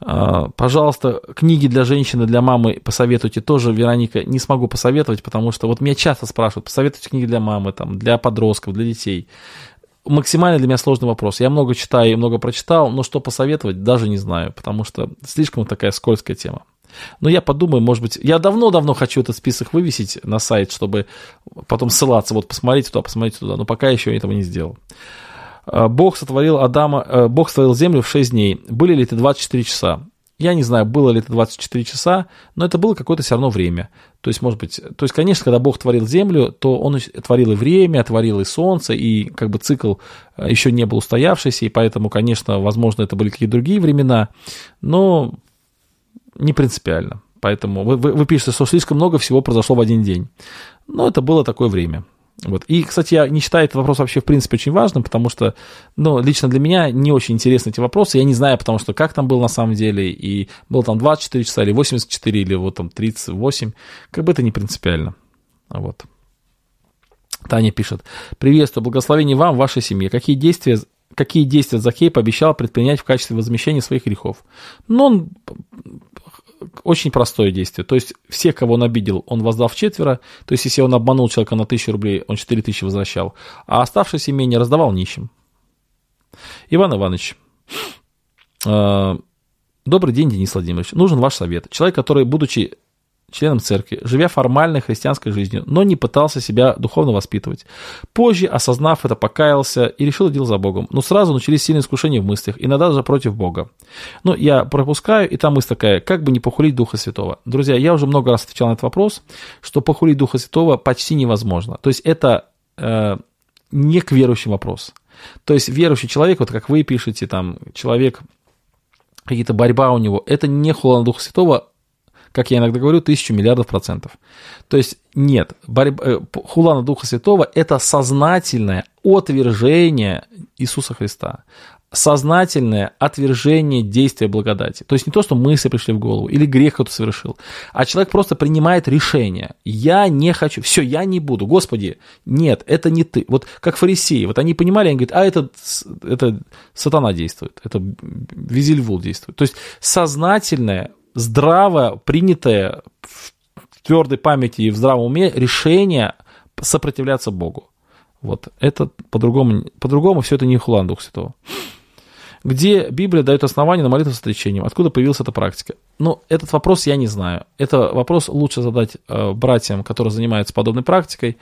Speaker 1: Э, пожалуйста, книги для женщины, для мамы посоветуйте. Тоже, Вероника, не смогу посоветовать, потому что вот меня часто спрашивают, посоветуйте книги для мамы, там, для подростков, для детей. Максимально для меня сложный вопрос. Я много читаю и много прочитал, но что посоветовать, даже не знаю, потому что слишком такая скользкая тема. Но я подумаю, может быть, я давно-давно хочу этот список вывесить на сайт, чтобы потом ссылаться, вот посмотрите туда, посмотрите туда, но пока еще этого не сделал. А, Бог сотворил Адама, э, Бог сотворил землю в 6 дней. Были ли это 24 часа? Я не знаю, было ли это 24 часа, но это было какое-то все равно время. То есть, может быть, то есть, конечно, когда Бог творил землю, то Он творил и время, творил и солнце, и как бы цикл э, еще не был устоявшийся, и поэтому, конечно, возможно, это были какие-то другие времена, но не принципиально. Поэтому вы, вы, вы пишете, что слишком много всего произошло в один день. Но это было такое время. Вот. И, кстати, я не считаю этот вопрос вообще, в принципе, очень важным, потому что, ну, лично для меня не очень интересны эти вопросы. Я не знаю, потому что как там было на самом деле, и было там 24 часа, или 84, или вот там 38. Как бы это не принципиально. Вот. Таня пишет. Приветствую, благословение вам, вашей семье. Какие действия какие действия Захей пообещал предпринять в качестве возмещения своих грехов. Но он очень простое действие. То есть всех, кого он обидел, он воздал в четверо. То есть если он обманул человека на тысячу рублей, он 4 тысячи возвращал. А оставшееся имение раздавал нищим. Иван Иванович, э, добрый день, Денис Владимирович. Нужен ваш совет. Человек, который, будучи членом церкви, живя формальной христианской жизнью, но не пытался себя духовно воспитывать. Позже, осознав это, покаялся и решил дело за Богом. Но сразу начались сильные искушения в мыслях, иногда даже против Бога. Но я пропускаю, и там мысль такая, как бы не похулить Духа Святого. Друзья, я уже много раз отвечал на этот вопрос, что похулить Духа Святого почти невозможно. То есть это э, не к верующим вопрос. То есть верующий человек, вот как вы пишете, там, человек, какие-то борьба у него, это не хула на Духа Святого, как я иногда говорю, тысячу миллиардов процентов. То есть нет, борьба, э, хула на Духа Святого – это сознательное отвержение Иисуса Христа сознательное отвержение действия благодати. То есть не то, что мысли пришли в голову или грех кто-то совершил, а человек просто принимает решение. Я не хочу, все, я не буду. Господи, нет, это не ты. Вот как фарисеи, вот они понимали, они говорят, а это, это сатана действует, это Визельвул действует. То есть сознательное здраво принятое в твердой памяти и в здравом уме решение сопротивляться Богу. Вот это по-другому, по-другому все это не хулан Дух Святого. Где Библия дает основания на молитву с отречением? Откуда появилась эта практика? Ну, этот вопрос я не знаю. Это вопрос лучше задать э, братьям, которые занимаются подобной практикой.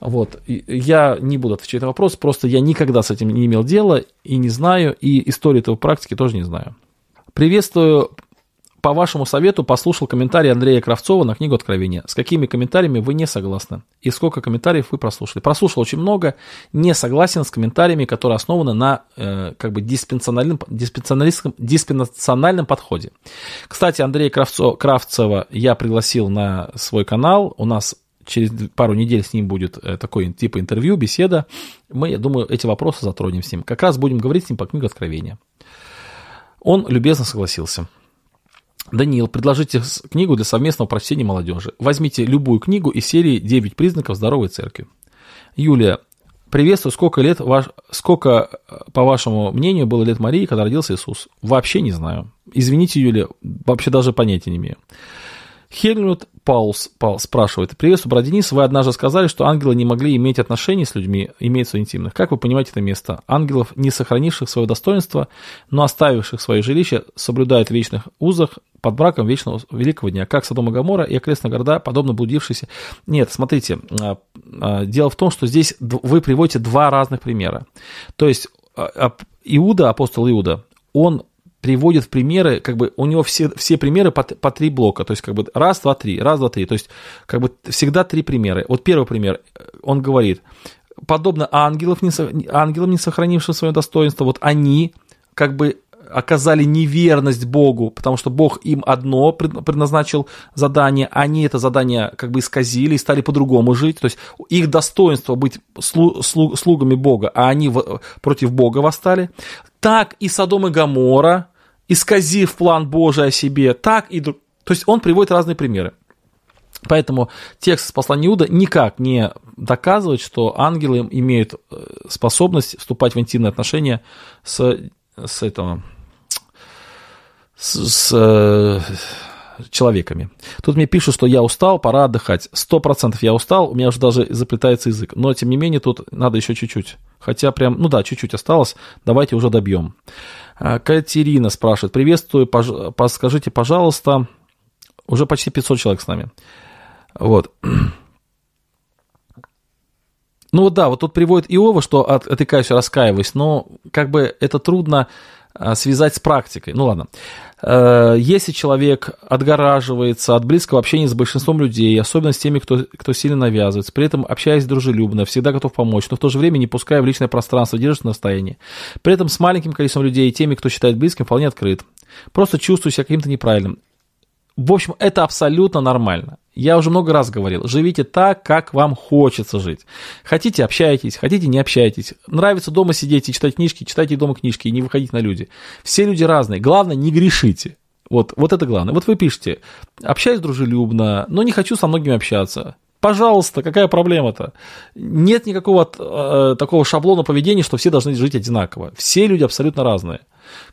Speaker 1: Вот. Я не буду отвечать на вопрос, просто я никогда с этим не имел дела и не знаю, и историю этого практики тоже не знаю. Приветствую по вашему совету послушал комментарий Андрея Кравцова на книгу Откровения. С какими комментариями вы не согласны? И сколько комментариев вы прослушали? Прослушал очень много, не согласен с комментариями, которые основаны на э, как бы диспенсиональном, диспенсионалистском, диспенсиональном подходе. Кстати, Андрея Кравцова, Кравцева я пригласил на свой канал. У нас через пару недель с ним будет э, такой типа интервью, беседа. Мы, я думаю, эти вопросы затронем с ним. Как раз будем говорить с ним по книге Откровения. Он любезно согласился. Даниил, предложите книгу для совместного прочтения молодежи. Возьмите любую книгу из серии «9 признаков здоровой церкви». Юлия, приветствую. Сколько лет, ваш, сколько, по вашему мнению, было лет Марии, когда родился Иисус? Вообще не знаю. Извините, Юлия, вообще даже понятия не имею. Хельмут Паулс, Паулс спрашивает. Приветствую, брат Денис. Вы однажды сказали, что ангелы не могли иметь отношений с людьми, имеются интимных. Как вы понимаете это место? Ангелов, не сохранивших свое достоинство, но оставивших свое жилище, соблюдают в вечных узах под браком вечного великого дня. Как Содом и Гамора и окрестные города, подобно блудившиеся. Нет, смотрите, а, а, дело в том, что здесь вы приводите два разных примера. То есть а, Иуда, апостол Иуда, он приводит в примеры, как бы у него все, все примеры по, по три блока, то есть как бы раз, два, три, раз, два, три, то есть как бы всегда три примера. Вот первый пример, он говорит, подобно ангелов, не, ангелам, не сохранившим свое достоинство, вот они как бы оказали неверность Богу, потому что Бог им одно предназначил задание, они это задание как бы исказили и стали по-другому жить, то есть их достоинство быть слугами Бога, а они против Бога восстали. Так и Содом и Гамора, исказив план Божий о себе, так и... То есть он приводит разные примеры. Поэтому текст послания Иуда никак не доказывает, что ангелы имеют э, способность вступать в интимные отношения с, с, этого, с, с э, человеками. Тут мне пишут, что я устал, пора отдыхать. Сто процентов я устал, у меня уже даже заплетается язык. Но, тем не менее, тут надо еще чуть-чуть. Хотя прям, ну да, чуть-чуть осталось. Давайте уже добьем. А, Катерина спрашивает. Приветствую, пож... подскажите, пожалуйста. Уже почти 500 человек с нами. Вот. Ну да, вот тут приводит Иова, что от, отыкаюсь, раскаиваюсь, но как бы это трудно связать с практикой. Ну ладно. Э, если человек отгораживается от близкого общения с большинством людей, особенно с теми, кто, кто сильно навязывается, при этом общаясь дружелюбно, всегда готов помочь, но в то же время не пуская в личное пространство, держится на расстоянии. При этом с маленьким количеством людей и теми, кто считает близким, вполне открыт. Просто чувствую себя каким-то неправильным. В общем, это абсолютно нормально. Я уже много раз говорил, живите так, как вам хочется жить. Хотите, общайтесь, хотите, не общайтесь. Нравится дома сидеть и читать книжки, читайте дома книжки и не выходите на люди. Все люди разные. Главное, не грешите. Вот, вот это главное. Вот вы пишете, общаюсь дружелюбно, но не хочу со многими общаться. Пожалуйста, какая проблема-то? Нет никакого э, такого шаблона поведения, что все должны жить одинаково. Все люди абсолютно разные.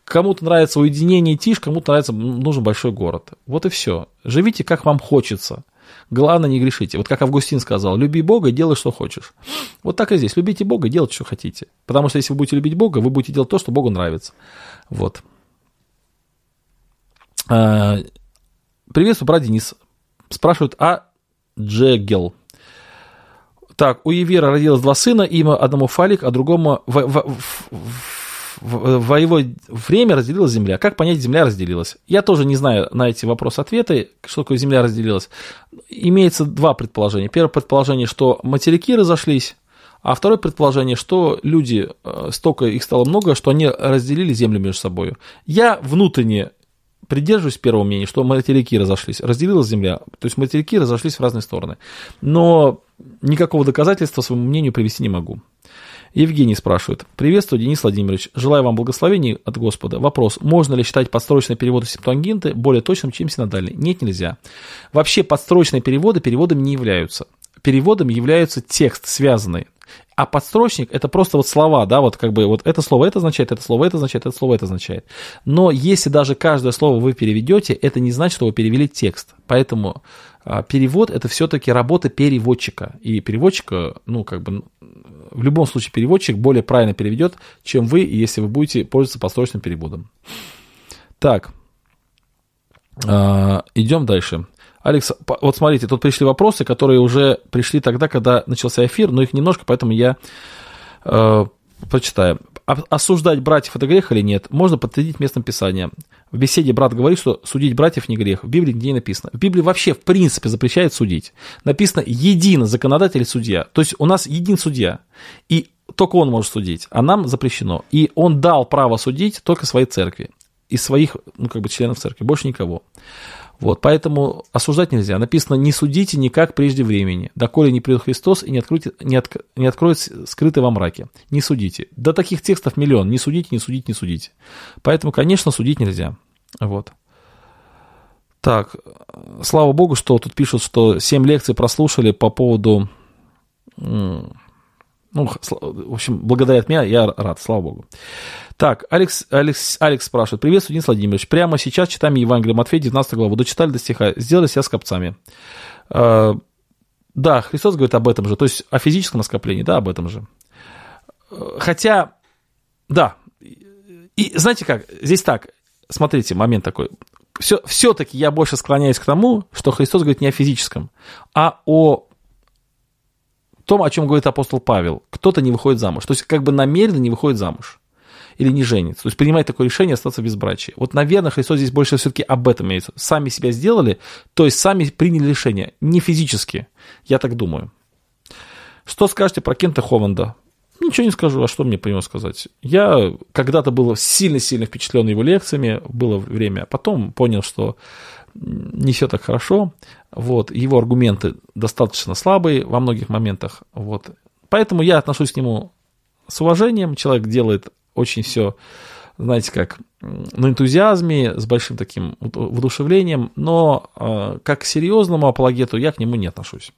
Speaker 1: Кому-то нравится уединение и тишь, кому-то нравится, нужен большой город. Вот и все. Живите, как вам хочется. Главное, не грешите. Вот как Августин сказал, люби Бога и делай, что хочешь. Вот так и здесь. Любите Бога и делайте, что хотите. Потому что если вы будете любить Бога, вы будете делать то, что Богу нравится. Вот. А, приветствую, брат Денис. Спрашивают, а Джегел. Так, у Евера родилось два сына, имя одному Фалик, а другому в, в, в, во его время разделилась земля. Как понять, земля разделилась? Я тоже не знаю на эти вопросы ответы, что такое земля разделилась. Имеется два предположения. Первое предположение, что материки разошлись, а второе предположение, что люди, э, столько их стало много, что они разделили землю между собой. Я внутренне придерживаюсь первого мнения, что материки разошлись, разделилась земля, то есть материки разошлись в разные стороны. Но никакого доказательства своему мнению привести не могу. Евгений спрашивает. Приветствую, Денис Владимирович. Желаю вам благословений от Господа. Вопрос. Можно ли считать подстрочные переводы септуагинты более точным, чем синодальный? Нет, нельзя. Вообще подстрочные переводы переводами не являются. Переводом является текст связанный. А подстрочник это просто вот слова, да, вот как бы вот это слово это означает, это слово это означает, это слово это означает. Но если даже каждое слово вы переведете, это не значит, что вы перевели текст. Поэтому а, перевод это все-таки работа переводчика. И переводчика, ну, как бы, в любом случае переводчик более правильно переведет, чем вы, если вы будете пользоваться подстрочным переводом. Так, а, идем дальше. Алекс, вот смотрите, тут пришли вопросы, которые уже пришли тогда, когда начался эфир, но их немножко, поэтому я э, прочитаю. Осуждать братьев это грех или нет? Можно подтвердить местным писанием. В беседе брат говорит, что судить братьев не грех. В Библии нигде не написано. В Библии вообще в принципе запрещает судить. Написано един законодатель и судья. То есть у нас един судья. И только он может судить, а нам запрещено. И он дал право судить только своей церкви. Из своих, ну, как бы, членов церкви. Больше никого. Вот, поэтому осуждать нельзя. Написано, не судите никак прежде времени, доколе не придет Христос и не, откроет, не, от, не откроет скрытый во мраке. Не судите. До таких текстов миллион. Не судите, не судите, не судите. Поэтому, конечно, судить нельзя. Вот. Так, слава богу, что тут пишут, что 7 лекций прослушали по поводу ну, в общем, благодаря от меня я рад, слава богу. Так, Алекс, Алекс, Алекс спрашивает. Приветствую, Денис Владимирович. Прямо сейчас читаем Евангелие Матфея, 19 главу. Дочитали до стиха. Сделали себя скопцами. Э, да, Христос говорит об этом же. То есть о физическом оскоплении, да, об этом же. Хотя, да. И знаете как, здесь так, смотрите, момент такой. Все, все-таки я больше склоняюсь к тому, что Христос говорит не о физическом, а о том, о чем говорит апостол Павел. Кто-то не выходит замуж. То есть как бы намеренно не выходит замуж. Или не женится. То есть принимает такое решение остаться без брачия. Вот, наверное, Христос здесь больше все-таки об этом имеется. Сами себя сделали, то есть сами приняли решение. Не физически. Я так думаю. Что скажете про Кента Хованда? Ничего не скажу, а что мне про него сказать? Я когда-то был сильно-сильно впечатлен его лекциями, было время, а потом понял, что не все так хорошо. Вот, его аргументы достаточно слабые во многих моментах. Вот. Поэтому я отношусь к нему с уважением. Человек делает очень все, знаете, как на энтузиазме, с большим таким воодушевлением, но э, как к серьезному апологету я к нему не отношусь.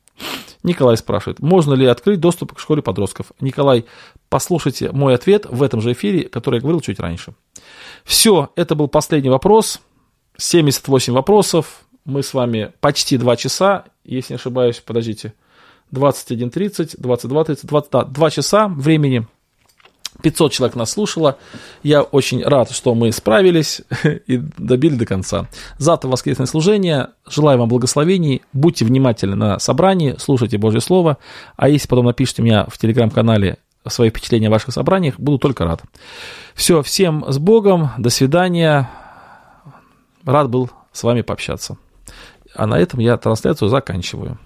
Speaker 1: Николай спрашивает, можно ли открыть доступ к школе подростков? Николай, послушайте мой ответ в этом же эфире, который я говорил чуть раньше. Все, это был последний вопрос. 78 вопросов. Мы с вами почти 2 часа, если не ошибаюсь, подождите. 21.30, 22.30, 20, да, 2 часа времени. 500 человек нас слушало. Я очень рад, что мы справились и добили до конца. Завтра воскресное служение. Желаю вам благословений. Будьте внимательны на собрании, слушайте Божье Слово. А если потом напишите меня в телеграм-канале свои впечатления о ваших собраниях, буду только рад. Все, всем с Богом. До свидания. Рад был с вами пообщаться. А на этом я трансляцию заканчиваю.